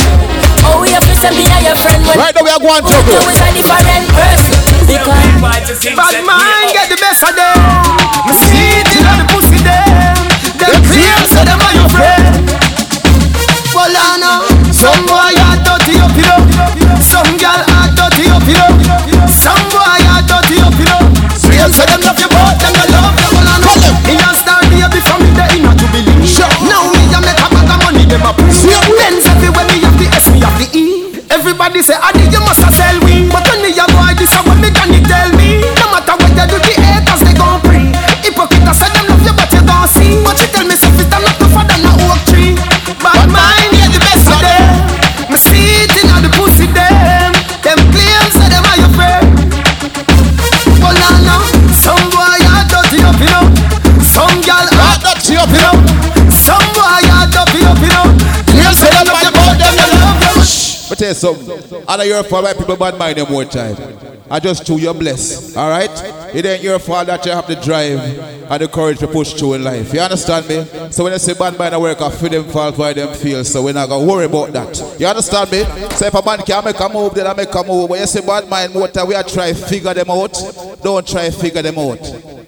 Oh, we have to send me your friend when Right now we are going to You is a different person. Because Bad mind get the best of them. Me see it in the pussy them. Them claim say them are your friend. Well, I know some boy are dirty up, you know. Some girl Claim say them love you, but them no love you. Well, I know. Me a star baby from the inner to believe. Now me a make a bag of money, them a prove. Benz everywhere me have the S, me have the E. Everybody say, Adi, you must a sell we. But But tell something. I know your fault why people bad mind them more time. I just chew your bless. Alright? It ain't your fault that you have to drive and the courage to push through in life. You understand me? So when I say bad mind I work, I feel them fault why them feel. So we're not gonna worry about that. You understand me? So if a man can make a move, then I make a move. When you say bad mind more time, we are try figure them out. Don't try figure them out.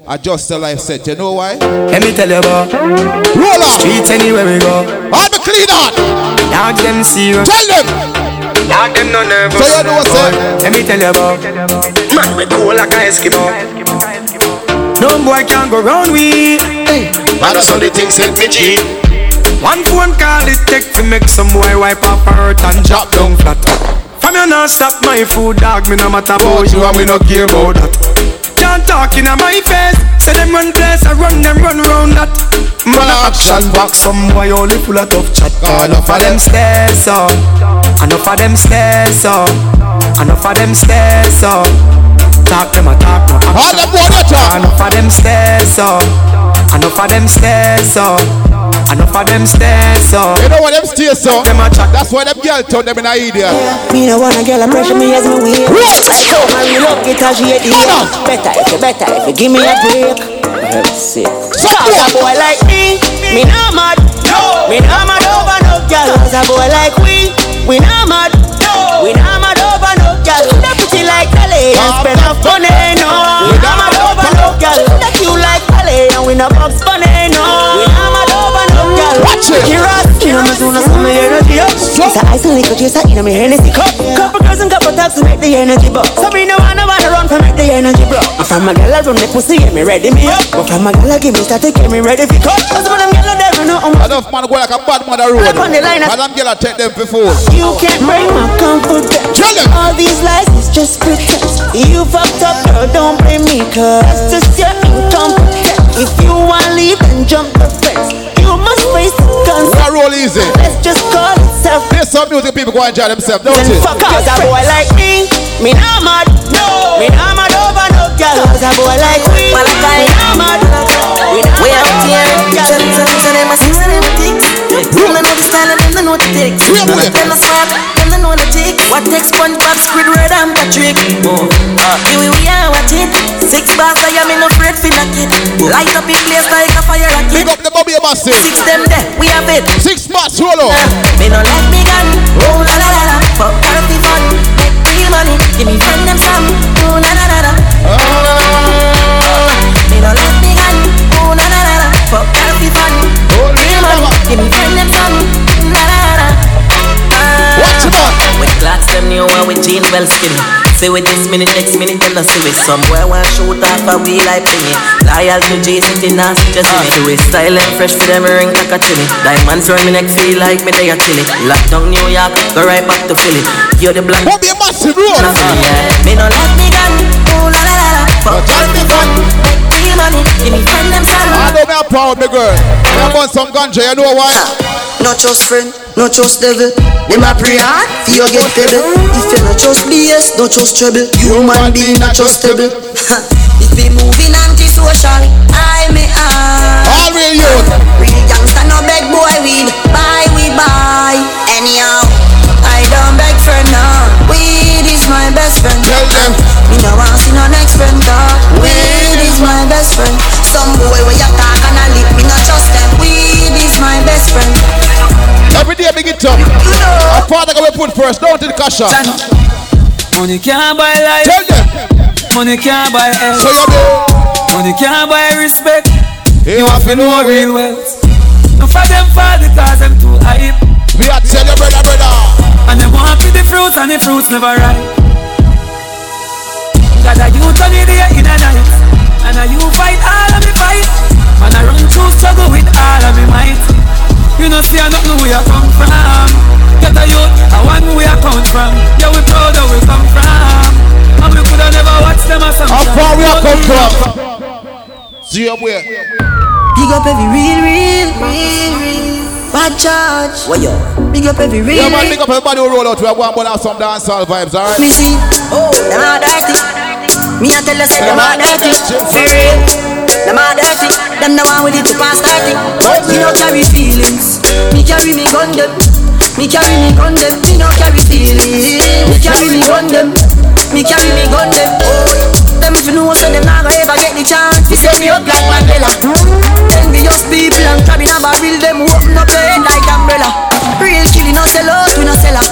adjust the life set. You know why? Let me tell you about Roll on. Streets anywhere we go. I'm a clean on. Dog them see you. Tell them. Dog them no nervous. So you know what's up? Let me tell you about it. Man we cool like a Eskimo. No boy can go round we. Hey. Man, that's only things sent me G. One phone call it take to make some boy wipe up hurt and drop down flat. From you not stop my food, dog. Me no matter about you and me no care about that. Can't talk in my face. Say them run place, I run them run round that. Man a action back, some boy only full of tough chat. Enough of them stairs up, enough of them stairs up, enough of them stairs up. Talk them a talk no action. Enough of them stairs up, enough of them stairs up. Enough of them stairs up. You know what them stairs so? Them a chat. That's why them girl turn them in a idiot. Me no want a girl a pressure me as me weak. Like how my real love get as she a deal. Better if you better if you give me a break. Heaven's sake. Cause a boy like me, me not mad. No. Me not mad over no girl. Cause a boy like we, we not mad. No. We not mad over no girl. That pretty like Kelly and spend enough money. No. We not mad over no girl. That you like Kelly and we not box money. Girl. Watch it. Hear. You know me soon as energy up. It's a ice and liquor juice in me Hennessy cup. Couple girls and couple taps to make the energy buck. Sabrina wanna wanna run for make the energy block. But from a I run the pussy get me ready me up. But from a I give me start to get me ready for cut. Cause when them girl I never know I'm Enough man go like a bad mother road. Up on the line, I- girl I take them for food. You can't break my confidence. Tell them. All these lies is just pretense. You fucked up, girl, don't blame me, cause it's just your incompetence. If you wanna leave, then jump the fence. You must face the We consequences. roll easy. Let's just call it self. Play some music, people go enjoy themselves, don't Then you? fuck cause a boy like me, me not mad. No, me not mad over no girl. Cause a boy like we, we not mad. We not mad out over here, no girl. tell tell tell them a six and them a ticks. Them know the style and them know the ticks. Them a smart, them know the tick. What takes SpongeBob, Squidward and Patrick? Oh, uh, here we we are what it. Six bars I am in afraid for knock it. Light up in place like a fire rocket. Big up the Bobby Massive. Six them there, we have it. Six spots, roll on. Me no like me gun, oh la la la la. Fuck therapy fun, make real money. Give me friend them some, oh na na na na. Me no like me gun, oh na na na na. Fuck therapy fun, real money. Give me friend them some, new one with jean well skinny. Say with this minute, next minute, then I see with some boy want shoot off a wheel like plingy. Loyal to J City, now just. Do it style and fresh for them ring like a chili. Diamonds round me neck feel like me they a chili. Lock down New York, go right back to Philly. You're the black. Bobby Massive, roll. Nah, yeah. Me no like me gun, oh la la la la. Fuck all me fun, money. Give me friend them some. I know me I'm proud, me girl. Me want some ganja, you know why? No trust friend, no trust devil. Them a pray hard, for you get feeble. If you no trust BS, no trust trouble. Human being not trustable. if we moving anti-social, I me I. All real youth. Real gangsta no beg boy weed, buy we buy. Anyhow, I don't beg for now. Weed is my best friend. Tell them. Me no want see no next friend dog. Weed is my best friend. Some boy where you talk and I lip, me no trust them. Weed is my best friend. Every day big it up. A father go we put first, don't it cash out. Money can't buy life. Tell them. Money can't buy health. So you. Money can't buy respect. You You have to know real wealth. No for them fall because them too hype. We are tell you, brother, brother. And them want to the fruits and the fruits never ripe. Got a youth on the day in a night. And a you fight all of me fight. And I run through struggle with all of me might. You know see I don't know where I come from. Get a youth, I want where I come from. Yeah, we proud of where we come from. And we coulda never watched them as some. How far we are come from? See you where? Big up every real, real, real, real. Bad charge. What yo? Big up every real, Yeah, man, big up everybody who roll out. We are going to have some dancehall vibes, alright? Me see, oh, them are dirty. Me a tell you, say them are dirty. For real, them are dirty. Them the one with it to pass 30. Me no carry feelings. Me carry me gun them. Me carry me gun them. Me no carry feelings. Me carry me gun them. Me carry me gun them. Oh, them if you know so them not gonna ever get the chance. You set me up like Mandela. Envious people and crab in a barrel. Them open up their head like umbrella. Real killing no sell out, we no sell her.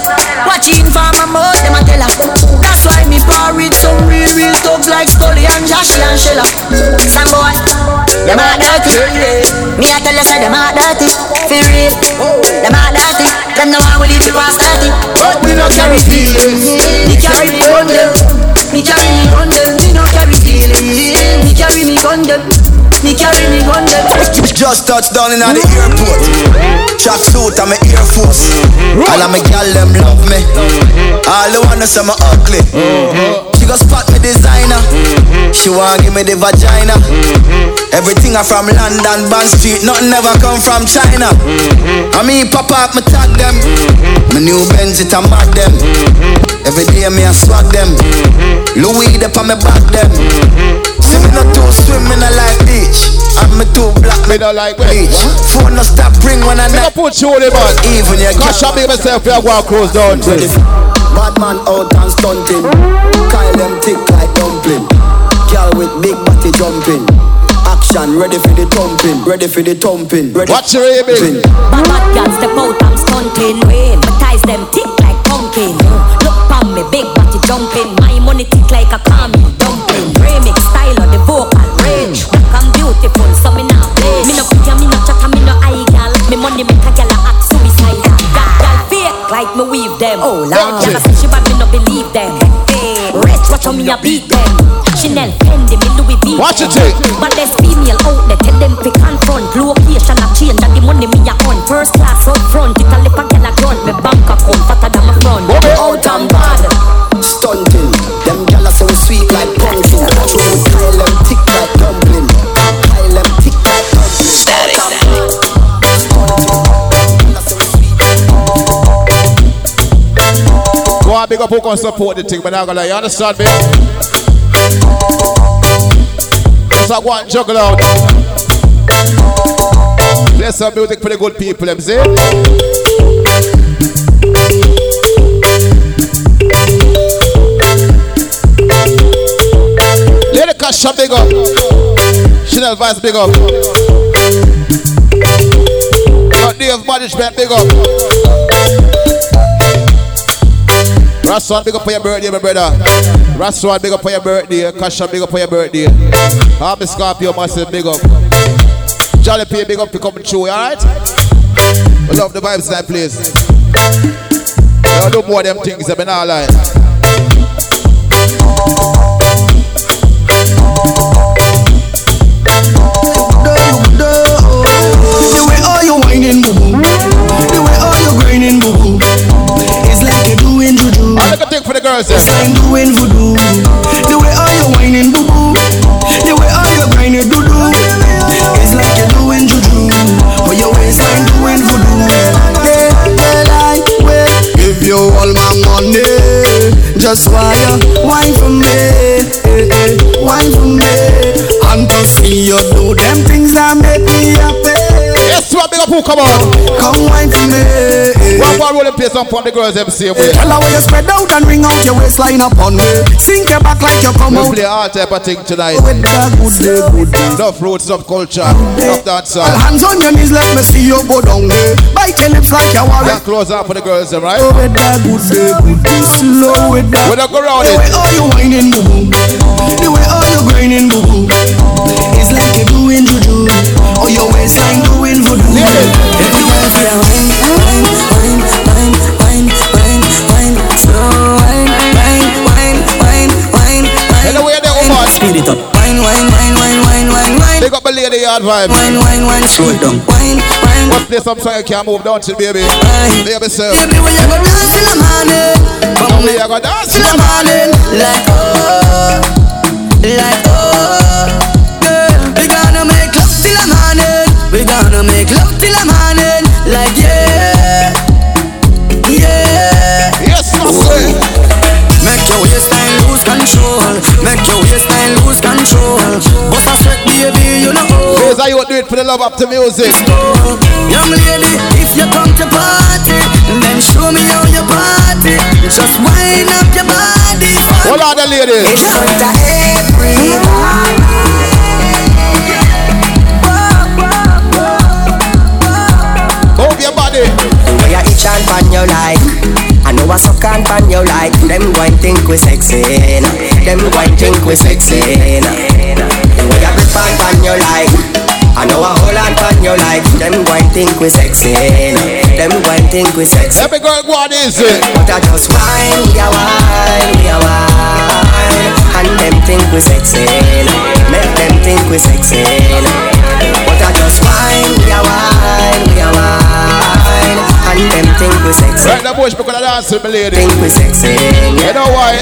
Watching for my mouth, them a tell her. Why me par with some real, real thugs like Scully and Joshy and Shella. Some boy, them are dirty. Me I tell you say them are dirty. For real, them are dirty. Them no one will leave you past thirty. But we don't carry feelings. Me carry me gun them. Me carry me gun them. Me no carry feelings. Me carry me gun them. Me carry me gun them. Just touched down in the airport. Track suit, I'm a Air Force. All of my gal them love me. All the wanna say me ugly. She go spot me designer. Mm-hmm. She want give me the vagina. Mm-hmm. Everything I from London, Bond Street. Nothing ever come from China. Mm-hmm. I mean, pop up, me tag them. My new Benz, it a them. Every day me I swag them. Louis, they on me back them. See me not too swim, me not like beach. I'm me too black, me not like bleach. Phone no stop ring when I never put you on the man. Even you Cash up myself, you go and close down. Bad man out and stunting. Kyle them thick like dumpling. Girl with big body jumping. Action, ready for the thumping, ready for the thumping. Ready Watch your aiming. Bad bad girls step out, I'm stunting. My ties them thick like pumpkin. Look pon me, big body jumping. My money thick like a calming dumpling. Remix style of the vocal range. Look I'm beautiful, so me not play. Me no put me no chat, me no eye gal. Me money make a gal like me weave them. Oh lord, gal say she bad, me no believe them. Hey, rich, watch how me a beat them. Chanel, Fendi, me Louis V. Watch it, take. But there's female out there, tell them fi confront. Location a change, and the money me a on. First class up front, it a lip a gal a grunt. Me bank account big up who can support the thing, but I'm gonna lie, you understand me? So go and juggle out. Play some music for the good people, them see? Lady Cash big up. Chanel Vice, big up. Dave Management, big up. Raswan, big up for your birthday, my brother. Raswan, big up for your birthday. Kasha, big up for your birthday. Ah, Army Scorpio, massive, big up. Jolly P, big up for coming through, alright? We love the vibes in that place. I do more of them things, I mean, not lie. The It's like doing voodoo. The way all you whining, boo boo. The way all you grinding, doo doo. It's like you're doing juju. Or your waistline doing voodoo. Well, I will give you all my money. Just you wine for me, eh, eh, wine for me. And to see you do them things that make me happy. Who come on? Come wine for me. One more rolling place on for the girls, them same way. Tell her where you spread out and ring out your waistline upon me. Sink your back like you come We out. play all type of thing tonight. With that good day, good day. Enough roots, enough culture, enough dancer. All hands on your knees, let me see you go down there. Bite your lips like you want Then close up for the girls, them, right? With that good day, good day. Slow with that. We don't go round The way all you whining, boo. The way all you grinding, boo Or your waistline doing voodoo. Everywhere for your wine, wine, wine, wine, wine, wine, wine. Slow wine, wine, wine, wine, wine, wine. Anyway, the woman. Speed it up. Wine, wine, wine, wine, wine, wine, wine. Big up the lady yard vibe. Wine, wine, wine, slow it down. Wine, wine. Let's play some song you can't move down to baby. Baby, sir. Baby, when you go dance in the morning, Come here, go dance in the morning, like oh, like oh, the morning. We gonna make love till the morning, like yeah, yeah. Yes, Boy. Make your waistline lose control. Make your waistline lose control. Bust a sweat, baby, you know. Here's how you do it for the love of the music. Young lady, if you come to party, then show me how you party. Just wind up your body. Hold on, the lady. It's pan you like I know I suck and pan you like Them going think we sexy nah. Them going think we sexy nah. Where you grip and pan you like I know a whole lot on your life. Them going think we sexy. Them going think we sexy. Every girl go on easy. But I just wine, we a wine, we a wine. And them think we sexy. Make them think we sexy. But I just wine, we a wine, we a wine. And them think we sexy. Right the bush because I dance with my lady. Think we sexy. You know why?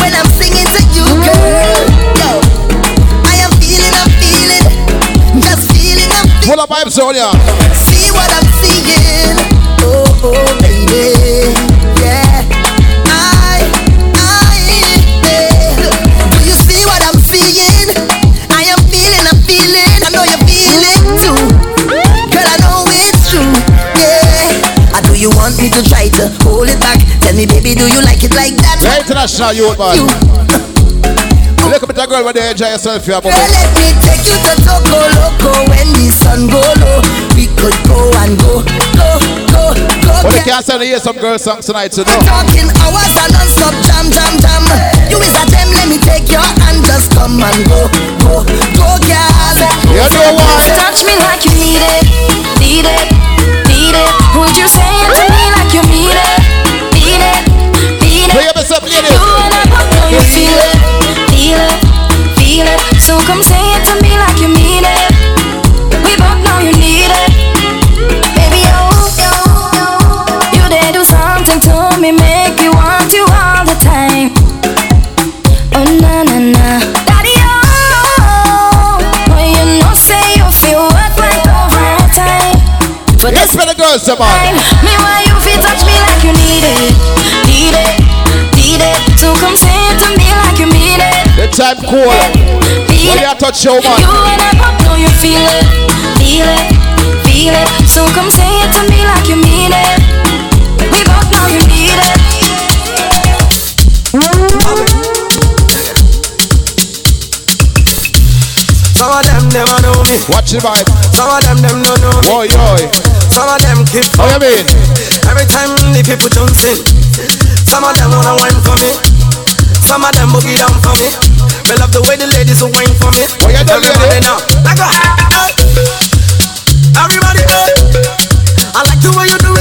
When I'm singing to you, girl, yo, I am feeling, I'm feeling, just feeling, I'm Full of vibes on ya. See what I'm seeing, oh, oh, baby, want me to try to hold it back? Tell me, baby, do you like it like that? The international youth man. Look up at that girl when they enjoy yourself here, Girl, let me take you to Togo Loco when the sun go low. We could go and go, go, go, go. But you can't say to hear some girl songs tonight, you know. Talking hours and non-stop jam, jam, jam. You is a gem, let me take your hand, just come and go, go, go, girl. You know why? Touch me like you need it, need it. Would you say it to me like you mean it, mean it, mean it? Play up yourself, lady. You and I both know you feel it, feel it, feel it. So come say girls, come on. me why you feel touch me like you need it, need it, need it. So come say it to me like you mean it. The time cool. When you touch your man. You and I both know you feel it, feel it, feel it. So come say it to me like you mean it. We both know you need it. Some of them never know me. Watch the vibe. Some of them them don't know me. Oi, oi. Some of them keep. How you mean? Every time the people jump in, some of them wanna wine for me. Some of them boogie down for me. They love the way the ladies will wine for me. Oh, yeah, Everybody it. now, like a hey. Everybody, hey. I like the way you do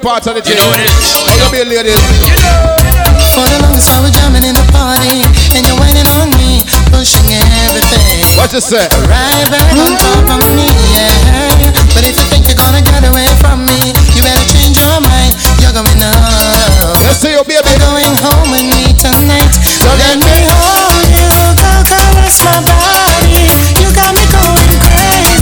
All the feel good part of the team. How you mean, ladies? For the longest time we're jamming in the party And you're waiting on me, pushing everything. What you say? Right back on top of me, yeah. But if you think you're gonna get away from me You better change your mind, you're going up. Let's see you, baby. You're going home with me tonight. Let me hold you, go caress my body. You got me going crazy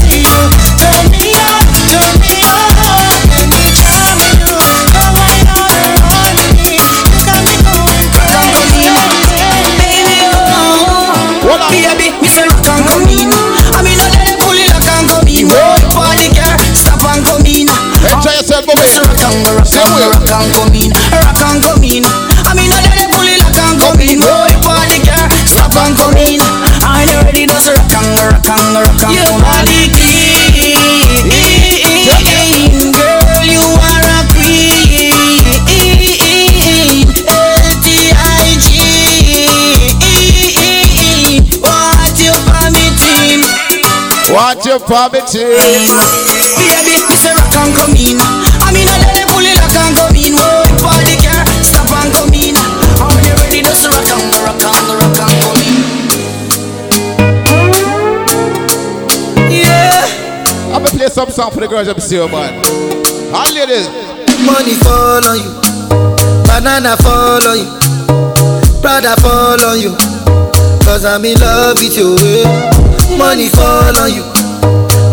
and go, rock and come in, rock and come in. I mean, not that pull it rock and come in. Oh, party girl, stop and come in. I ain't ready, just rock and rock and rock and come in. Your body clean, girl, you are a queen. L-T-I-G. What you permitting? Want you for me team. Baby, me say rock and come in. Play some song for the girls up here, man. All ladies. Money fall on you, banana fall on you, fall on you, cause I'm in love with you. Money fall on you,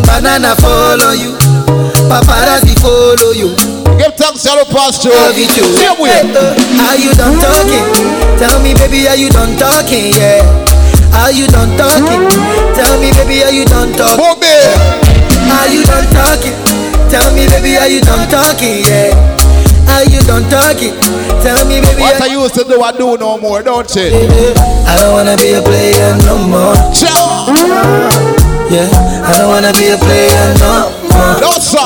banana fall on you, paparazzi follow you. Give thanks alongside the pastor. Love you too. Same way. Are uh, you done talking? Tell me, baby, are you done talking? Yeah. Are you done talking? Tell me, baby, are you done talking? Are you done talking? Tell me, baby, are you done talking? Yeah. Are you done talking? Tell me, baby. What I used to do, I do no more, don't you? I don't wanna be a player no more. Yeah, I don't wanna be a player no more. No, sir.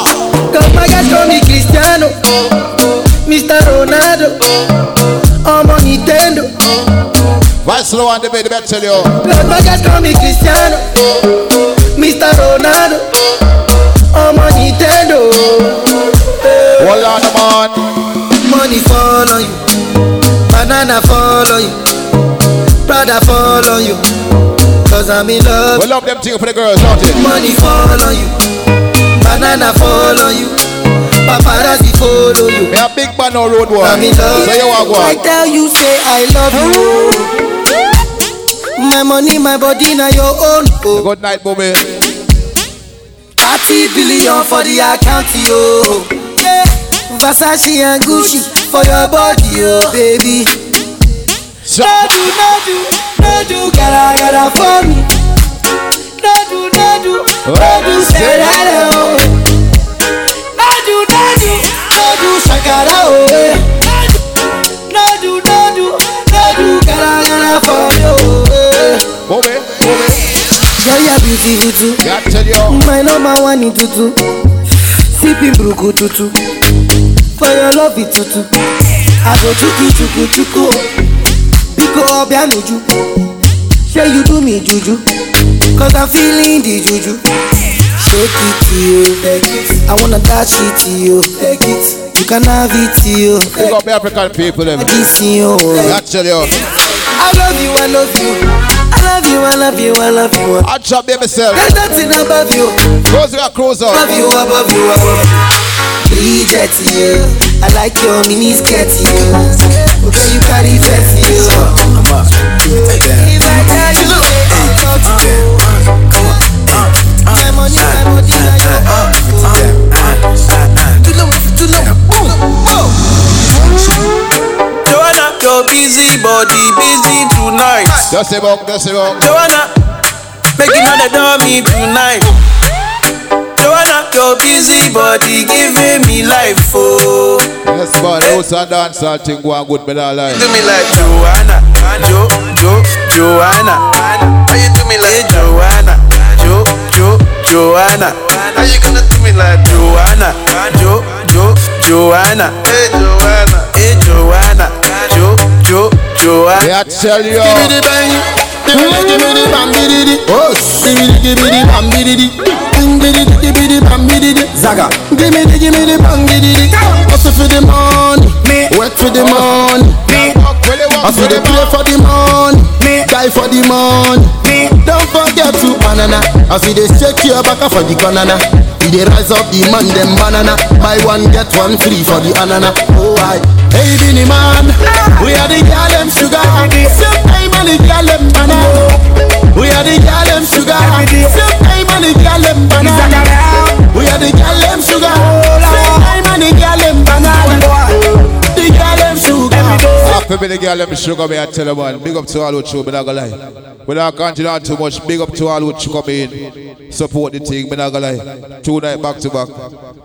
Cause my guys call me Cristiano, Mr. Ronaldo, I'm on Nintendo. Vice Low and the baby, tell you. Cause my guys call me Cristiano, Mr. Ronaldo, Money fall on you, banana fall on you, Prada fall on you. Cause I'm in love. We love them things for the girls, don't it? Money fall on you, banana fall on you, paparazzi follow you. Me a big man on road boy. I'm in love. So you want go I tell you, say I love you. My money, my body, now your own. Oh. Good night, Bobby. 30 billion for the account, yo. Versace and Gucci for your body, oh baby. No do, no do, no do, gotta, gotta for me. No do, no do, no do, say hello. No do, no do, no do, shakara, oh. eh. No do, no do, no do, gotta, gotta for you. eh. Bobby, Bobby. Girl, you're beautiful too. Yeah, tell you. My number one in tutu. Sipping bruku tutu. For your love it tutu. I go chuku chuku chuku. Oh. Biko obianuju. Say you do me juju. Cause I'm feeling the juju. Shake it to you. Take. I wanna dash it to you. Take it. You can have it to you. Big up African people, you. Yeah, tell. I love you, I love you. I love you, I love you, I love you. I drop them myself. There's nothing above you. Close your cruise out. Above you, above you, above you. Bridget. I like your mini skirt, you. Okay, you carry fess, you. If I tell you, say I love you. Body, busy tonight. Just about, just about. Joanna, know they know me tonight. Joanna, your busy body giving me life, oh. Yes, man. House and dance, all thing go on good, but I like. Do me like Joanna, Jo, Jo, Joanna. How you do me like Joanna, Jo, Jo, Joanna? How you gonna do me like Joanna, Jo, Jo, Joanna? Hey Joanna, hey Joanna, Jo, Jo, Joanna. Yeah, tell you. Give me the bang, give me the, give me the bam, give me the, oh, give me the, give me the bam, give me the, give me the, give me bam, me the, Zaga, give me give me the give me the, hustle for the money, work for the money, hustle the play for the money, die for the money, don't forget to banana, as we dey shake your back for the banana. We dey rise up the man them banana. Buy one get one free for the anana. Oh I. Hey Binny man. We are the girl them sugar. Same time the girl them banana We are the girl them sugar Same time and the girl them banana We are the girl them sugar Same time and the girl them banana The girl them sugar Happy be the girl, let me sugar me and tell you man. Big up to all who true, me not gonna lie. We not continue on too much. Big up to all who come in, support the thing, me not gonna lie. Two night back to back.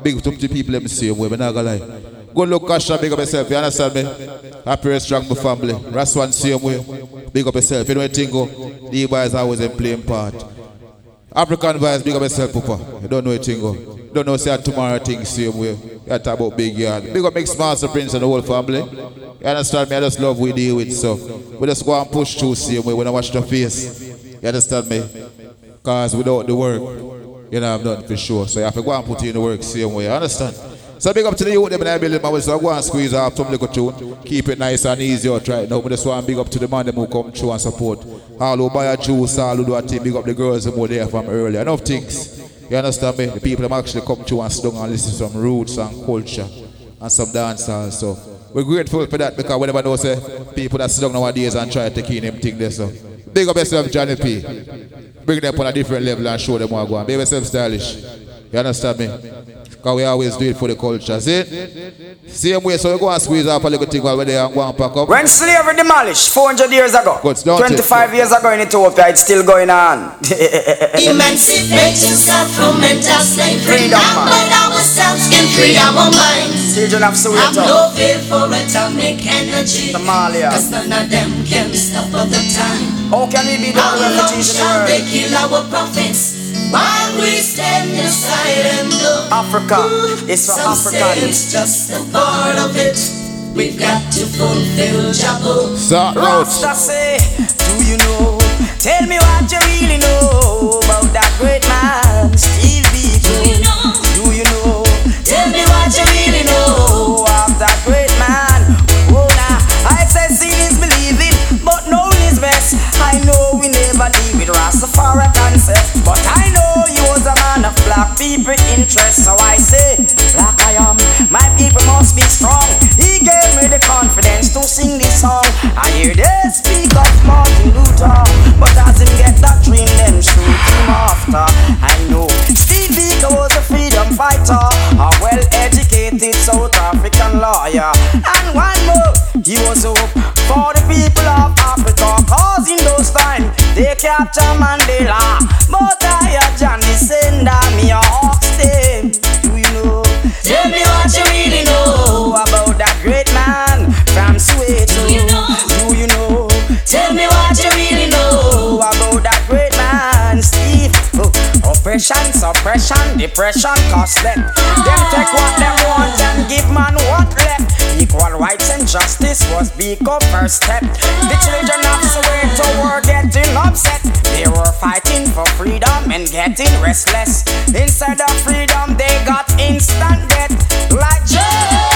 Big up to the people, let me see way, me not gonna lie. Good look, and big up yourself, you understand me? Happy strong, my family. Rest one same way. Big up yourself. You know what thing go? The boys always in playing part. Afrikan Vybz, big up yourself, Papa. You don't know a thing go. Don't know say tomorrow thing same way. You talk about big yard. Big up Mix Master Prince and the whole family. You understand me? I just love we deal with so we just go and push through same way when I watch the face. You understand me? Cause without the work, you know I'm done for sure. So you have to go and put in the work same way. You understand? So big up to the youth them in the building, man. Go and squeeze off some little tune. Keep it nice and easy out right now. But just want big up to the man them who come through and support. All who buy a juice, all who do a thing, big up the girls who were there from earlier. Enough things. You understand me? The people that actually come through and sit and listen to some roots and culture and some dancehall. So we're grateful for that because whenever know say people that sit nowadays and try to take in them thing there. So big up yourself, Johnny P. Bring them up on a different level and show them what go on. Be yourself stylish. You understand me? Because we always do it for the culture. See? Same way, so we go and squeeze up a little thing while we're there and go and pack up. When slavery demolished 400 years ago, Good, don't 25 years ago in Ethiopia, it's still going on. Emancipate yourself from mental slavery. Freedom, Now man. but ourselves can free our minds. Children of Have Soweto. no fear for atomic energy. Somalia. Cause none of them can stop at the time. How can we be the How long the shall world? they kill our prophets? While we stand aside and look. Africa is for Some say it's just a part of it. We've got to fulfill Jabba. Start Rasta say, do you know? Tell me what you really know about that great man, with Rastafari concept, but I know he was a man of black people interest. So I say, black I am, my people must be strong. He gave me the confidence to sing this song. I hear they speak of Martin Luther, but as him get that dream, them shoot him after. I know Steve Biko was a freedom fighter, a well-educated South African lawyer, and one more, he was hope they capture Mandela, but I a John descender, me a ox them. Do you know? Tell me what you really know about that great man from Soweto. Do you know? Do you know? Tell me what you really know about that great man, Steve. Oh, oppression, suppression, depression, cost them. Them take what they want and give man what left. Equal rights and justice was Biko first step. The children of Soweto were getting upset. They were fighting for freedom and getting restless. Instead of freedom, they got instant death. Like just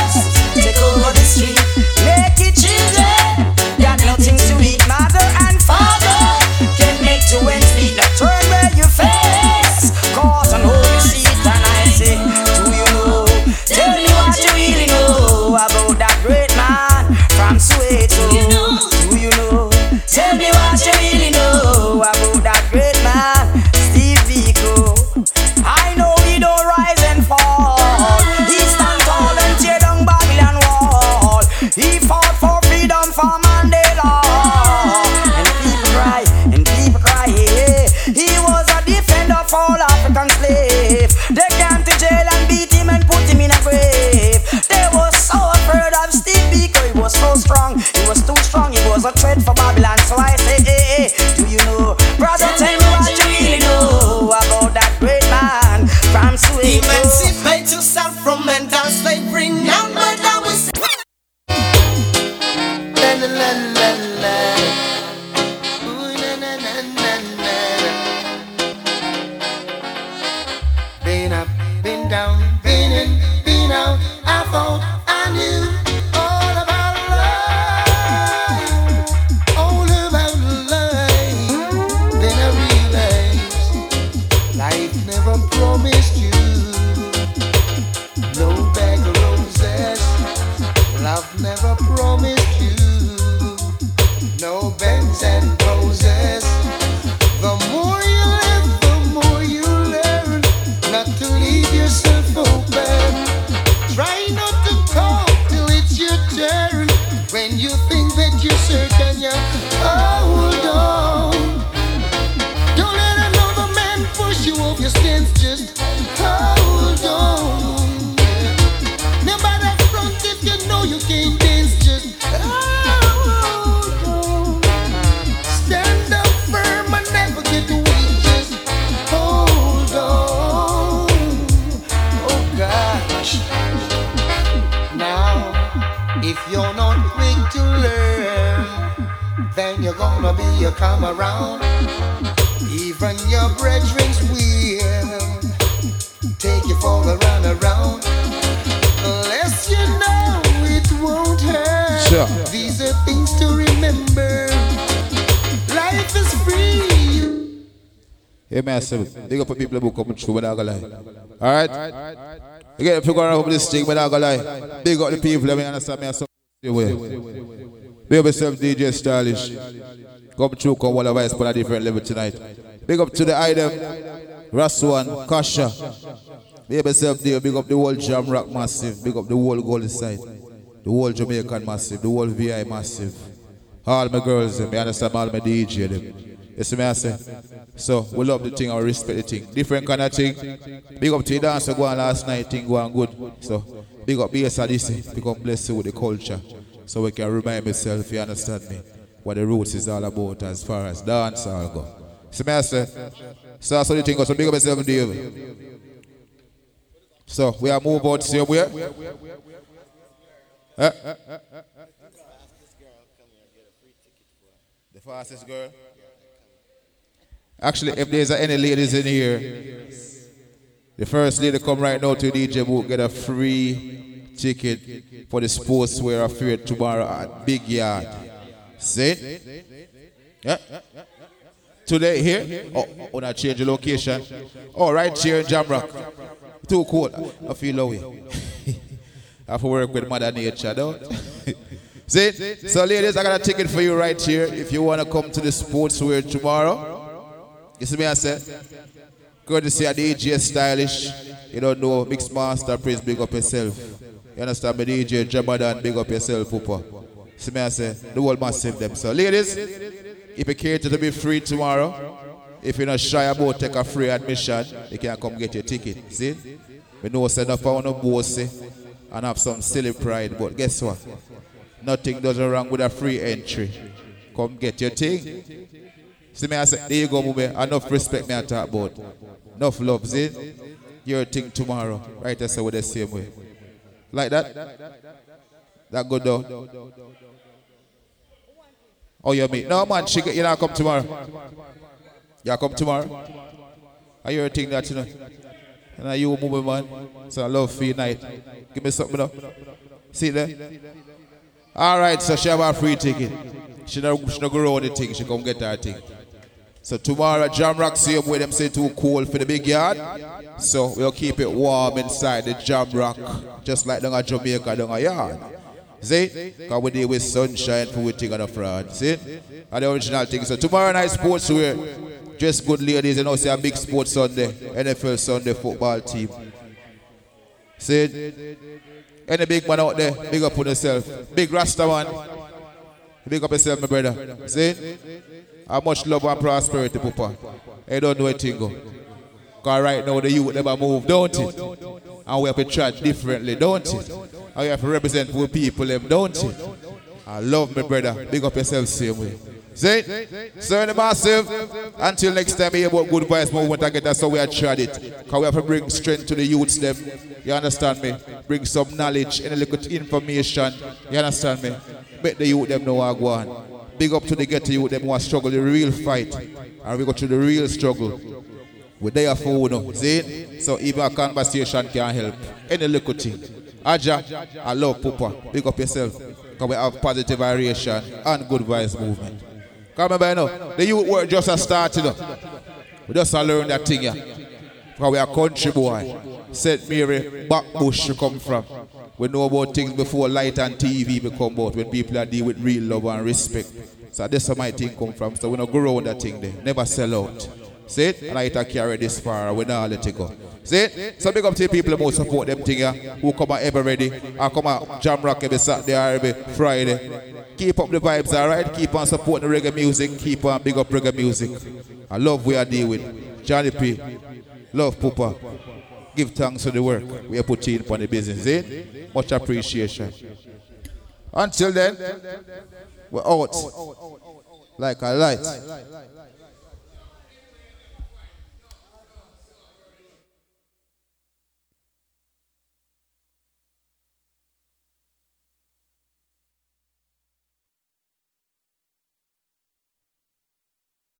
a come around. Even your brethren will take you for the run around. Unless you know it won't hurt. Sure. These are things to remember. Life is free. Hey, massive. Big up for people who come through, but I gonna lie. Alright? You get to figure out this thing, but I gonna lie. Big up the people, let me understand me. I some way. Big up yourself, DJ Stylish. Come through, come one of us put a different level tonight. Big up to the item, Raswan, Kasha, up yourself there, big up the whole Jam Rock massive, big up the whole Golden side, the whole Jamaican massive, the whole VI massive. All my girls, you understand, all my DJ them. Me I say? So we love the thing we respect the thing. Different kind of thing. Big up to the dancer go on last night, thing go on good. So big up BS this, become blessed with the culture. So we can remind myself, you understand me, what the roots is all about as far as dance go. See me I say? So that's goes. So big up yourself, Dave. So we are move out way. Eh? The fastest girl. Actually, if there's any ladies in here, the first lady to come right now to DJ Book get a free ticket for the sportswear affair tomorrow at Big Yard. See? Yeah. Today here? Oh, oh, not change the location. All right, here in Jamrock. Too cold. I feel low. I have to work with Mother Nature, don't See? So, ladies, I got a ticket for you right here if you want to come to the sportswear tomorrow. You see me, I said? See a DJ stylish. You don't know, mix master, praise, big up yourself. You understand me, DJ Jamadan, big up yourself, Poopa. See me, I say, the whole massive them. So, ladies, if you care to be free tomorrow, if you're not shy about take a free admission, you can come get your ticket. See? We know I want to boast eh, and have some silly pride, but guess what? Nothing does wrong with a free entry. Come get your thing. See me, I say, there you go, Mube. Enough respect me I talk about. Enough love, see? Your thing tomorrow. Right, I say with the same way. Like that? That good though? Oh, you mean? No, man, she, you not come tomorrow. You come tomorrow? Are you a thing that you know? And are you a moving man? So I love you night. Give me something up. See there? All right, so she have a free ticket. She don't, she don't go around the thing. She come get her thing. So tomorrow, Jam Rock same way them say too cold for the big yard. So we'll keep it warm inside the Jam Rock, just like down at Jamaica, down a yard. See? Because we deal with sunshine for we thing on the fraud. See? And the original thing. So tomorrow night sports wear. Just good ladies, you know, a big sports Sunday. NFL Sunday football team. See? Any big man out there, big up on yourself. Big Rasta man. Big up yourself, my brother. See? How much love and prosperity, Papa. I don't know a thing oh. go. Because right now the youth never move, don't it? And we have to try differently, don't it? We have to represent for people, them, don't you? I love my brother. Big up yourself same way. See? So the massive. Until next time, hear about good vibes movement again. That's how we are tried it. Because we have to bring strength to the youths them. You understand me? Bring some knowledge and a little information. You understand me? Make the youth them know I go on. Big up to the ghetto youth them who are struggle the real fight. And we go to the real struggle. We're there for you, see? So even a conversation can help. Any little thing. Ajah, I love Papa. Pick up yourself. Because we have positive variation and good vibes movement. Come remember, you know, the youth work just a start, you know. We just a learn that thing, yeah. Because we are country boy. St. Mary, Backbush to come from. We know about things before light and TV become about when people are deal with real love and respect. So that's where my thing come from. So we don't go around that thing there. Never sell out. See it? And I to carry this far. We don't let it go. See it? So big up to the people who support them thing here, who come out ever ready. I come out jam rock every Saturday every Friday. Keep up the vibes, alright? Keep on supporting the reggae music. Keep on big up reggae music. I love we are dealing with. Johnny P. Love Poopa. Give thanks for the work we are putting in for the business. Eh? Much appreciation. Until then, we're out like a light.